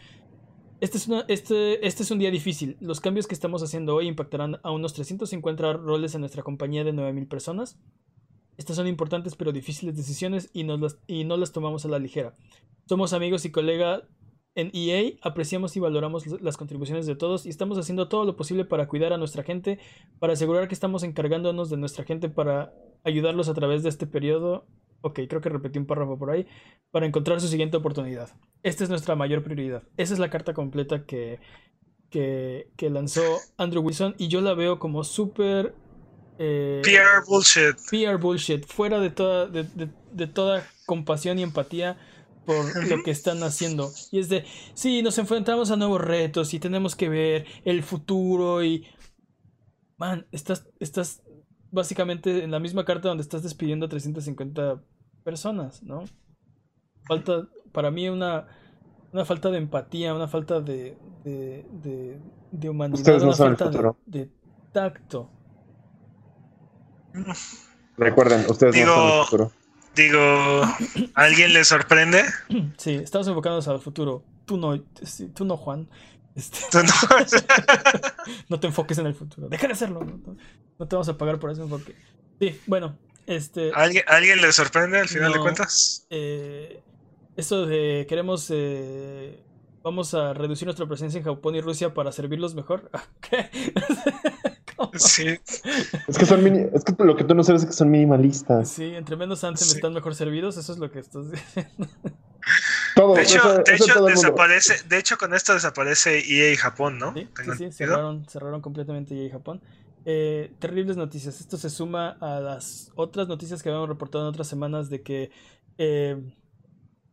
Este es, este, este es un día difícil. Los cambios que estamos haciendo hoy impactarán a unos 350 roles en nuestra compañía de 9.000 personas. Estas son importantes pero difíciles decisiones y, nos y no las tomamos a la ligera. Somos amigos y colegas en EA, apreciamos y valoramos las contribuciones de todos y estamos haciendo todo lo posible para cuidar a nuestra gente, para asegurar que estamos encargándonos de nuestra gente para ayudarlos a través de este periodo. Ok, creo que repetí un párrafo por ahí. Para encontrar su siguiente oportunidad. Esta es nuestra mayor prioridad. Esa es la carta completa que, que, lanzó Andrew Wilson y yo la veo como súper... Eh, PR bullshit. PR bullshit. Fuera de toda, de, de toda compasión y empatía por lo que están haciendo. Y es de, sí, nos enfrentamos a nuevos retos y tenemos que ver el futuro y... Man, estás, estás básicamente en la misma carta donde estás despidiendo a 350 personas, ¿no? Falta, para mí, una, una falta de empatía, una falta de, de, de, humanidad, una falta de, tacto. Recuerden, ustedes no son el futuro. Digo, ¿alguien le sorprende? Sí, estamos enfocados al futuro. Tú no, tú no, Juan. Este, no? te enfoques en el futuro. Deja de hacerlo. No, te vamos a pagar por ese enfoque. Sí, bueno. Este, ¿Alguien, ¿Alguien le sorprende al final de cuentas? Eh, eso de queremos. Eh, vamos a reducir nuestra presencia en Japón y Rusia para servirlos mejor. ¿Qué? Sí. Es que son es que lo que tú no sabes es que son minimalistas. Sí, entre menos antes están mejor servidos, eso es lo que estás diciendo. de hecho, de, hecho desaparece, de hecho, con esto desaparece EA y Japón, ¿no? Sí, sí, cerraron, cerraron completamente EA y Japón. Eh, terribles noticias. Esto se suma a las otras noticias que habíamos reportado en otras semanas de que eh,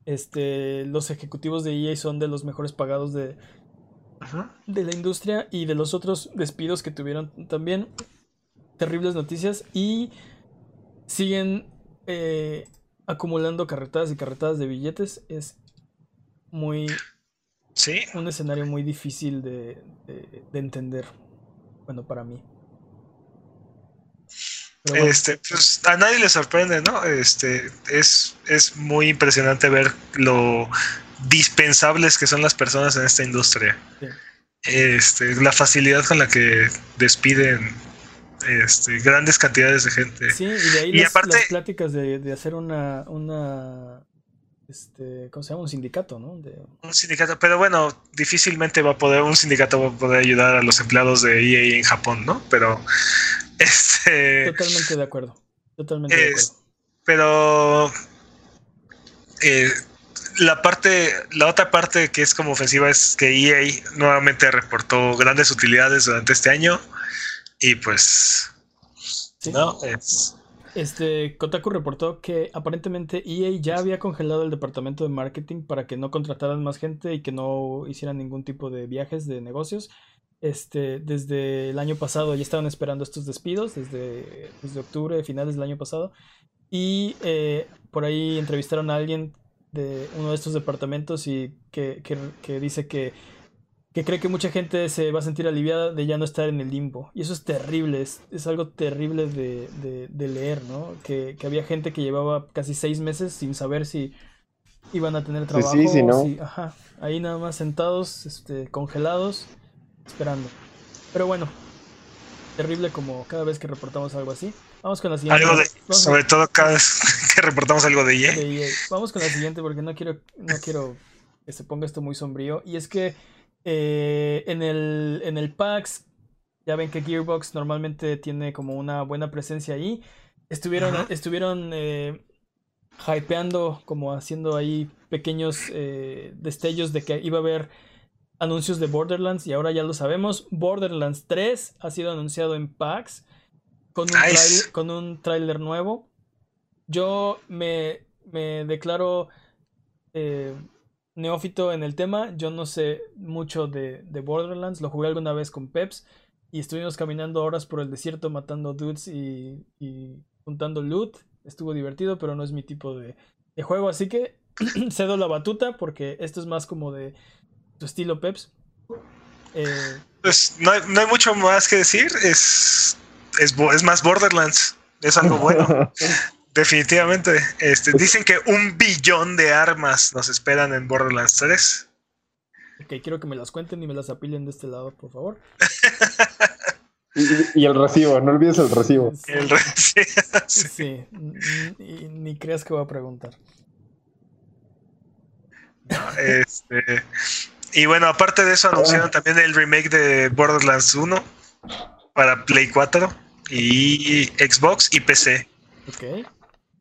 este, los ejecutivos de EA son de los mejores pagados de, de la industria y de los otros despidos que tuvieron también. Terribles noticias y siguen eh, acumulando carretadas y carretadas de billetes. Es muy... Sí. Un escenario muy difícil de, entender. Bueno, para mí. Este, pues a nadie le sorprende, ¿no? Este, es, es muy impresionante ver lo dispensables que son las personas en esta industria. Este, la facilidad con la que despiden este, grandes cantidades de gente. Sí, y de ahí las, aparte, pláticas de, hacer una, una este, ¿cómo se llama? Un sindicato, ¿no? Un sindicato, pero bueno, difícilmente va a poder, un sindicato va a poder ayudar a los empleados de EA en Japón, ¿no? Pero, este... Totalmente de acuerdo, totalmente de acuerdo. Pero, eh, la parte, la otra parte que es como ofensiva es que EA nuevamente reportó grandes utilidades durante este año y pues no es este Kotaku reportó que aparentemente EA ya había congelado el departamento de marketing para que no contrataran más gente y que no hicieran ningún tipo de viajes de negocios. Este, desde el año pasado ya estaban esperando estos despidos, desde, desde octubre, finales del año pasado. Y eh, por ahí entrevistaron a alguien de uno de estos departamentos y que, dice que, cree que mucha gente se va a sentir aliviada de ya no estar en el limbo. Y eso es terrible, es, algo terrible de, leer, ¿no? Que, había gente que llevaba casi seis meses sin saber si iban a tener trabajo. Sí, sí, ¿no? ajá, ahí nada más sentados, este, congelados, esperando. Pero bueno, terrible como cada vez que reportamos algo así. Vamos con la siguiente. Algo de, sobre todo cada vez que reportamos algo de EA. de EA. Vamos con la siguiente porque no quiero, no quiero que se ponga esto muy sombrío. Y es que eh, en, el, en el PAX, ya ven que Gearbox normalmente tiene como una buena presencia ahí. Estuvieron, Ajá. estuvieron eh, hypeando, como haciendo ahí pequeños eh, destellos de que iba a haber anuncios de Borderlands y ahora ya lo sabemos. Borderlands 3 ha sido anunciado en PAX con un, Nice. con un tráiler nuevo. Yo me, me declaro eh, neófito en el tema. Yo no sé mucho de, de Borderlands. Lo jugué alguna vez con Peps y estuvimos caminando horas por el desierto matando dudes y, y juntando loot. Estuvo divertido, pero no es mi tipo de, de juego. Así que cedo la batuta porque esto es más como de tu estilo Peps. Eh, Pues no hay, no hay mucho más que decir. Es, es, es más Borderlands. Es algo bueno. Definitivamente. Este, dicen que un billón de armas nos esperan en Borderlands 3. ok, quiero que me las cuenten y me las apilen de este lado, por favor. Y, y el recibo, no olvides el recibo. Sí, El re- sí, ni creas que voy a preguntar. Este, y bueno, aparte de eso, anunciaron también el remake de Borderlands 1 para Play 4 y Xbox y PC, Ok.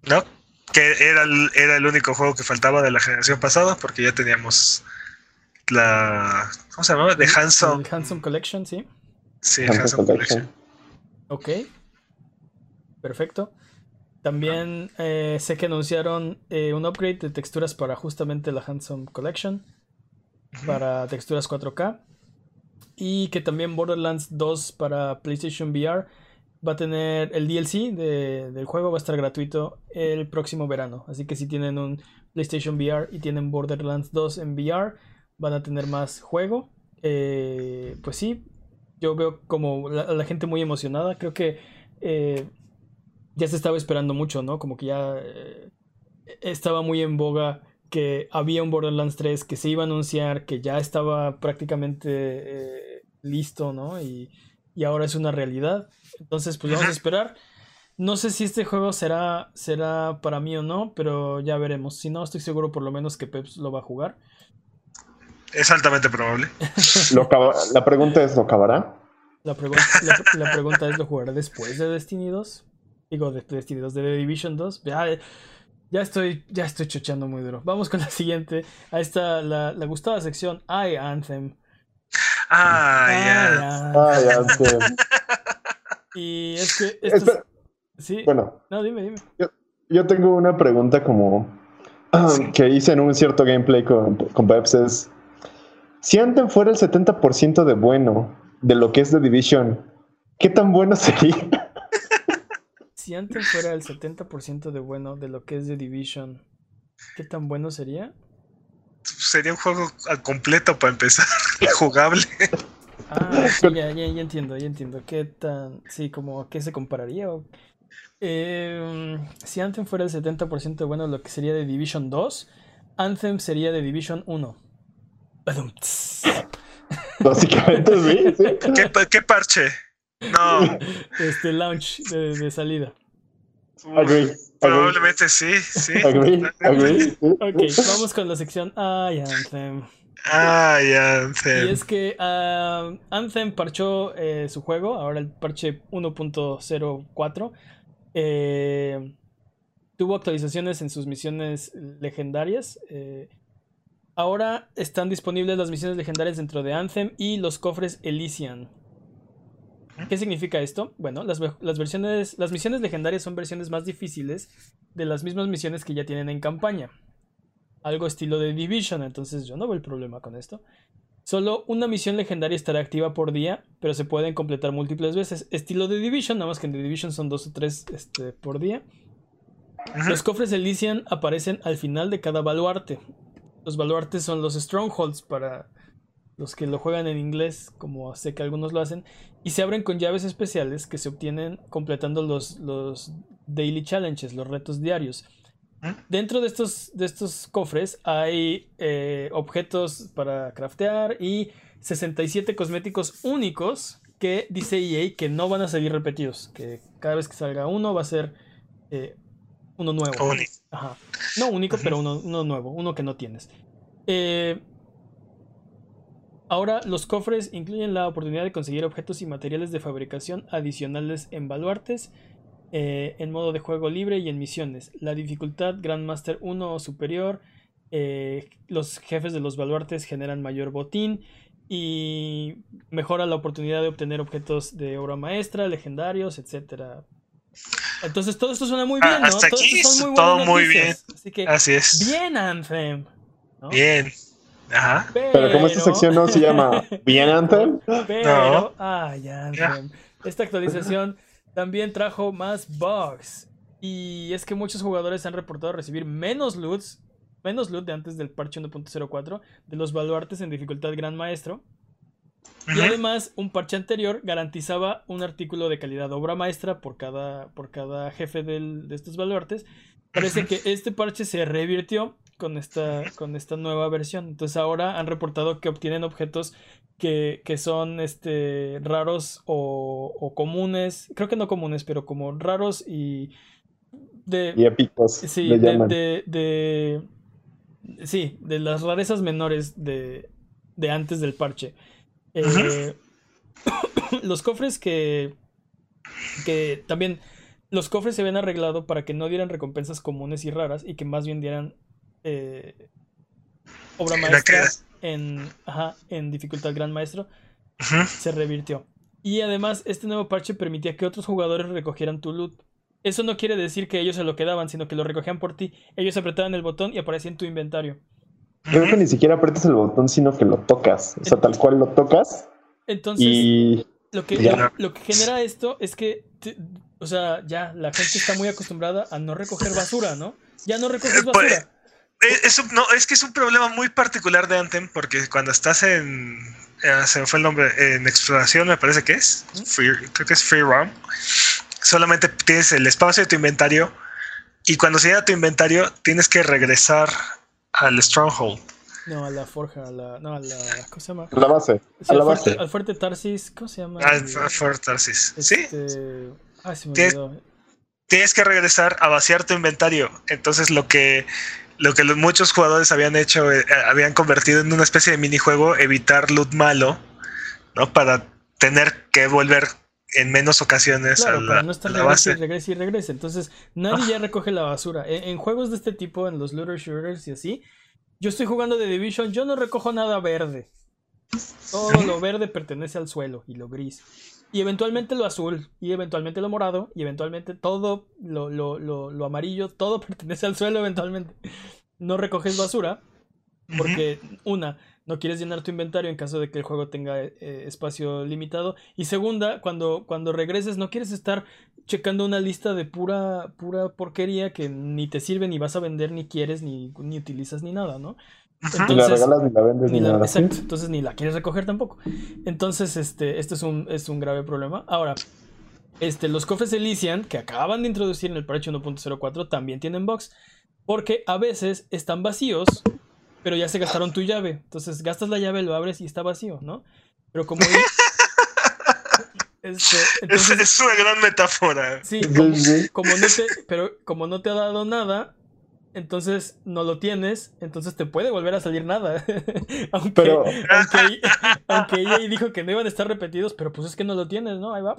¿No? Que era el, era el único juego que faltaba de la generación pasada, porque ya teníamos la. ¿Cómo se llamaba? The Handsome. Handsome Collection, sí. Sí, Handsome Handsome Collection. Collection. Ok. Perfecto. También eh, sé que anunciaron eh, un upgrade de texturas para justamente la Handsome Collection. Para texturas 4K. Y que también Borderlands 2 para PlayStation VR va a tener el DLC de- del juego, va a estar gratuito el próximo verano. Así que si tienen un PlayStation VR y tienen Borderlands 2 en VR, van a tener más juego. Eh, pues sí, yo veo como la gente muy emocionada. Creo que eh, ya se estaba esperando mucho, ¿no? Como que ya eh, estaba muy en boga que había un Borderlands 3 que se iba a anunciar, que ya estaba prácticamente eh, listo, ¿no? Y, y ahora es una realidad. Entonces, pues vamos a esperar. No sé si este juego será, será para mí o no, pero ya veremos. Si no, estoy seguro por lo menos que Peps lo va a jugar. Es altamente probable. Lo la pregunta es, ¿lo acabará? La, pregun- la, la pregunta es, ¿lo jugará después de Destiny 2? Digo, de Destiny 2, de The Division 2. Ya, ya estoy, ya estoy chochando muy duro. Vamos con la siguiente. Ahí está la, la gustada sección I Anthem. Ah, ya. I Ah, ya, Anthem. sí. Y es que... esto es- sí. bueno, No, dime, dime. yo tengo una pregunta como que hice en un cierto gameplay con, con Peps es, si Anthem fuera el 70% de bueno de lo que es The Division, ¿qué tan bueno sería? Si Anthem fuera el 70% de bueno de lo que es The Division, ¿qué tan bueno sería? Sería un juego al completo para empezar, jugable. Ah, sí, ya, ya, ya entiendo, ya entiendo. ¿Qué tan. Sí, como a qué se compararía? o- Eh, si Anthem fuera el 70% de bueno, lo que sería de Division 2, Anthem sería de Division 1. Badum, tss. Básicamente sí, sí. ¿Qué, pa- qué parche? No, Este launch de, de salida. Agree, probablemente sí, sí. agree. Ok, vamos con la sección I Anthem. Ah, ya. Y es que ah, Anthem parchó eh, su juego, ahora el parche 1.04. eh, tuvo actualizaciones en sus misiones legendarias. eh, ahora están disponibles las misiones legendarias dentro de Anthem y los cofres Elysian. ¿Qué significa esto? Bueno, las, ve- las versiones, las misiones legendarias son versiones más difíciles de las mismas misiones que ya tienen en campaña. Algo estilo de Division, entonces yo no veo el problema con esto. Solo una misión legendaria estará activa por día, pero se pueden completar múltiples veces. Estilo de Division, nada más que en The Division son dos o tres este, por día. Los cofres Elysian aparecen al final de cada baluarte. Los baluartes son los strongholds para los que lo juegan en inglés, como sé que algunos lo hacen, y se abren con llaves especiales que se obtienen completando los, los daily challenges, los retos diarios. ¿Mm? Dentro de estos, de estos cofres hay eh, objetos para craftear y 67 cosméticos únicos que dice EA que no van a salir repetidos, que cada vez que salga uno va a ser eh, uno nuevo. Único. Ajá. No único, pero uno, uno nuevo, uno que no tienes. Eh, ahora, los cofres incluyen la oportunidad de conseguir objetos y materiales de fabricación adicionales en baluartes, eh, en modo de juego libre y en misiones. La dificultad Grandmaster 1 o superior. eh, los jefes de los baluartes generan mayor botín y mejora la oportunidad de obtener objetos de obra maestra, legendarios, etcétera. Entonces todo esto suena muy Ah, bien, ¿no? hasta Todo aquí son todo buenas muy noticias. Así que Así es. bien Anthem. ¿no? Bien. Ajá. Pero como esta sección no se llama Bien Anthem, Pero, No. ay, Anthem. Esta actualización también trajo más bugs. Y es que muchos jugadores han reportado recibir menos loots, menos loot de antes del parche 1.04 de los baluartes en dificultad Gran Maestro. Y además, un parche anterior garantizaba un artículo de calidad obra maestra por cada, por cada jefe del- de estos baluartes. Parece que este parche se revirtió con esta, con esta nueva versión. Entonces ahora han reportado que obtienen objetos que, que son este, raros o, o comunes. Creo que no comunes, pero como raros y de, y épicos Sí, de, de- Sí, de las rarezas menores de, de antes del parche. Eh, los cofres que. que también. Los cofres se habían arreglado para que no dieran recompensas comunes y raras y que más bien dieran eh, obra maestra que- en, ajá, en dificultad gran maestro se revirtió. Y además, este nuevo parche permitía que otros jugadores recogieran tu loot. Eso no quiere decir que ellos se lo quedaban, sino que lo recogían por ti. Ellos apretaban el botón y aparecía en tu inventario. Creo que ni siquiera aprietas el botón, sino que lo tocas. O sea, tal cual lo tocas Entonces, y lo, que, lo, lo que genera esto es que, te- o sea, ya la gente está muy acostumbrada a no recoger basura, ¿no? Ya no recoges Pues, basura. Eh, Es un- no, es que es un problema muy particular de Anthem porque cuando estás en. eh, se me fue el nombre. En exploración, me parece que es. Free- creo que es Free Roam. Solamente tienes el espacio de tu inventario. Y cuando se llena tu inventario, tienes que regresar al Stronghold. No, a la forja, a la. No, a la. ¿Cómo se llama? la base. Sí, a la al, fuerte, base. al fuerte Tarsis, ¿cómo se llama? Al El- Fort Tarsis. Sí, este, Ah, se me Tienes- olvidó. tienes que regresar a vaciar tu inventario. Entonces lo que lo que los, muchos jugadores habían hecho, eh, habían convertido en una especie de minijuego, evitar loot malo, ¿no? Para tener que volver en menos ocasiones Claro, a para la, no estar a la regrese base. regrese y regrese. Entonces, nadie ya recoge la basura. En, en juegos de este tipo, en los looter shooters y así, yo estoy jugando de Division, yo no recojo nada verde. Todo lo verde pertenece al suelo y lo gris. Y eventualmente lo azul, y eventualmente lo morado, y eventualmente todo lo, lo, lo, lo amarillo, todo pertenece al suelo eventualmente. No recoges basura, porque una, no quieres llenar tu inventario en caso de que el juego tenga eh, espacio limitado. Y segunda, cuando, cuando regreses, no quieres estar checando una lista de pura, pura porquería que ni te sirve, ni vas a vender, ni quieres, ni, ni utilizas, ni nada, ¿no? Ujú. Ni la entonces- regalas, ni la vendes, ni, Ni la- nada. ¿sí? exacto, entonces ni la quieres recoger tampoco. Entonces, este, este es un, es un grave problema. Ahora, este, los cofres Elysian que acaban de introducir en el parche 1.04 también tienen bugs. Porque a veces están vacíos, pero ya se gastaron tu llave. Entonces gastas la llave, lo abres y está vacío, ¿no? Pero como... este, Es, entonces, es una gran metáfora. Sí, como, como no te, pero como no te ha dado nada, entonces no lo tienes, entonces te puede volver a salir nada. aunque, Pero- aunque, aunque EA dijo que no iban a estar repetidos, pero pues es que no lo tienes, ¿no? Ahí va.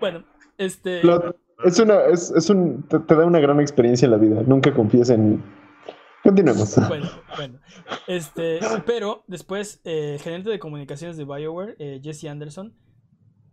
Bueno, este. Lo- es una, es, es un, te, te da una gran experiencia en la vida. Nunca confíes en. Continuemos. Bueno, bueno. Este, pero después eh, el gerente de comunicaciones de BioWare, eh, Jesse Anderson,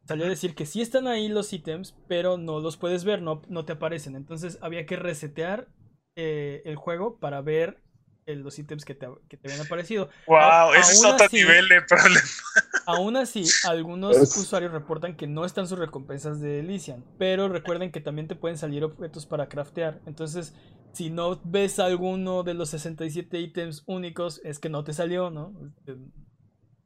salió a decir que sí están ahí los ítems, pero no los puedes ver, no, no te aparecen. Entonces había que resetear eh, el juego para ver los ítems que te, que te habían aparecido. Wow, A- ese es aún otro así- nivel de problema. Aún así, algunos Es- usuarios reportan que no están sus recompensas de Elysian, pero recuerden que también te pueden salir objetos para craftear. Entonces, si no ves alguno de los 67 ítems únicos, es que no te salió, ¿no?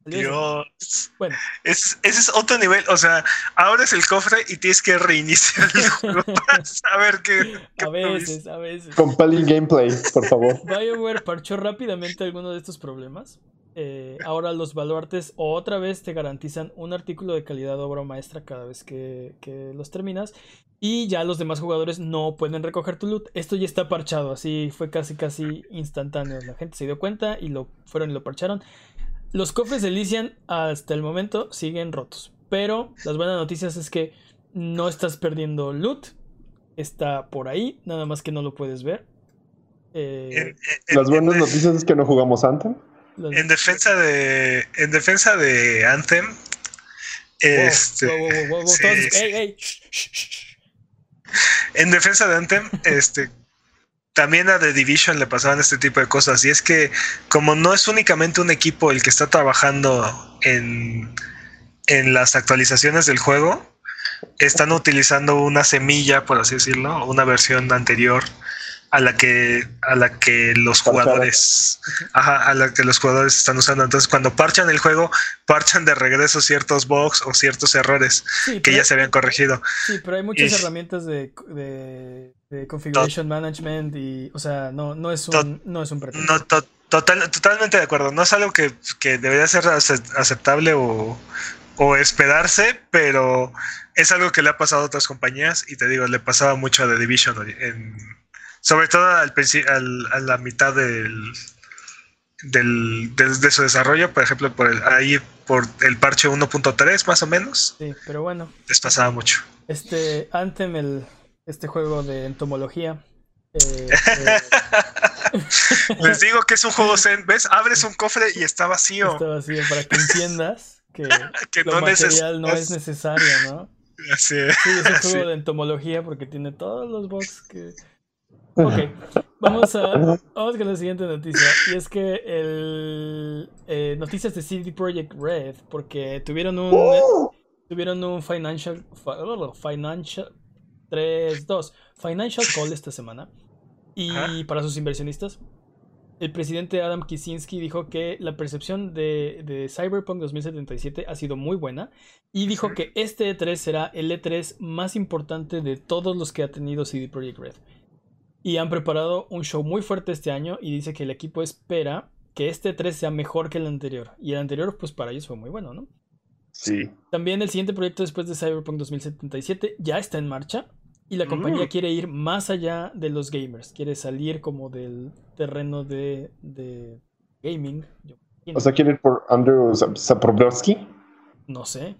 Dios. Bueno, Es, ese es otro nivel. O sea, abres el cofre y tienes que reiniciar el juego para saber qué. qué a veces, a veces. Compelling gameplay, por favor. BioWare parchó rápidamente algunos de estos problemas. Eh, ahora los baluartes otra vez te garantizan un artículo de calidad de obra maestra cada vez que, que, los terminas. Y ya los demás jugadores no pueden recoger tu loot. Esto ya está parchado, así fue casi casi instantáneo. La gente se dio cuenta y lo fueron y lo parcharon. Los cofres de Elysian hasta el momento siguen rotos. Pero las buenas noticias es que no estás perdiendo loot. Está por ahí, nada más que no lo puedes ver. Eh, las buenas noticias es que no jugamos Anthem. En defensa de. En defensa de Anthem. este. En defensa de Anthem, este. También a The Division le pasaban este tipo de cosas. Y es que, como no es únicamente un equipo el que está trabajando en, en las actualizaciones del juego, están utilizando una semilla, por así decirlo, una versión anterior a la que a la que los jugadores ajá, a la que los jugadores están usando entonces cuando parchan el juego parchan de regreso ciertos bugs o ciertos errores que ya se habían corregido sí pero hay muchas herramientas de, de, configuration management y o sea no no es un no es un no, total, totalmente de acuerdo no es algo que, que debería ser aceptable o, o esperarse pero es algo que le ha pasado a otras compañías y te digo le pasaba mucho a The Division en sobre todo al, a la mitad del, del, de, su desarrollo, por ejemplo, por el, ahí por el parche 1.3 más o menos. Sí, pero bueno. Les pasaba mucho. Este Anthem, el, este juego de entomología. Eh, eh, Les digo que es un juego Zen, ¿ves? Abres un cofre y está vacío. Está vacío para que entiendas que, lo no material no es necesario, ¿no? Así es. Sí, es un juego de entomología porque tiene todos los bugs que Ok, vamos a vamos con la siguiente noticia. Y es que el eh, noticias de CD Projekt Red, porque tuvieron un ¡Oh! tuvieron un financial financial 3-2 financial call esta semana. Y para sus inversionistas, el presidente Adam Kicinski dijo que la percepción de, de, Cyberpunk 2077 ha sido muy buena y dijo que este E3 será el E3 más importante de todos los que ha tenido CD Projekt Red. Y han preparado un show muy fuerte este año y dice que el equipo espera que este 3 sea mejor que el anterior. Y el anterior, pues para ellos fue muy bueno, ¿no? Sí. También el siguiente proyecto después de Cyberpunk 2077 ya está en marcha. Y la compañía mm. quiere ir más allá de los gamers. Quiere salir como del terreno de, de gaming. o sea, quiere ir por Andrew Zapobrowski. No sé.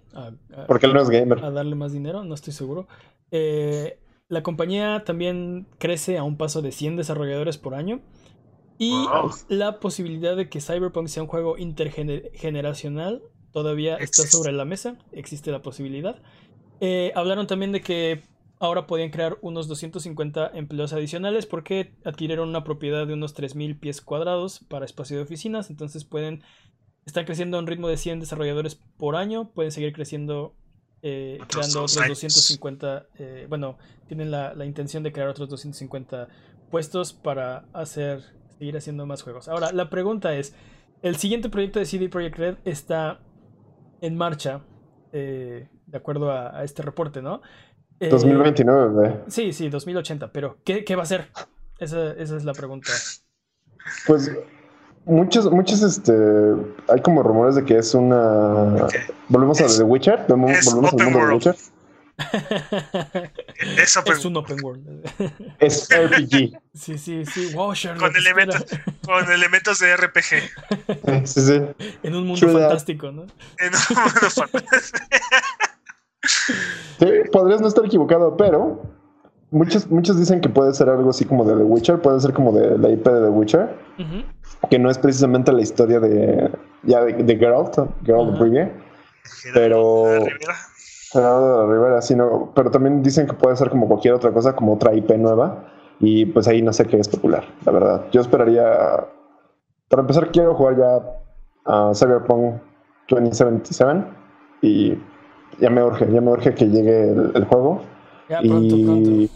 Porque él no es gamer. A darle más dinero, no estoy seguro. Eh, la compañía también crece a un paso de 100 desarrolladores por año. Y la posibilidad de que Cyberpunk sea un juego intergeneracional todavía está sobre la mesa. Existe la posibilidad. Eh, hablaron también de que ahora podían crear unos 250 empleos adicionales porque adquirieron una propiedad de unos 3.000 pies cuadrados para espacio de oficinas. Entonces pueden... Están creciendo a un ritmo de 100 desarrolladores por año. Pueden seguir creciendo eh, creando otros 250, eh, bueno, tienen la, intención de crear otros 250 puestos para hacer, seguir haciendo más juegos. Ahora, la pregunta es, el siguiente proyecto de CD Projekt Red está en marcha, eh, de acuerdo a, este reporte, ¿no? 2029, Sí, sí, 2080, pero ¿qué, va a ser? Esa, esa es la pregunta. Pues Muchos, muchos, este, hay como rumores de que es una. Volvemos a The Witcher. Volvemos, volvemos al mundo de The Witcher. es, es, un open world. Es RPG. Sí, sí, sí. Wow, con, elementos, con elementos de RPG. Sí, sí. En un mundo fantástico, ¿no? En un mundo fantástico. Sí, podrías no estar equivocado, pero muchos, muchos dicen que puede ser algo así como de The Witcher, puede ser como de la IP de The Witcher. Uh que no es precisamente la historia de, ya de, Geralt, Geralt de Rivia, pero... Geralt de Rivera, sino, pero también dicen que puede ser como cualquier otra cosa, como otra IP nueva, y pues ahí no sé qué es popular, la verdad. Yo esperaría, para empezar quiero jugar ya a Cyberpunk 2077 y ya me urge, ya me urge que llegue el, juego. Ya, pronto, pronto.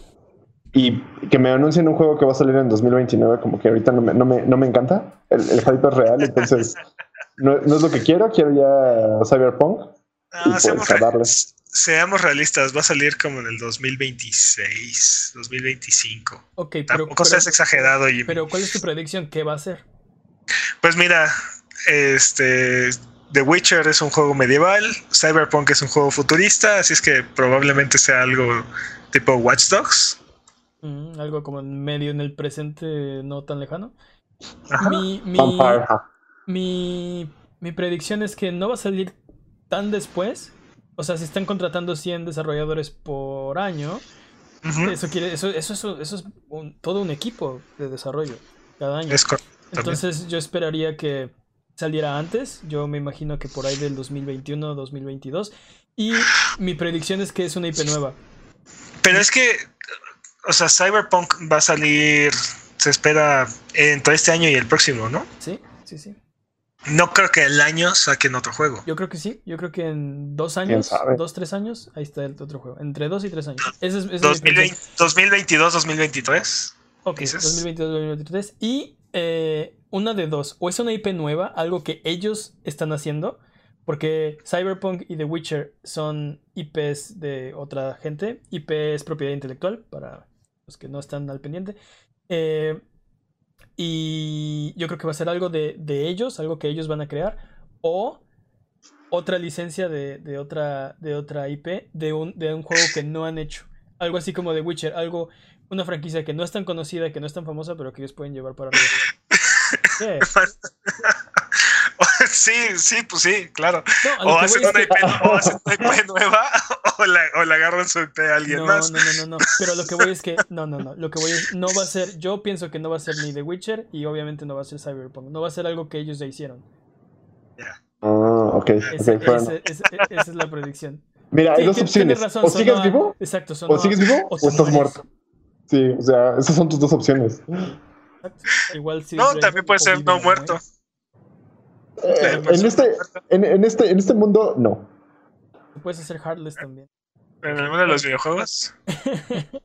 Y que me anuncien un juego que va a salir en 2029, como que ahorita no me, no me, no me encanta. El, el, hype es real, entonces no, no, es lo que quiero. Quiero ya Cyberpunk. No, pues, seamos, seamos, realistas, va a salir como en el 2026, 2025. Ok, pero. Tampoco seas exagerado. Pero, ¿cuál es tu predicción? ¿Qué va a ser? Pues mira, este, The Witcher es un juego medieval, Cyberpunk es un juego futurista, así es que probablemente sea algo tipo Watch Dogs. Mm, algo como en medio en el presente no tan lejano. Ajá. Mi, mi, mi, mi predicción es que no va a salir tan después. O sea, si están contratando 100 desarrolladores por año, eso quiere, eso, eso, eso, eso es un- todo un equipo de desarrollo cada año. Es correcto. también. Entonces yo esperaría que saliera antes. Yo me imagino que por ahí del 2021, 2022. Y mi predicción es que es una IP nueva. Pero es que, o sea, Cyberpunk va a salir, se espera entre este año y el próximo, ¿no? Sí, sí, sí. No creo que el año saquen otro juego. Yo creo que sí. Yo creo que en dos años, dos, tres años, ahí está el otro juego. Entre dos y tres años. Ese es, ese es mi 2020, predicción. 2022, 2023. Ok, dices. 2022, 2023. Y eh, una de dos. O es una IP nueva, algo que ellos están haciendo. Porque Cyberpunk y The Witcher son IPs de otra gente. IP es propiedad intelectual, para los que no están al pendiente. Eh, y yo creo que va a ser algo de, de ellos, algo que ellos van a crear. O otra licencia de, de otra, de otra IP, de un, de un juego que no han hecho. Algo así como The Witcher, algo, una franquicia que no es tan conocida, que no es tan famosa, pero que ellos pueden llevar para arriba. ¿Qué? sí, sí, pues sí, claro. No, O hacen una que- IP, o hacen una IP nueva o la, o la agarran su IP a alguien No, más. no, no, no, no. Pero lo que voy es que. No, no, no. Lo que voy es. No va a ser. Yo pienso que no va a ser ni The Witcher y obviamente no va a ser Cyberpunk. No va a ser algo que ellos ya hicieron. Ah, ok, Ese- ok, bueno. ese- ese- esa es la predicción. Mira, hay dos opciones. razón, o sigues vivo, Exacto, sonó o sigues vivo, o, estás muerto. Sí, o sea, esas son tus dos opciones. Igual sí. No, también puede ser no muerto. Eh, en, este, en, en este, en este mundo, no. Puedes hacer Heartless también. En el mundo de los videojuegos.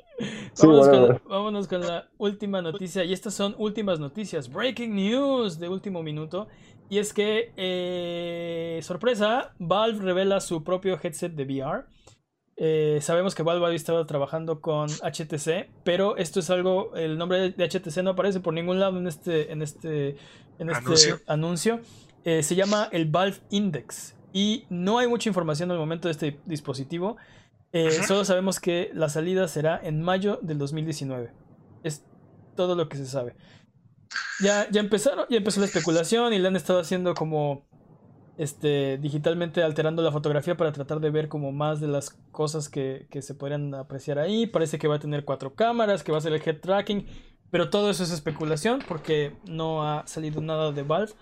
Sí, vámonos, whatever. con, vámonos con la última noticia. Y estas son últimas noticias. Breaking news de último minuto. Y es que, eh, sorpresa, Valve revela su propio headset de VR. Eh, sabemos que Valve había estado trabajando con HTC, pero esto es algo, el nombre de HTC no aparece por ningún lado en este, en este, en este Anuncio. anuncio. Eh, se llama el Valve Index y no hay mucha información al momento de este dispositivo. Eh. Solo sabemos que la salida será en mayo del 2019. Es todo lo que se sabe. Ya, ya empezaron, ya empezó la especulación y le han estado haciendo como este digitalmente alterando la fotografía para tratar de ver como más de las cosas que, que se podrían apreciar ahí. Parece que va a tener cuatro cámaras, que va a ser el head tracking, pero todo eso es especulación porque no ha salido nada de Valve.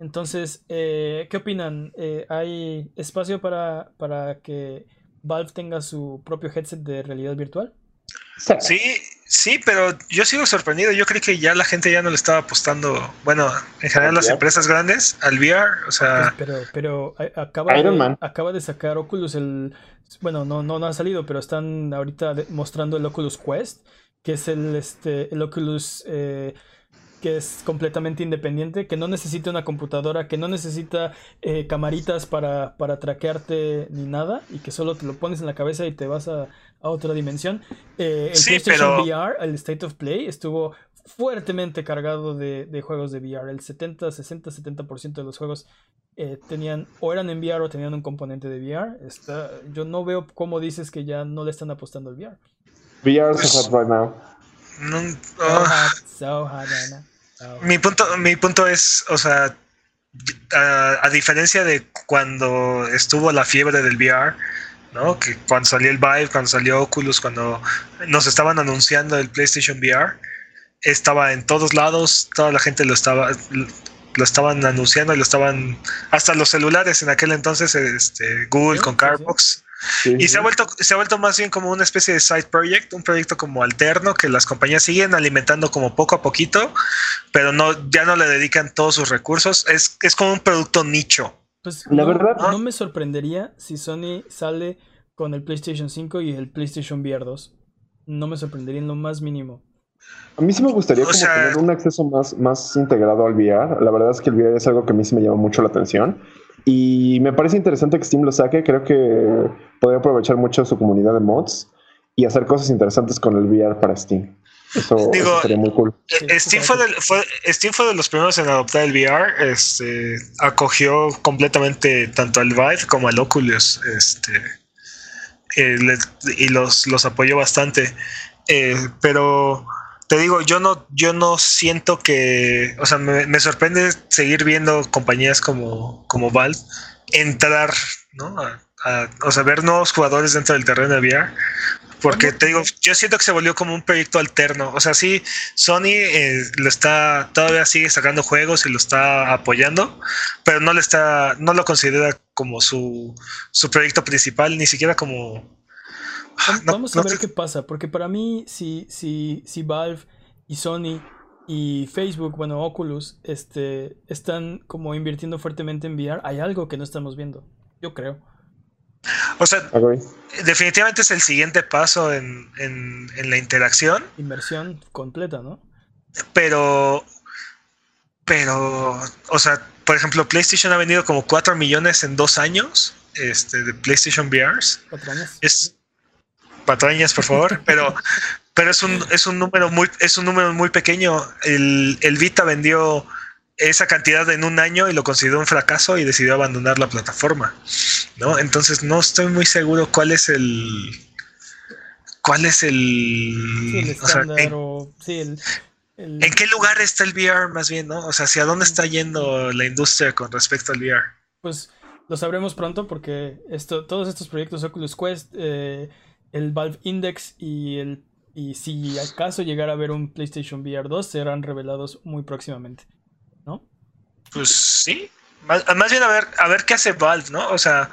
Entonces, eh, ¿qué opinan? Eh, ¿Hay espacio para, para que Valve tenga su propio headset de realidad virtual? Sí, sí, pero yo sigo sorprendido. Yo creí que ya la gente ya no le estaba apostando, bueno, en general ¿Al las VR? empresas grandes, al VR. O sea, Pues, pero, pero acaba Iron de, Man. acaba de sacar Oculus el. Bueno, no, no, no ha salido, pero están ahorita de- mostrando el Oculus Quest, que es el, este, el Oculus eh, que es completamente independiente, que no necesita una computadora, que no necesita eh, camaritas para, para traquearte ni nada, y que solo te lo pones en la cabeza y te vas a, a otra dimensión. Eh, el Sí, PlayStation pero- VR, el State of Play, estuvo fuertemente cargado de, de juegos de VR. El 70, 60, 70% de los juegos eh, tenían o eran en VR o tenían un componente de VR. Está, yo no veo cómo dices que ya no le están apostando al VR. VR Pues- so hot right now. no- So ah, hot, so hot, Ana. So hot. mi punto, mi punto es, o sea, a, a diferencia de cuando estuvo la fiebre del VR, ¿no? Que cuando salió el Vive, cuando salió Oculus, cuando nos estaban anunciando el PlayStation VR, estaba en todos lados, toda la gente lo estaba lo estaban anunciando y lo estaban hasta los celulares en aquel entonces este Google Sí, con sí, Carbox Sí, y sí. se ha vuelto se ha vuelto más bien como una especie de side project, un proyecto como alterno que las compañías siguen alimentando como poco a poquito, pero no ya no le dedican todos sus recursos, es es como un producto nicho. Pues La no, verdad- no me sorprendería si Sony sale con el PlayStation 5 y el PlayStation VR 2. No me sorprendería en lo más mínimo. A mí sí me gustaría como sea- tener un acceso más, más integrado al VR. La verdad es que el VR es algo que a mí sí me llama mucho la atención. Y me parece interesante que Steam lo saque. Creo que podría aprovechar mucho su comunidad de mods y hacer cosas interesantes con el VR para Steam. Eso, Digo, eso sería muy cool. Steam, fue de, fue, Steam fue de los primeros en adoptar el VR. Este, acogió completamente tanto al Vive como al Oculus. Este, eh, le- y los, los apoyó bastante. Eh, pero te digo, yo no, yo no siento que. O sea, me, me sorprende seguir viendo compañías como, como Valve entrar, ¿no? A- a- o sea, ver nuevos jugadores dentro del terreno de VR. Porque te digo, yo siento que se volvió como un proyecto alterno. O sea, sí, Sony eh, lo está, todavía sigue sacando juegos y lo está apoyando, pero no le está, no lo considera como su, su proyecto principal, ni siquiera como. No- Vamos no a ver te- qué pasa, porque para mí, si, si, si Valve y Sony y Facebook, bueno, Oculus, este, están como invirtiendo fuertemente en VR, hay algo que no estamos viendo. Yo creo. O sea, definitivamente es el siguiente paso en, en- en la interacción, Inversión completa, ¿no? pero. Pero, o sea, por ejemplo, PlayStation ha vendido como 4 millones en dos años este, de PlayStation VRs. Cuatro años. es patrañas por favor pero pero es un es un número muy es un número muy pequeño el, el Vita vendió esa cantidad en un año y lo consideró un fracaso y decidió abandonar la plataforma no entonces no estoy muy seguro cuál es el cuál es el, Sí, el o sea, en, o. Sí, el. el- en qué lugar está el VR más bien no o sea hacia dónde está yendo la industria con respecto al VR Pues lo sabremos pronto porque esto, todos estos proyectos Oculus Quest, eh, el Valve Index y el y si acaso llegara a haber un PlayStation VR 2 serán revelados muy próximamente. Pues sí. Más, más bien a ver, a ver qué hace Valve, ¿no? O sea,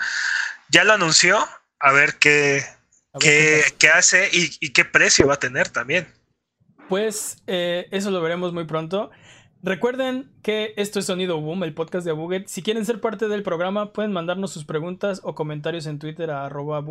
ya lo anunció, a ver qué, A ver qué, qué hace y, y qué precio va a tener también. Pues eh, eso lo veremos muy pronto. Recuerden que esto es Sonido Boom, el podcast de Abuget. Si quieren ser parte del programa, pueden mandarnos sus preguntas o comentarios en Twitter a arroba.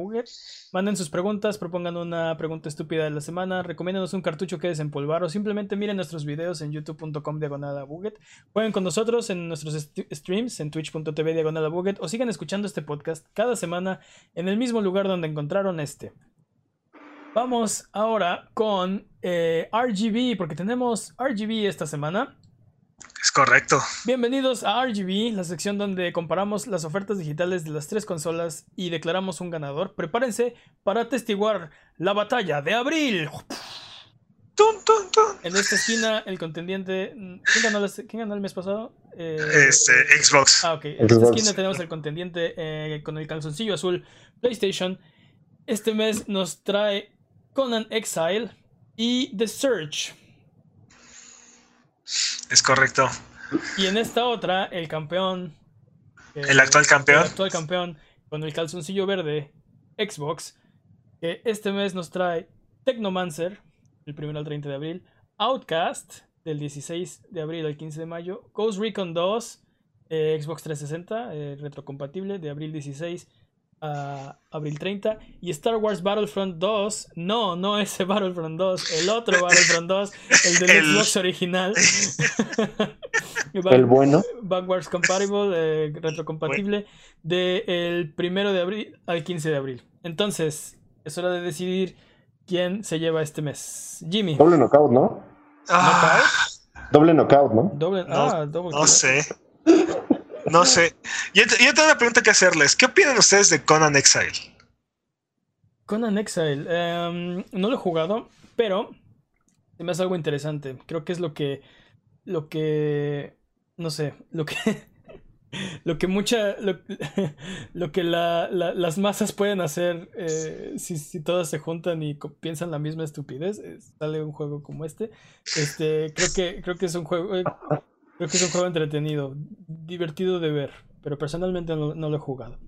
Manden sus preguntas, propongan una pregunta estúpida de la semana, recomiéndanos un cartucho que desempolvar o simplemente miren nuestros videos en youtube.com diagonal Buget. Jueguen con nosotros en nuestros st- streams en twitch.tv diagonal Buget o sigan escuchando este podcast cada semana en el mismo lugar donde encontraron este. Vamos ahora con eh, RGB, porque tenemos RGB esta semana. Es correcto. Bienvenidos a RGB, la sección donde comparamos las ofertas digitales de las tres consolas y declaramos un ganador. Prepárense para atestiguar la batalla de abril. Tun, tun, tun. En esta esquina, el contendiente. ¿Quién ganó, las- quién ganó el mes pasado? Eh, Este, Xbox. Ah, ok. En esta esquina tenemos el contendiente eh, con el calzoncillo azul PlayStation. Este mes nos trae Conan Exile y The Search. Es correcto. Y en esta otra, el campeón. El actual campeón. El actual campeón con el calzoncillo verde, Xbox. Que este mes nos trae Technomancer, el 1 al 30 de abril. Outcast, del 16 de abril al 15 de mayo. Ghost Recon 2, eh, Xbox 360, eh, retrocompatible, de abril 16 a abril 30. Y Star Wars Battlefront 2, no, no ese Battlefront 2, el otro Battlefront 2, el del El- Xbox original. El bueno. Backwards compatible, eh, retrocompatible, del primero de abril al 15 de abril. Entonces, es hora de decidir quién se lleva este mes. Jimmy, Doble knockout, ¿no? Ah, Doble knockout, ¿no? doble, No, ah, doble no sé. No sé. Yo, te- yo tengo una pregunta que hacerles. ¿Qué opinan ustedes de Conan Exile? Conan Exile, em, no lo he jugado, pero me hace algo interesante. Creo que es lo que, lo que, no sé, lo que, lo que mucha, lo, que la- la- las masas pueden hacer eh, si, si todas se juntan y piensan la misma estupidez, sale un juego como este. Este, creo que, creo que es un juego, eh, creo que es un juego entretenido, divertido de ver, pero personalmente no, no lo he jugado.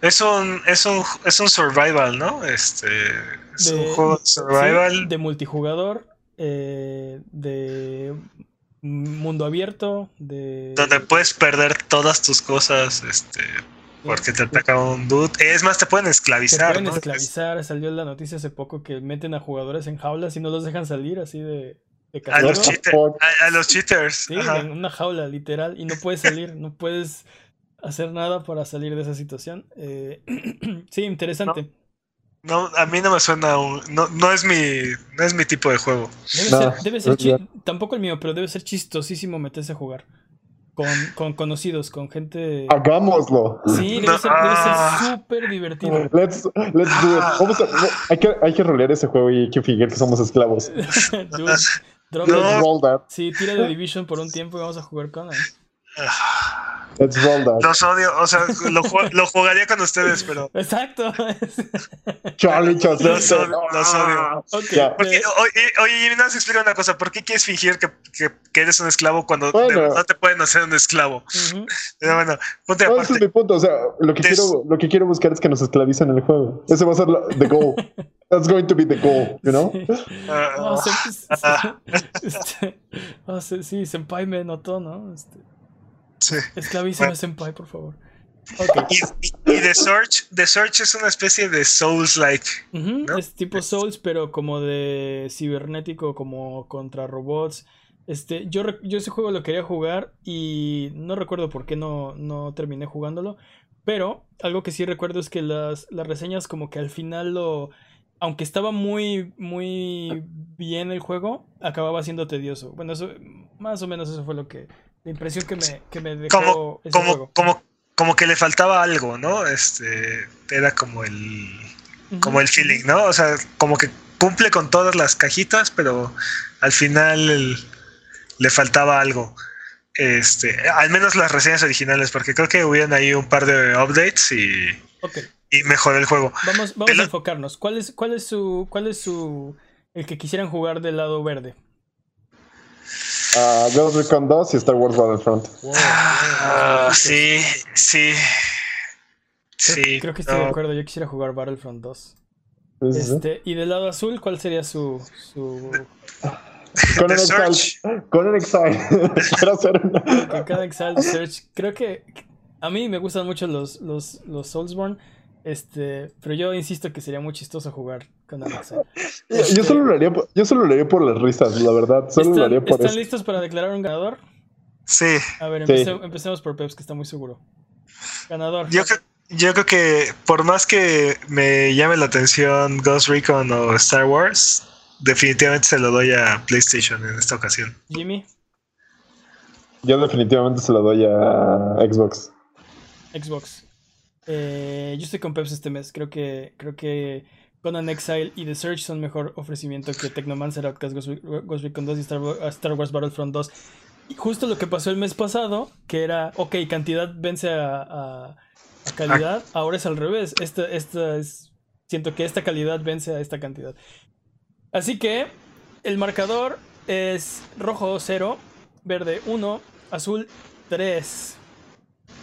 Es un, es un, es un survival, ¿no? Este. Es un juego de survival. Sí, de multijugador, eh, de mundo abierto, de... donde puedes perder todas tus cosas, este, porque te ataca un dude. Es más, te pueden esclavizar, pueden ¿no? esclavizar, salió la noticia hace poco que meten a jugadores en jaulas y no los dejan salir así de A los, cheater- a, a los cheaters. Sí, ajá. en una jaula, literal, y no puedes salir, no puedes hacer nada para salir de esa situación. Eh, sí, interesante. No, a mí no me suena un. No, no es mi. No es mi tipo de juego. Debe No, ser, debe ser es chi- verdad. tampoco el mío, pero debe ser chistosísimo meterse a jugar. Con, con conocidos, con gente. Hagámoslo. Sí, debe No, ser, ah. súper divertido. Let's, let's do it. Vamos a- hay, que, hay que rolear ese juego y hay que fingir que somos esclavos. Drop No. it. Let's roll that. Sí, tira de Division por un tiempo y vamos a jugar Conan. Let's roll that. Los odio, o sea, lo, lo jugaría con ustedes, pero. Exacto. Charlie Chaucer. Los odio, los odio. ok, Ya. Porque, eh, oye, oye, nada más explica una cosa. ¿Por qué quieres fingir que, que, que eres un esclavo cuando Bueno. de verdad te pueden hacer un esclavo? ujú. Pero bueno, ponte No, ese es aparte. mi punto. O sea, lo que, Des- quiero, lo que quiero buscar es que nos esclavicen en el juego. Ese va a ser la, the goal. That's going to be the goal, you know? Sí. Ah, Ah, se- se- este, ah, se- sí, Senpai me notó, ¿no? Este, sí. esclavízame, Bueno. Senpai, por favor. Y, y, y The Search, The Search es una especie de Souls-like. Es tipo Souls, pero como de cibernético, como contra robots. Este, yo, yo ese juego lo quería jugar y no recuerdo por qué no, no terminé jugándolo. Pero algo que sí recuerdo es que las, las reseñas como que al final lo... Aunque estaba muy, muy bien el juego, acababa siendo tedioso. Bueno, eso, más o menos eso fue lo que... La impresión que me, que me dejó Como, ese como, juego. como, como que le faltaba algo, ¿no? Este era como el como el feeling, ¿no? O sea, como que cumple con todas las cajitas, pero al final el- le faltaba algo. Este, al menos las reseñas originales, porque creo que hubieron ahí un par de updates y, Ok. y mejoró el juego. Vamos, vamos Pero- a enfocarnos. ¿Cuál es, cuál es su, cuál es su, el que quisieran jugar del lado verde? Uh, Ghost Recon 2 y Star Wars Battlefront. Ah, sí, sí. Creo, Sí. creo que estoy de acuerdo. Yo quisiera jugar Battlefront 2. Sí, sí, sí. Este, y del lado azul, ¿cuál sería su, su Conan The Exile. Search. Conan Exile. Quiero hacer una- cada Exile Search? Creo que a mí me gustan mucho los, los, los Soulsborne. Este, pero yo insisto que sería muy chistoso jugar con Exile. Yo solo lo haría, por- yo solo lo haría por las risas, la verdad. Solo lo ¿Están, haría por están eso. listos para declarar un ganador? Sí. A ver, Sí. empece- empecemos por Peps, que está muy seguro. Ganador. Yo, creo- yo creo que por más que me llame la atención Ghost Recon o Star Wars, definitivamente se lo doy a PlayStation en esta ocasión. Jimmy, Yo definitivamente se lo doy a Xbox. Xbox. Eh, yo estoy con Peps este mes. Creo que, creo que Conan Exile y The Search son mejor ofrecimiento que Technomancer, Outcast, Ghost, Re- Ghost Recon 2 y Star, Wa- Star Wars Battlefront 2. Y justo lo que pasó el mes pasado, que era, ok, cantidad vence a, a- a calidad, ahora es al revés. Esta, esta es, siento que esta calidad vence a esta cantidad. Así que el marcador es rojo 0, verde 1, azul 3.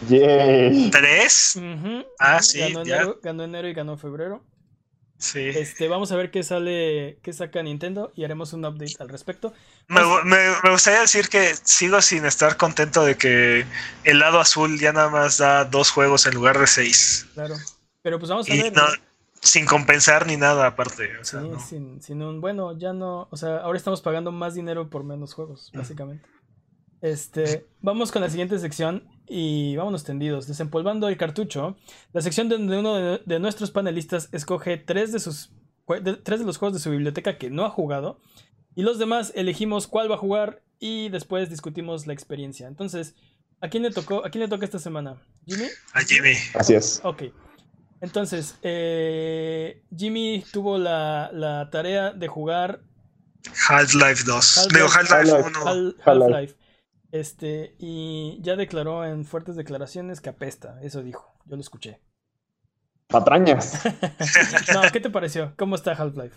Yay. ¿Tres? Ujú, Ah, ujú, sí, ganó ya. enero, ganó enero y ganó febrero. Sí. Este, vamos a ver qué sale, qué saca Nintendo y haremos un update al respecto. Me, gu- me- me gustaría decir que sigo sin estar contento de que el lado azul ya nada más da dos juegos en lugar de seis. Claro. Pero pues vamos a Y ver. no, sin compensar ni nada aparte. o sea, Sí, no. sin, sin un, bueno, ya no, o sea, ahora estamos pagando más dinero por menos juegos, básicamente. Este, vamos con la siguiente sección y vámonos tendidos. Desempolvando el cartucho, la sección donde uno de, de nuestros panelistas escoge tres de sus de- tres de los juegos de su biblioteca que no ha jugado y los demás elegimos cuál va a jugar y después discutimos la experiencia. Entonces, ¿a quién le tocó? ¿A quién le toca esta semana? ¿Jimmy? A Jimmy. Así es. Ok. Entonces, eh, Jimmy tuvo la, la tarea de jugar Half-Life 2. Half-Life. Digo, Half-Life Half-Life. 1. Al- Half-Life. Este, y ya declaró en fuertes declaraciones que apesta. Eso dijo. Yo lo escuché. Patrañas. No, ¿qué te pareció? ¿Cómo está Half-Life?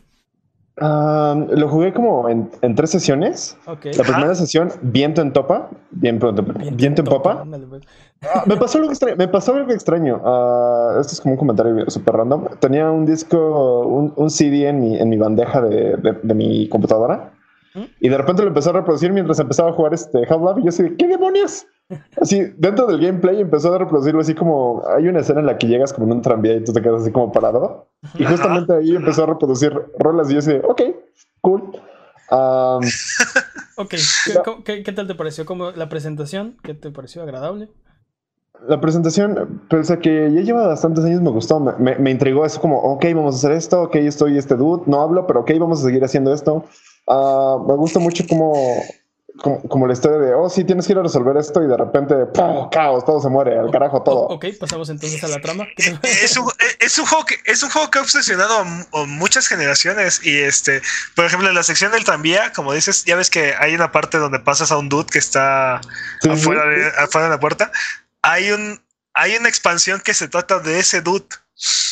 Um, lo jugué como en, en tres sesiones. La primera sesión, viento en topa. Viento, viento en popa. Ah, me pasó algo extraño. Me pasó algo extraño. Esto es como un comentario súper random. Tenía un disco, un, un CD en mi, en mi bandeja de, de- de mi computadora. Y de repente lo empezó a reproducir mientras empezaba a jugar este Half-Life. Y yo así, de, ¿qué demonios? Así, dentro del gameplay empezó a reproducirlo así como... Hay una escena en la que llegas como en un tranvía y tú te quedas así como parado. Y justamente ahí empezó a reproducir rolas y yo así, de, ok, cool. Um, Ok, ¿Qué, qué- qué tal te pareció? ¿Cómo, la presentación? ¿Qué te pareció agradable? La presentación, pese que ya lleva bastantes años, me gustó, me, me, intrigó. Es como, ok, vamos a hacer esto, ok, estoy este dude, no hablo, pero ok, vamos a seguir haciendo esto. Uh, me gusta mucho como como, la historia de, oh, sí, tienes que ir a resolver esto y de repente, ¡pum! caos, todo se muere, al carajo todo. Ok, pasamos entonces a la trama. Es, un, es, un, juego que, es un juego que ha obsesionado a, muchas generaciones y este, por ejemplo, en la sección del tranvía, como dices, ya ves que hay una parte donde pasas a un dude que está afuera, de, afuera de la puerta. Hay, un, hay una expansión que se trata de ese dude.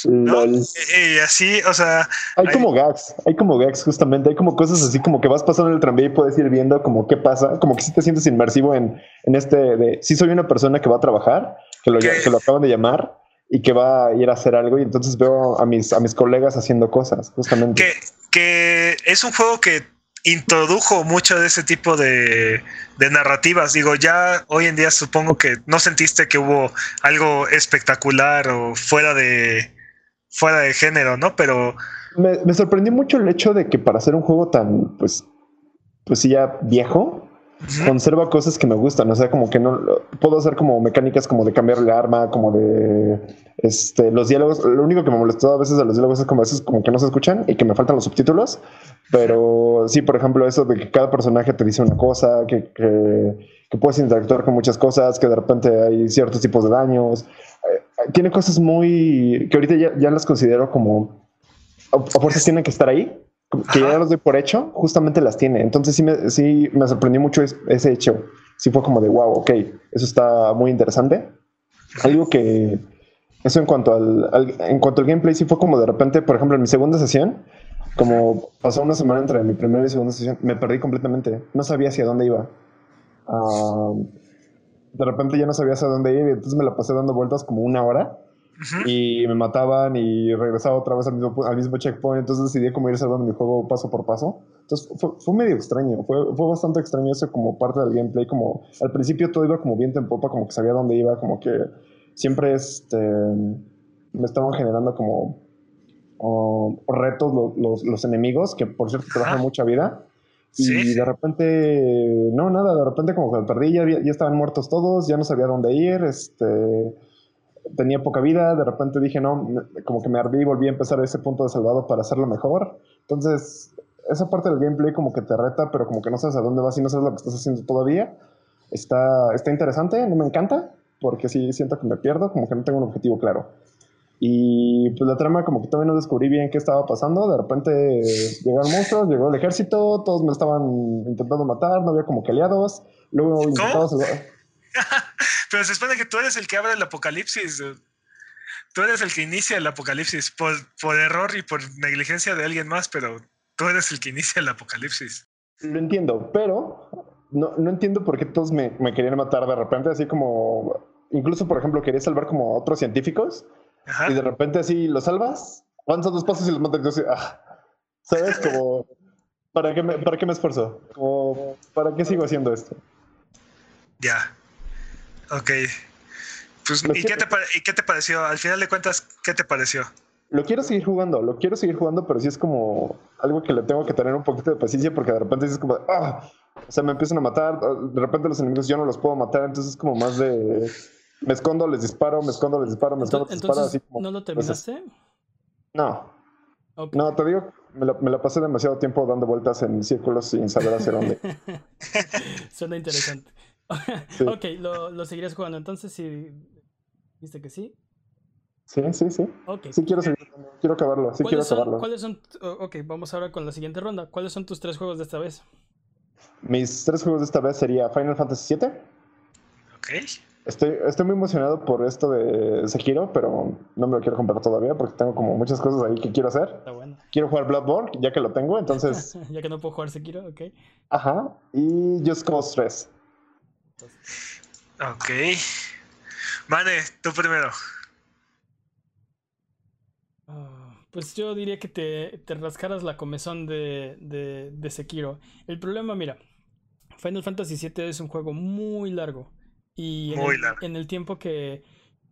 Y, así, o sea. Hay, como gags, hay como gags, justamente. Hay como cosas así como que vas pasando en el tranvía y puedes ir viendo como qué pasa. Como que si te sientes inmersivo en, en este de si soy una persona que va a trabajar, que lo, que lo acaban de llamar y que va a ir a hacer algo. Y entonces veo a mis, a mis colegas haciendo cosas, justamente. Que, que es un juego que introdujo mucho de ese tipo de, narrativas. Digo, ya hoy en día supongo que no sentiste que hubo algo espectacular o fuera de, fuera de género, ¿no? Pero... Me, me sorprendió mucho el hecho de que para hacer un juego tan, pues, pues ya viejo, conserva cosas que me gustan. O sea, como que no puedo hacer como mecánicas como de cambiar el arma, como de este, los diálogos. Lo único que me molestó a veces de los diálogos es como a veces como que no se escuchan y que me faltan los subtítulos. Pero sí, por ejemplo, eso de que cada personaje te dice una cosa, que, que, puedes interactuar con muchas cosas, que de repente hay ciertos tipos de daños. Eh, tiene cosas muy que ahorita ya, ya las considero como a, a fuerzas tienen que estar ahí que ya los doy por hecho, justamente las tiene. Entonces sí me, sí me sorprendió mucho ese hecho. Sí fue como de, wow, ok, eso está muy interesante. Algo que, eso en cuanto al, en cuanto al gameplay, sí fue como de repente, por ejemplo, en mi segunda sesión, como pasó una semana entre mi primera y segunda sesión, me perdí completamente. No sabía hacia dónde iba. de repente ya no sabía hacia dónde ir y entonces me la pasé dando vueltas como una hora y me mataban y regresaba otra vez al mismo, al mismo checkpoint. Entonces decidí como ir salvando mi juego paso por paso. Entonces fue, fue medio extraño, fue, fue, bastante extraño eso como parte del gameplay. Como al principio todo iba como viento en popa, como que sabía dónde iba, como que siempre este, me estaban generando como retos los, los, enemigos, que por cierto trabajan mucha vida. Y de repente, no, nada, de repente como que me perdí, ya, ya estaban muertos todos, ya no sabía dónde ir, este tenía poca vida, de repente dije, no, como que me ardí y volví a empezar ese punto de salvado para hacerlo mejor. Entonces, esa parte del gameplay como que te reta, pero como que no sabes a dónde vas y no sabes lo que estás haciendo todavía. Está, está interesante, no me encanta, porque sí siento que me pierdo, como que no tengo un objetivo claro. Y pues la trama como que todavía no descubrí bien qué estaba pasando. De repente llegaron monstruos, llegó el ejército, todos me estaban intentando matar, no había como que aliados. Luego intentaba Pero se supone que tú eres el que abre el apocalipsis. Tú eres el que inicia el apocalipsis por, por error y por negligencia de alguien más, pero tú eres el que inicia el apocalipsis. Lo entiendo, pero no, no entiendo por qué todos me, me, querían matar de repente, así como. Incluso, por ejemplo, quería salvar como a otros científicos y de repente así los salvas, avanzas dos pasos y los matas. Y ah, ¿Sabes? Como. ¿Para qué, me, ¿Para qué me esfuerzo? Como, ¿Para qué sigo haciendo esto? Ya. Ok. Pues, ¿y, qué te ¿y qué te pareció? Al final de cuentas, ¿qué te pareció? Lo quiero seguir jugando, lo quiero seguir jugando, pero sí es como algo que le tengo que tener un poquito de paciencia porque de repente es como, ah, o sea, me empiezan a matar, de repente los enemigos yo no los puedo matar, entonces es como más de, me escondo, les disparo, me escondo, les disparo, me escondo, les disparo, así como... ¿No lo terminaste? no. No, te digo, me la, me la, pasé demasiado tiempo dando vueltas en círculos sin saber hacia dónde. Suena interesante. ok, lo, lo, seguirías jugando entonces si viste que sí. Sí, sí, sí. Sí quiero seguir, quiero acabarlo, sí quiero acabarlo. ¿Cuáles son? Ok, vamos ahora con la siguiente ronda. ¿Cuáles son tus tres juegos de esta vez? Mis tres juegos de esta vez sería Final Fantasy VII. Ok. Estoy, estoy muy emocionado por esto de Sekiro, pero no me lo quiero comprar todavía porque tengo como muchas cosas ahí que quiero hacer. Está bueno. Quiero jugar Bloodborne, ya que lo tengo, entonces... ya que no puedo jugar Sekiro, ok. Ajá. Y Just Cause 3. Ok. Mane, tú primero. Ah, pues yo diría que te, te rascaras la comezón de, de, de, Sekiro. El problema, mira, Final Fantasy VII es un juego muy largo. Y en, el, en el tiempo que,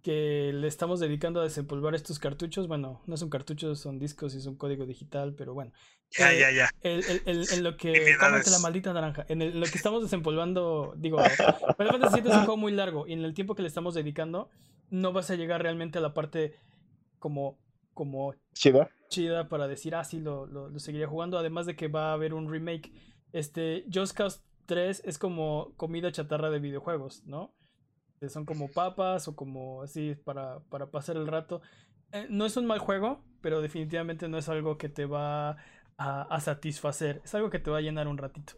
que le estamos dedicando a desempolvar estos cartuchos. Bueno, no son cartuchos, son discos y es un código digital, pero bueno. Ya, Eh, ya, ya. el- el- el- en lo que. Cómete la maldita naranja. En el- lo que estamos desempolvando. Digo, Final Fantasy VII es un juego muy largo. Y en el tiempo que le estamos dedicando, no vas a llegar realmente a la parte como. como Chida. chida para decir, ah, sí, lo, lo, lo seguiría jugando. Además de que va a haber un remake. Este, Just Cause 3 es como comida chatarra de videojuegos, ¿no? Son como papas o como así para, para pasar el rato. Eh, no es un mal juego, pero definitivamente no es algo que te va a, a satisfacer. Es algo que te va a llenar un ratito.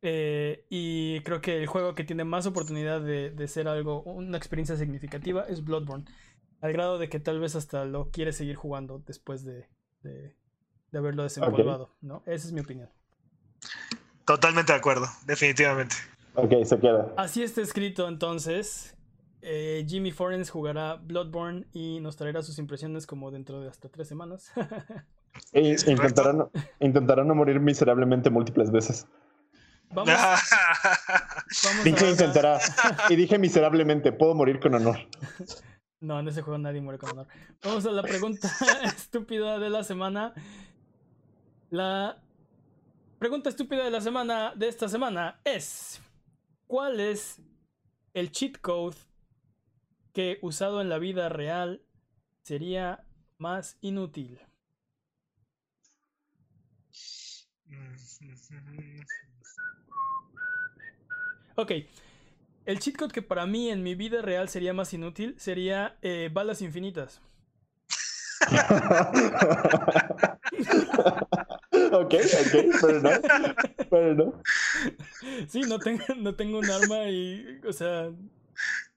Eh, y creo que el juego que tiene más oportunidad de, de ser algo, una experiencia significativa, es Bloodborne. Al grado de que tal vez hasta lo quieres seguir jugando después de, de, de haberlo desempolvado, ¿no? Esa es mi opinión. Totalmente de acuerdo, definitivamente. Ok, se queda. Así está escrito entonces. Eh, Jimmy Forens jugará Bloodborne y nos traerá sus impresiones como dentro de hasta tres semanas. E Es correcto. intentará, no, intentará no morir miserablemente múltiples veces. vamos, vamos Dije intentará. Y dije miserablemente, puedo morir con honor. No, en ese juego nadie muere con honor. Vamos a la pregunta estúpida de la semana. La pregunta estúpida de la semana de esta semana es: ¿Cuál es el cheat code que usado en la vida real sería más inútil? Ok. El cheat code que para mí en mi vida real sería más inútil sería eh, balas infinitas. ok, ok, pero no. Pero no. Sí, no tengo, no tengo un arma y. O sea.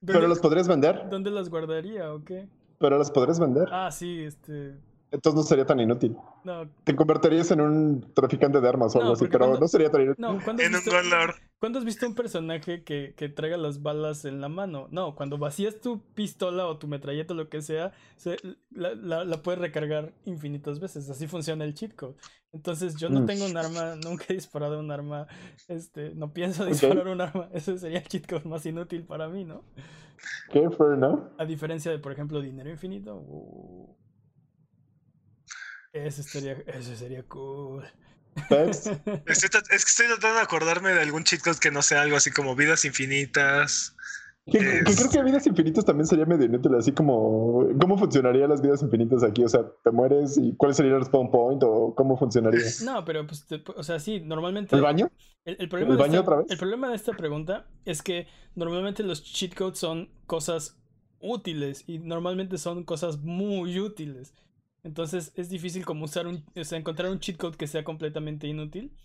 ¿Dónde, Pero los podrías vender. dónde las guardaría o qué? Pero los podrías vender. Ah, sí, este. Entonces no sería tan inútil. No, Te convertirías en un traficante de armas o No, algo así, pero cuando- no sería tan inútil. no. ¿Cuándo has, En visto, cuándo has visto un personaje que, que traiga las balas en la mano? No, cuando vacías tu pistola o tu metralleta o lo que sea, se- la, la- la puedes recargar infinitas veces. Así funciona el cheat code. Entonces, yo no Mm. tengo un arma, nunca he disparado un arma. Este, no pienso disparar un arma. Ese sería el cheat code más inútil para mí, ¿no? ¿Qué? Fair enough. A diferencia de, por ejemplo, dinero infinito. uh, Ese estaría, ese sería cool. Estoy es que estoy tratando de acordarme de algún cheat code que no sea algo así como vidas infinitas. Que, que Es- creo que vidas infinitas también sería medio inútil, así como cómo funcionarían las vidas infinitas aquí, o sea, te mueres y cuál sería el spawn point o cómo funcionaría. No, pero pues, te- o sea, sí, normalmente. ¿El baño? El, el problema ¿El de baño esta, otra vez? el problema de esta pregunta es que normalmente los cheat codes son cosas útiles y normalmente son cosas muy útiles. Entonces es difícil como usar un, o sea, encontrar un cheat code que sea completamente inútil.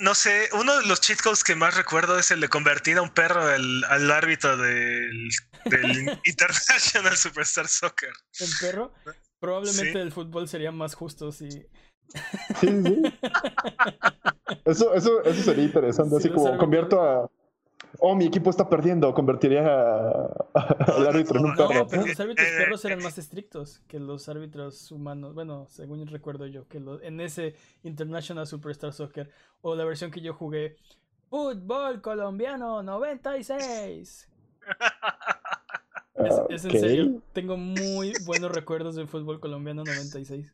No sé, uno de los cheat codes que más recuerdo es el de convertir a un perro al, al árbitro del, del International Superstar Soccer. El perro, probablemente Sí. el fútbol sería más justo si, Sí, sí. Eso, eso, eso sería interesante, Sí, así como árbitros. convierto a... Oh, mi equipo está perdiendo, convertiría a- al árbitro en un perro. No, pero los árbitros Eh, perros eh, eran más estrictos que los árbitros humanos. Bueno, según recuerdo yo, que lo- en ese International Superstar Soccer o la versión que yo jugué, Fútbol Colombiano 96. Es, es en serio, tengo muy buenos recuerdos del fútbol colombiano 96.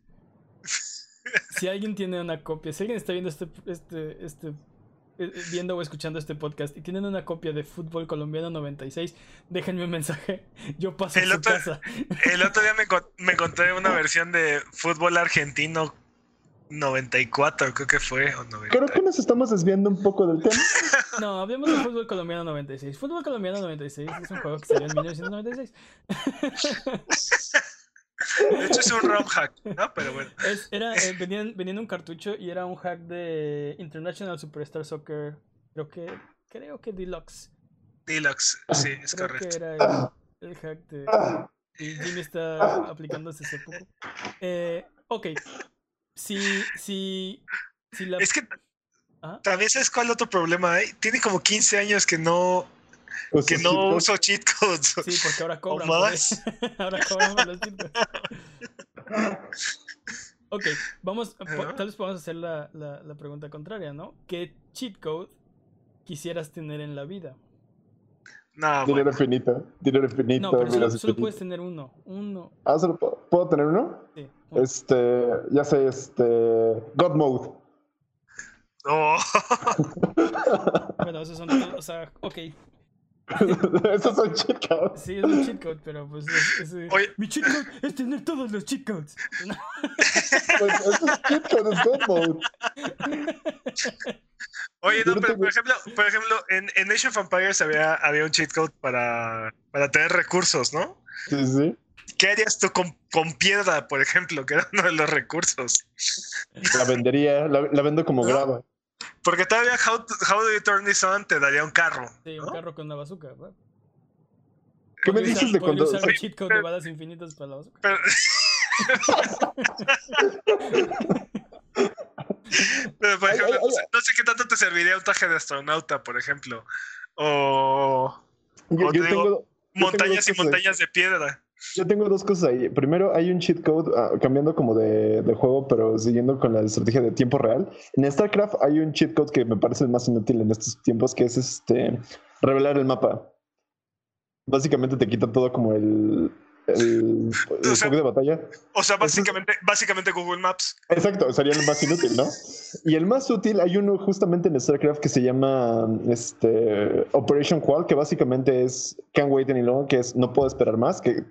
Si alguien tiene una copia, si alguien está viendo este, este, este, eh, eh, viendo o escuchando este podcast y tienen una copia de fútbol colombiano 96, déjenme un mensaje. Yo paso a El su otro- casa. El otro día me, me encontré una versión de fútbol argentino 94, creo que fue. O 90. Creo que nos estamos desviando un poco del tema. No, hablemos de fútbol colombiano 96. Fútbol colombiano 96 es un juego que salió en 1996. De hecho, es un ROM hack, ¿no? Pero bueno. Es- era, eh, un cartucho y era un hack de International Superstar Soccer. Creo que, creo que Deluxe. Deluxe, sí, es Creo correcto. que era el, el hack de. Y Jimmy está aplicándose hace poco. Eh, ok. Si, si, si la. Es que Ah, también sabes cuál otro problema hay. Tiene como 15 años que no, Pues, que no uso cheat codes. sí, porque ahora cobran. ¿O por más? ahora cobran por los títulos. Ok, vamos. Tal vez podamos hacer la, la, la pregunta contraria, ¿no? ¿Qué cheat code quisieras tener en la vida? No, Dinero bueno. infinito. Dinero infinito. No, pero solo, miras solo infinito. puedes tener uno. Uno. Ah, ¿solo puedo, ¿puedo tener uno? Sí, uno. Este, ya sé, este. God Mode. No. Bueno, esos son. O sea, ok. Esos son cheat codes. Sí, es un cheat code, pero pues. Es, es- Oye. Mi cheat code es tener todos los cheat codes. Pues eso es cheat code, es God Mode. Oye, no, pero por ejemplo, por ejemplo en, en Age of Empires había, había un cheat code para, para tener recursos, ¿no? Sí, sí. ¿Qué harías tú con, con piedra, por ejemplo, que era uno de los recursos? La vendería, la, la vendo como ¿No? grava. Porque todavía How, How Do You Turn This On te daría un carro. Sí, un ¿no? carro con una bazooka, ¿verdad? ¿Qué me dices usar- de cuando.? usar el cheat code de balas infinitas para la bazooka. Pero, pero, por Ay, ejemplo, ay, no, ay. sé, no sé qué tanto te serviría un traje de astronauta, por ejemplo. O Yo, Como yo te digo, tengo, montañas y montañas de piedra. Yo tengo dos cosas ahí. Primero, hay un cheat code, ah, cambiando como de, de juego, pero siguiendo con la estrategia de tiempo real. En StarCraft hay un cheat code que me parece el más inútil en estos tiempos, que es este revelar el mapa. Básicamente te quita todo como el, el, el O sea, de batalla. O sea, básicamente, básicamente Google Maps. Exacto, sería el más inútil, ¿no? Y el más útil, hay uno justamente en StarCraft que se llama este, Operation Qual, que básicamente es Can't Wait Any Longer, que es no puedo esperar más, que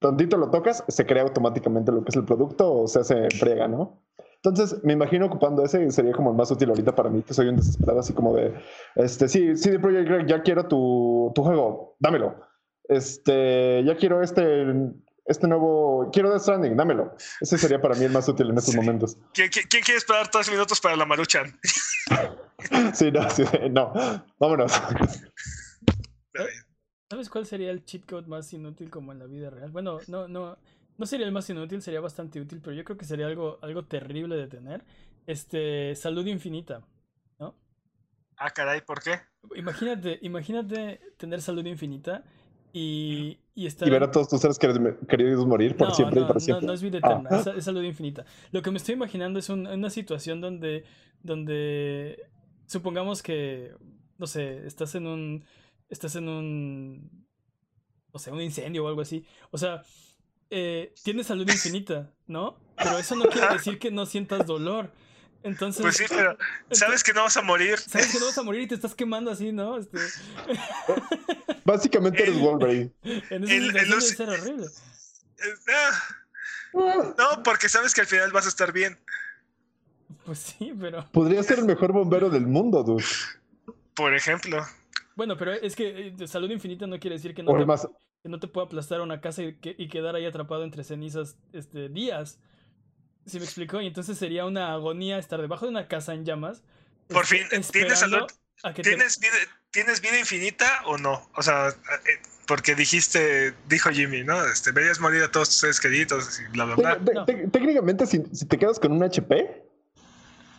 tantito lo tocas, se crea automáticamente lo que es el producto o se hace friega, ¿no? Entonces, me imagino ocupando ese sería como el más útil ahorita para mí, que soy un desesperado, así como de, este, sí, sí, de Projekt Red, ya quiero tu, tu juego, dámelo. Este, ya quiero este, este nuevo, quiero Death Stranding, dámelo. Ese sería para mí el más útil en estos Sí. momentos. ¿Quién, quién- quién quiere esperar tres minutos para la Maruchan? Sí, no, sí, no. Vámonos. ¿Sabes cuál sería el cheat code más inútil como en la vida real? Bueno, no, no, no sería el más inútil, sería bastante útil, pero yo creo que sería algo, algo terrible de tener. Este, salud infinita, ¿no? Ah, caray, ¿por qué? Imagínate, imagínate tener salud infinita y, y estar Y ver a todos tus seres queridos queridos morir por no, siempre no, y para no, siempre. no es vida Ah. eterna, es, es salud infinita. Lo que me estoy imaginando es un- una situación donde, donde supongamos que, no sé, estás en un, estás en un, no sé, un incendio o algo así. O sea, eh, tienes salud infinita, ¿no? Pero eso no quiere decir que no sientas dolor. Entonces, Pues sí, pero sabes que no vas a morir. sabes que no vas a morir y te estás quemando así, ¿no? Este, Básicamente eres Wolverine. en esa El- el ser horrible. Ah, No, porque sabes que al final vas a estar bien. Pues sí, pero... Podría ser el mejor bombero del mundo, dude. Por ejemplo. Bueno, pero es que eh, salud infinita no quiere decir que no, te, el más, que no te pueda aplastar a una casa y, que- y quedar ahí atrapado entre cenizas este, días. ¿Sí me explicó? Y entonces sería una agonía estar debajo de una casa en llamas. Por este, fin, ¿tienes salud? a que te- ¿Tienes vida, ¿Tienes vida infinita o no? O sea, eh, porque dijiste, dijo Jimmy, ¿no? Este, verías morir a todos tus seres queridos y bla, bla, bla. técnicamente, si, si te quedas con un HP,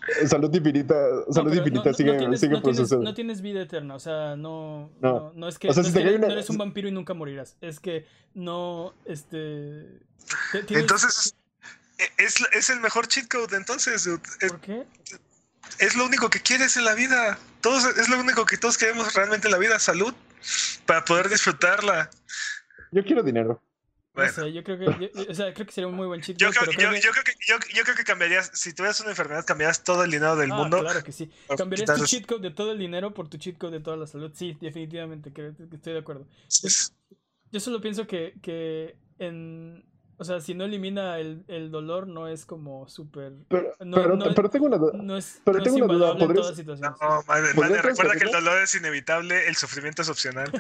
salud infinita, No, salud pero infinita no- no sigue, tienes, sigue no tienes- procesando. no tienes vida eterna, o sea, no, No. no, no es que, O sea, no, si es te que una- no eres un vampiro y nunca morirás. Es que no, este... tienes- Entonces, es, es el mejor cheat code, entonces, dude. Es, ¿Por qué? es lo único que quieres en la vida. Todos, es lo único que todos queremos realmente en la vida, salud, para poder disfrutarla. Yo quiero dinero. No Bueno. sé, yo creo que, yo- o sea, creo que sería un muy buen cheat Yo creo, yo, que- yo creo que, yo, yo creo que cambiarías, si tuvieras una enfermedad, cambiarías todo el dinero del Ah, mundo. claro que sí. Cambiarías tu cheat code de todo el dinero por tu cheat code de toda la salud. Sí, definitivamente, creo estoy de acuerdo. Yo solo pienso que, que en... O sea, si no elimina el, el dolor, no es como súper... Pero, No, pero, no- pero tengo una duda. No es, Pero no tengo es una duda, invaluable en ¿podrías- todas situaciones. No, madre, ¿Podrías madre, recuerda que el transferirlo? dolor es inevitable, el sufrimiento es opcional.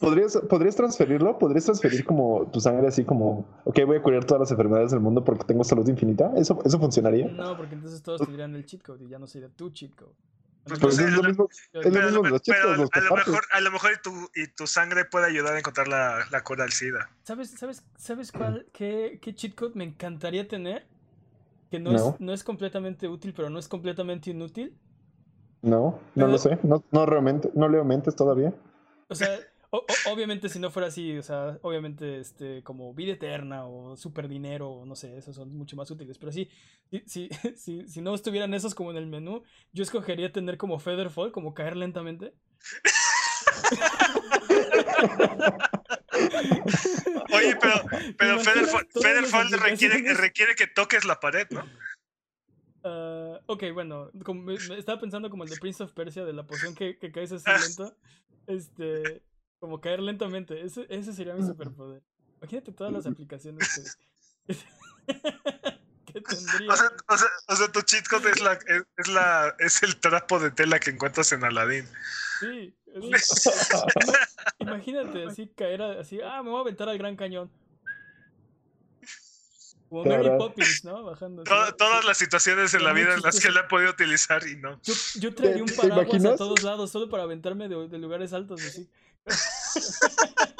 ¿Podrías, ¿Podrías transferirlo? ¿Podrías transferir como tu sangre así como, ok, voy a curar todas las enfermedades del mundo porque tengo salud infinita? ¿Eso, eso funcionaría? No, porque entonces todos tendrían el cheat code y ya no sería tu cheat code. Pues Pues es lo mismo, es lo mismo pero los a, lo mejor, a lo mejor y tu, y tu sangre puede ayudar a encontrar la, la cura al SIDA. ¿Sabes, sabes, sabes cuál, qué, qué cheat code me encantaría tener? Que no, No. Es, no es completamente útil, pero no es completamente inútil. No, no Pero- lo sé. No, no realmente, no leo mentes todavía. O sea, o- o- obviamente si no fuera así, o sea, obviamente este, como vida eterna o super dinero, o no sé, esos son mucho más útiles. Pero sí, si, si, si, si no estuvieran esos como en el menú, yo escogería tener como Featherfall, como caer lentamente. Oye, pero, pero Federfold requiere, requiere que toques la pared, ¿no? Uh, ok, bueno, como, estaba pensando como el de Prince of Persia, de la poción que, que caes así lento. Este, como caer lentamente. Ese, ese sería mi superpoder. Imagínate todas las aplicaciones que, que tendría. O sea, o, sea, o sea, tu cheat code es, la, es, la, es el trapo de tela que encuentras en Aladdin. Sí. imagínate así caer así, ah, me voy a aventar al Gran Cañón. Como Mary Poppins, ¿no? Bajando. todas las situaciones en la vida en las que la he podido utilizar y no. Yo, yo traería un paraguas a todos lados solo para aventarme de, de lugares altos así.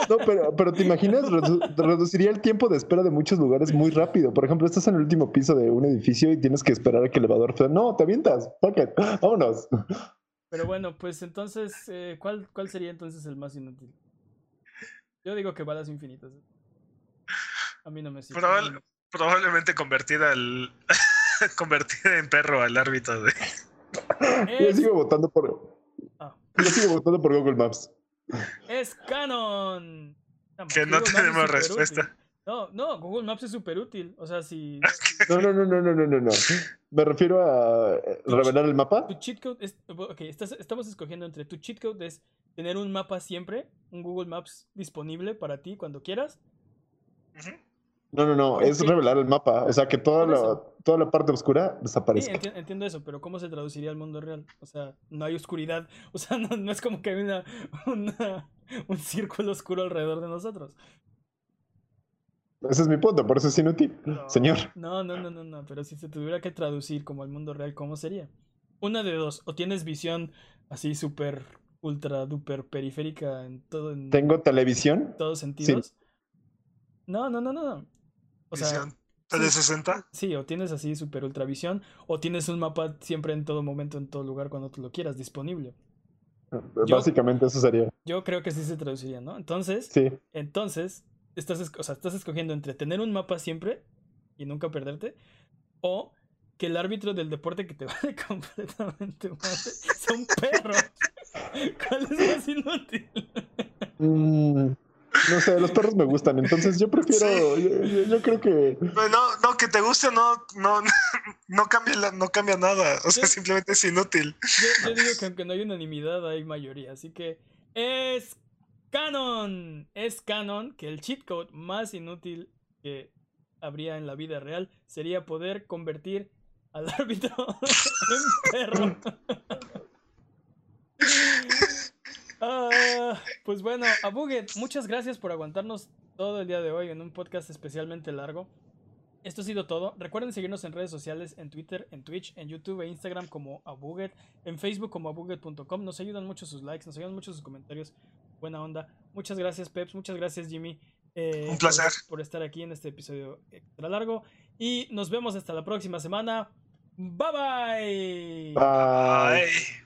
No, pero, pero te imaginas, reduciría el tiempo de espera de muchos lugares muy rápido. Por ejemplo, estás en el último piso de un edificio y tienes que esperar a que el elevador te... No, te avientas. Pocket. Vámonos. Pero bueno, pues entonces, eh, ¿cuál, ¿cuál sería entonces el más inútil? Yo digo que balas infinitas. A mí no me sirve probablemente convertir al convertir en perro al árbitro de. Yo sigo votando por. Ah. Yo sigo votando por Google Maps. Es canon. que no tenemos respuesta. No, no, Google Maps es súper útil. O sea, si. No, no, no, no, no, no, no. Me refiero a eh, revelar el mapa. Tu cheat code es. Ok, estamos escogiendo entre tu cheat code es tener un mapa siempre, un Google Maps disponible para ti cuando quieras. No, no, no, es revelar el mapa. O sea, que toda, la, toda la parte oscura desaparezca. Sí, entiendo eso, pero ¿cómo se traduciría al mundo real? O sea, no hay oscuridad. O sea, no, es como que hay una, un círculo oscuro alrededor de nosotros. Ese es mi punto, por eso es inútil, señor. No, no, no, no, no, pero si se tuviera que traducir como al mundo real, ¿cómo sería? Una de dos, o tienes visión así súper, ultra, duper periférica en todo. En, ¿Tengo televisión? todos sentidos. No, no, no, no. O sea, de 60? Sí, o tienes así super ultravisión, o tienes un mapa siempre en todo momento, en todo lugar, cuando tú lo quieras, disponible. Básicamente eso sería. Yo creo que sí se traduciría, ¿no? Entonces, sí. entonces, estás, o sea, estás escogiendo entre tener un mapa siempre y nunca perderte, o que el árbitro del deporte que te vale completamente madre sea un perro. ¿Cuál es más inútil? Mm, no sé, los perros me gustan, entonces yo prefiero, yo, creo que... No, no, que te guste no, no, no cambia, no cambia nada, o sea, simplemente es inútil. Yo, digo que aunque no hay unanimidad, hay mayoría, así que es canon, es canon que el cheat code más inútil que habría en la vida real sería poder convertir al árbitro en perro. Ah, pues bueno, Abuget, muchas gracias por aguantarnos todo el día de hoy en un podcast especialmente largo. Esto ha sido todo. Recuerden seguirnos en redes sociales, en Twitter, en Twitch, en YouTube e Instagram como Abuget, en Facebook como abuget.com. Nos ayudan mucho sus likes, nos ayudan mucho sus comentarios. Buena onda. Muchas gracias, Peps. Muchas gracias, Jimmy. Eh, un placer. Por, estar aquí en este episodio extra largo. Y nos vemos hasta la próxima semana. Bye. Bye. bye.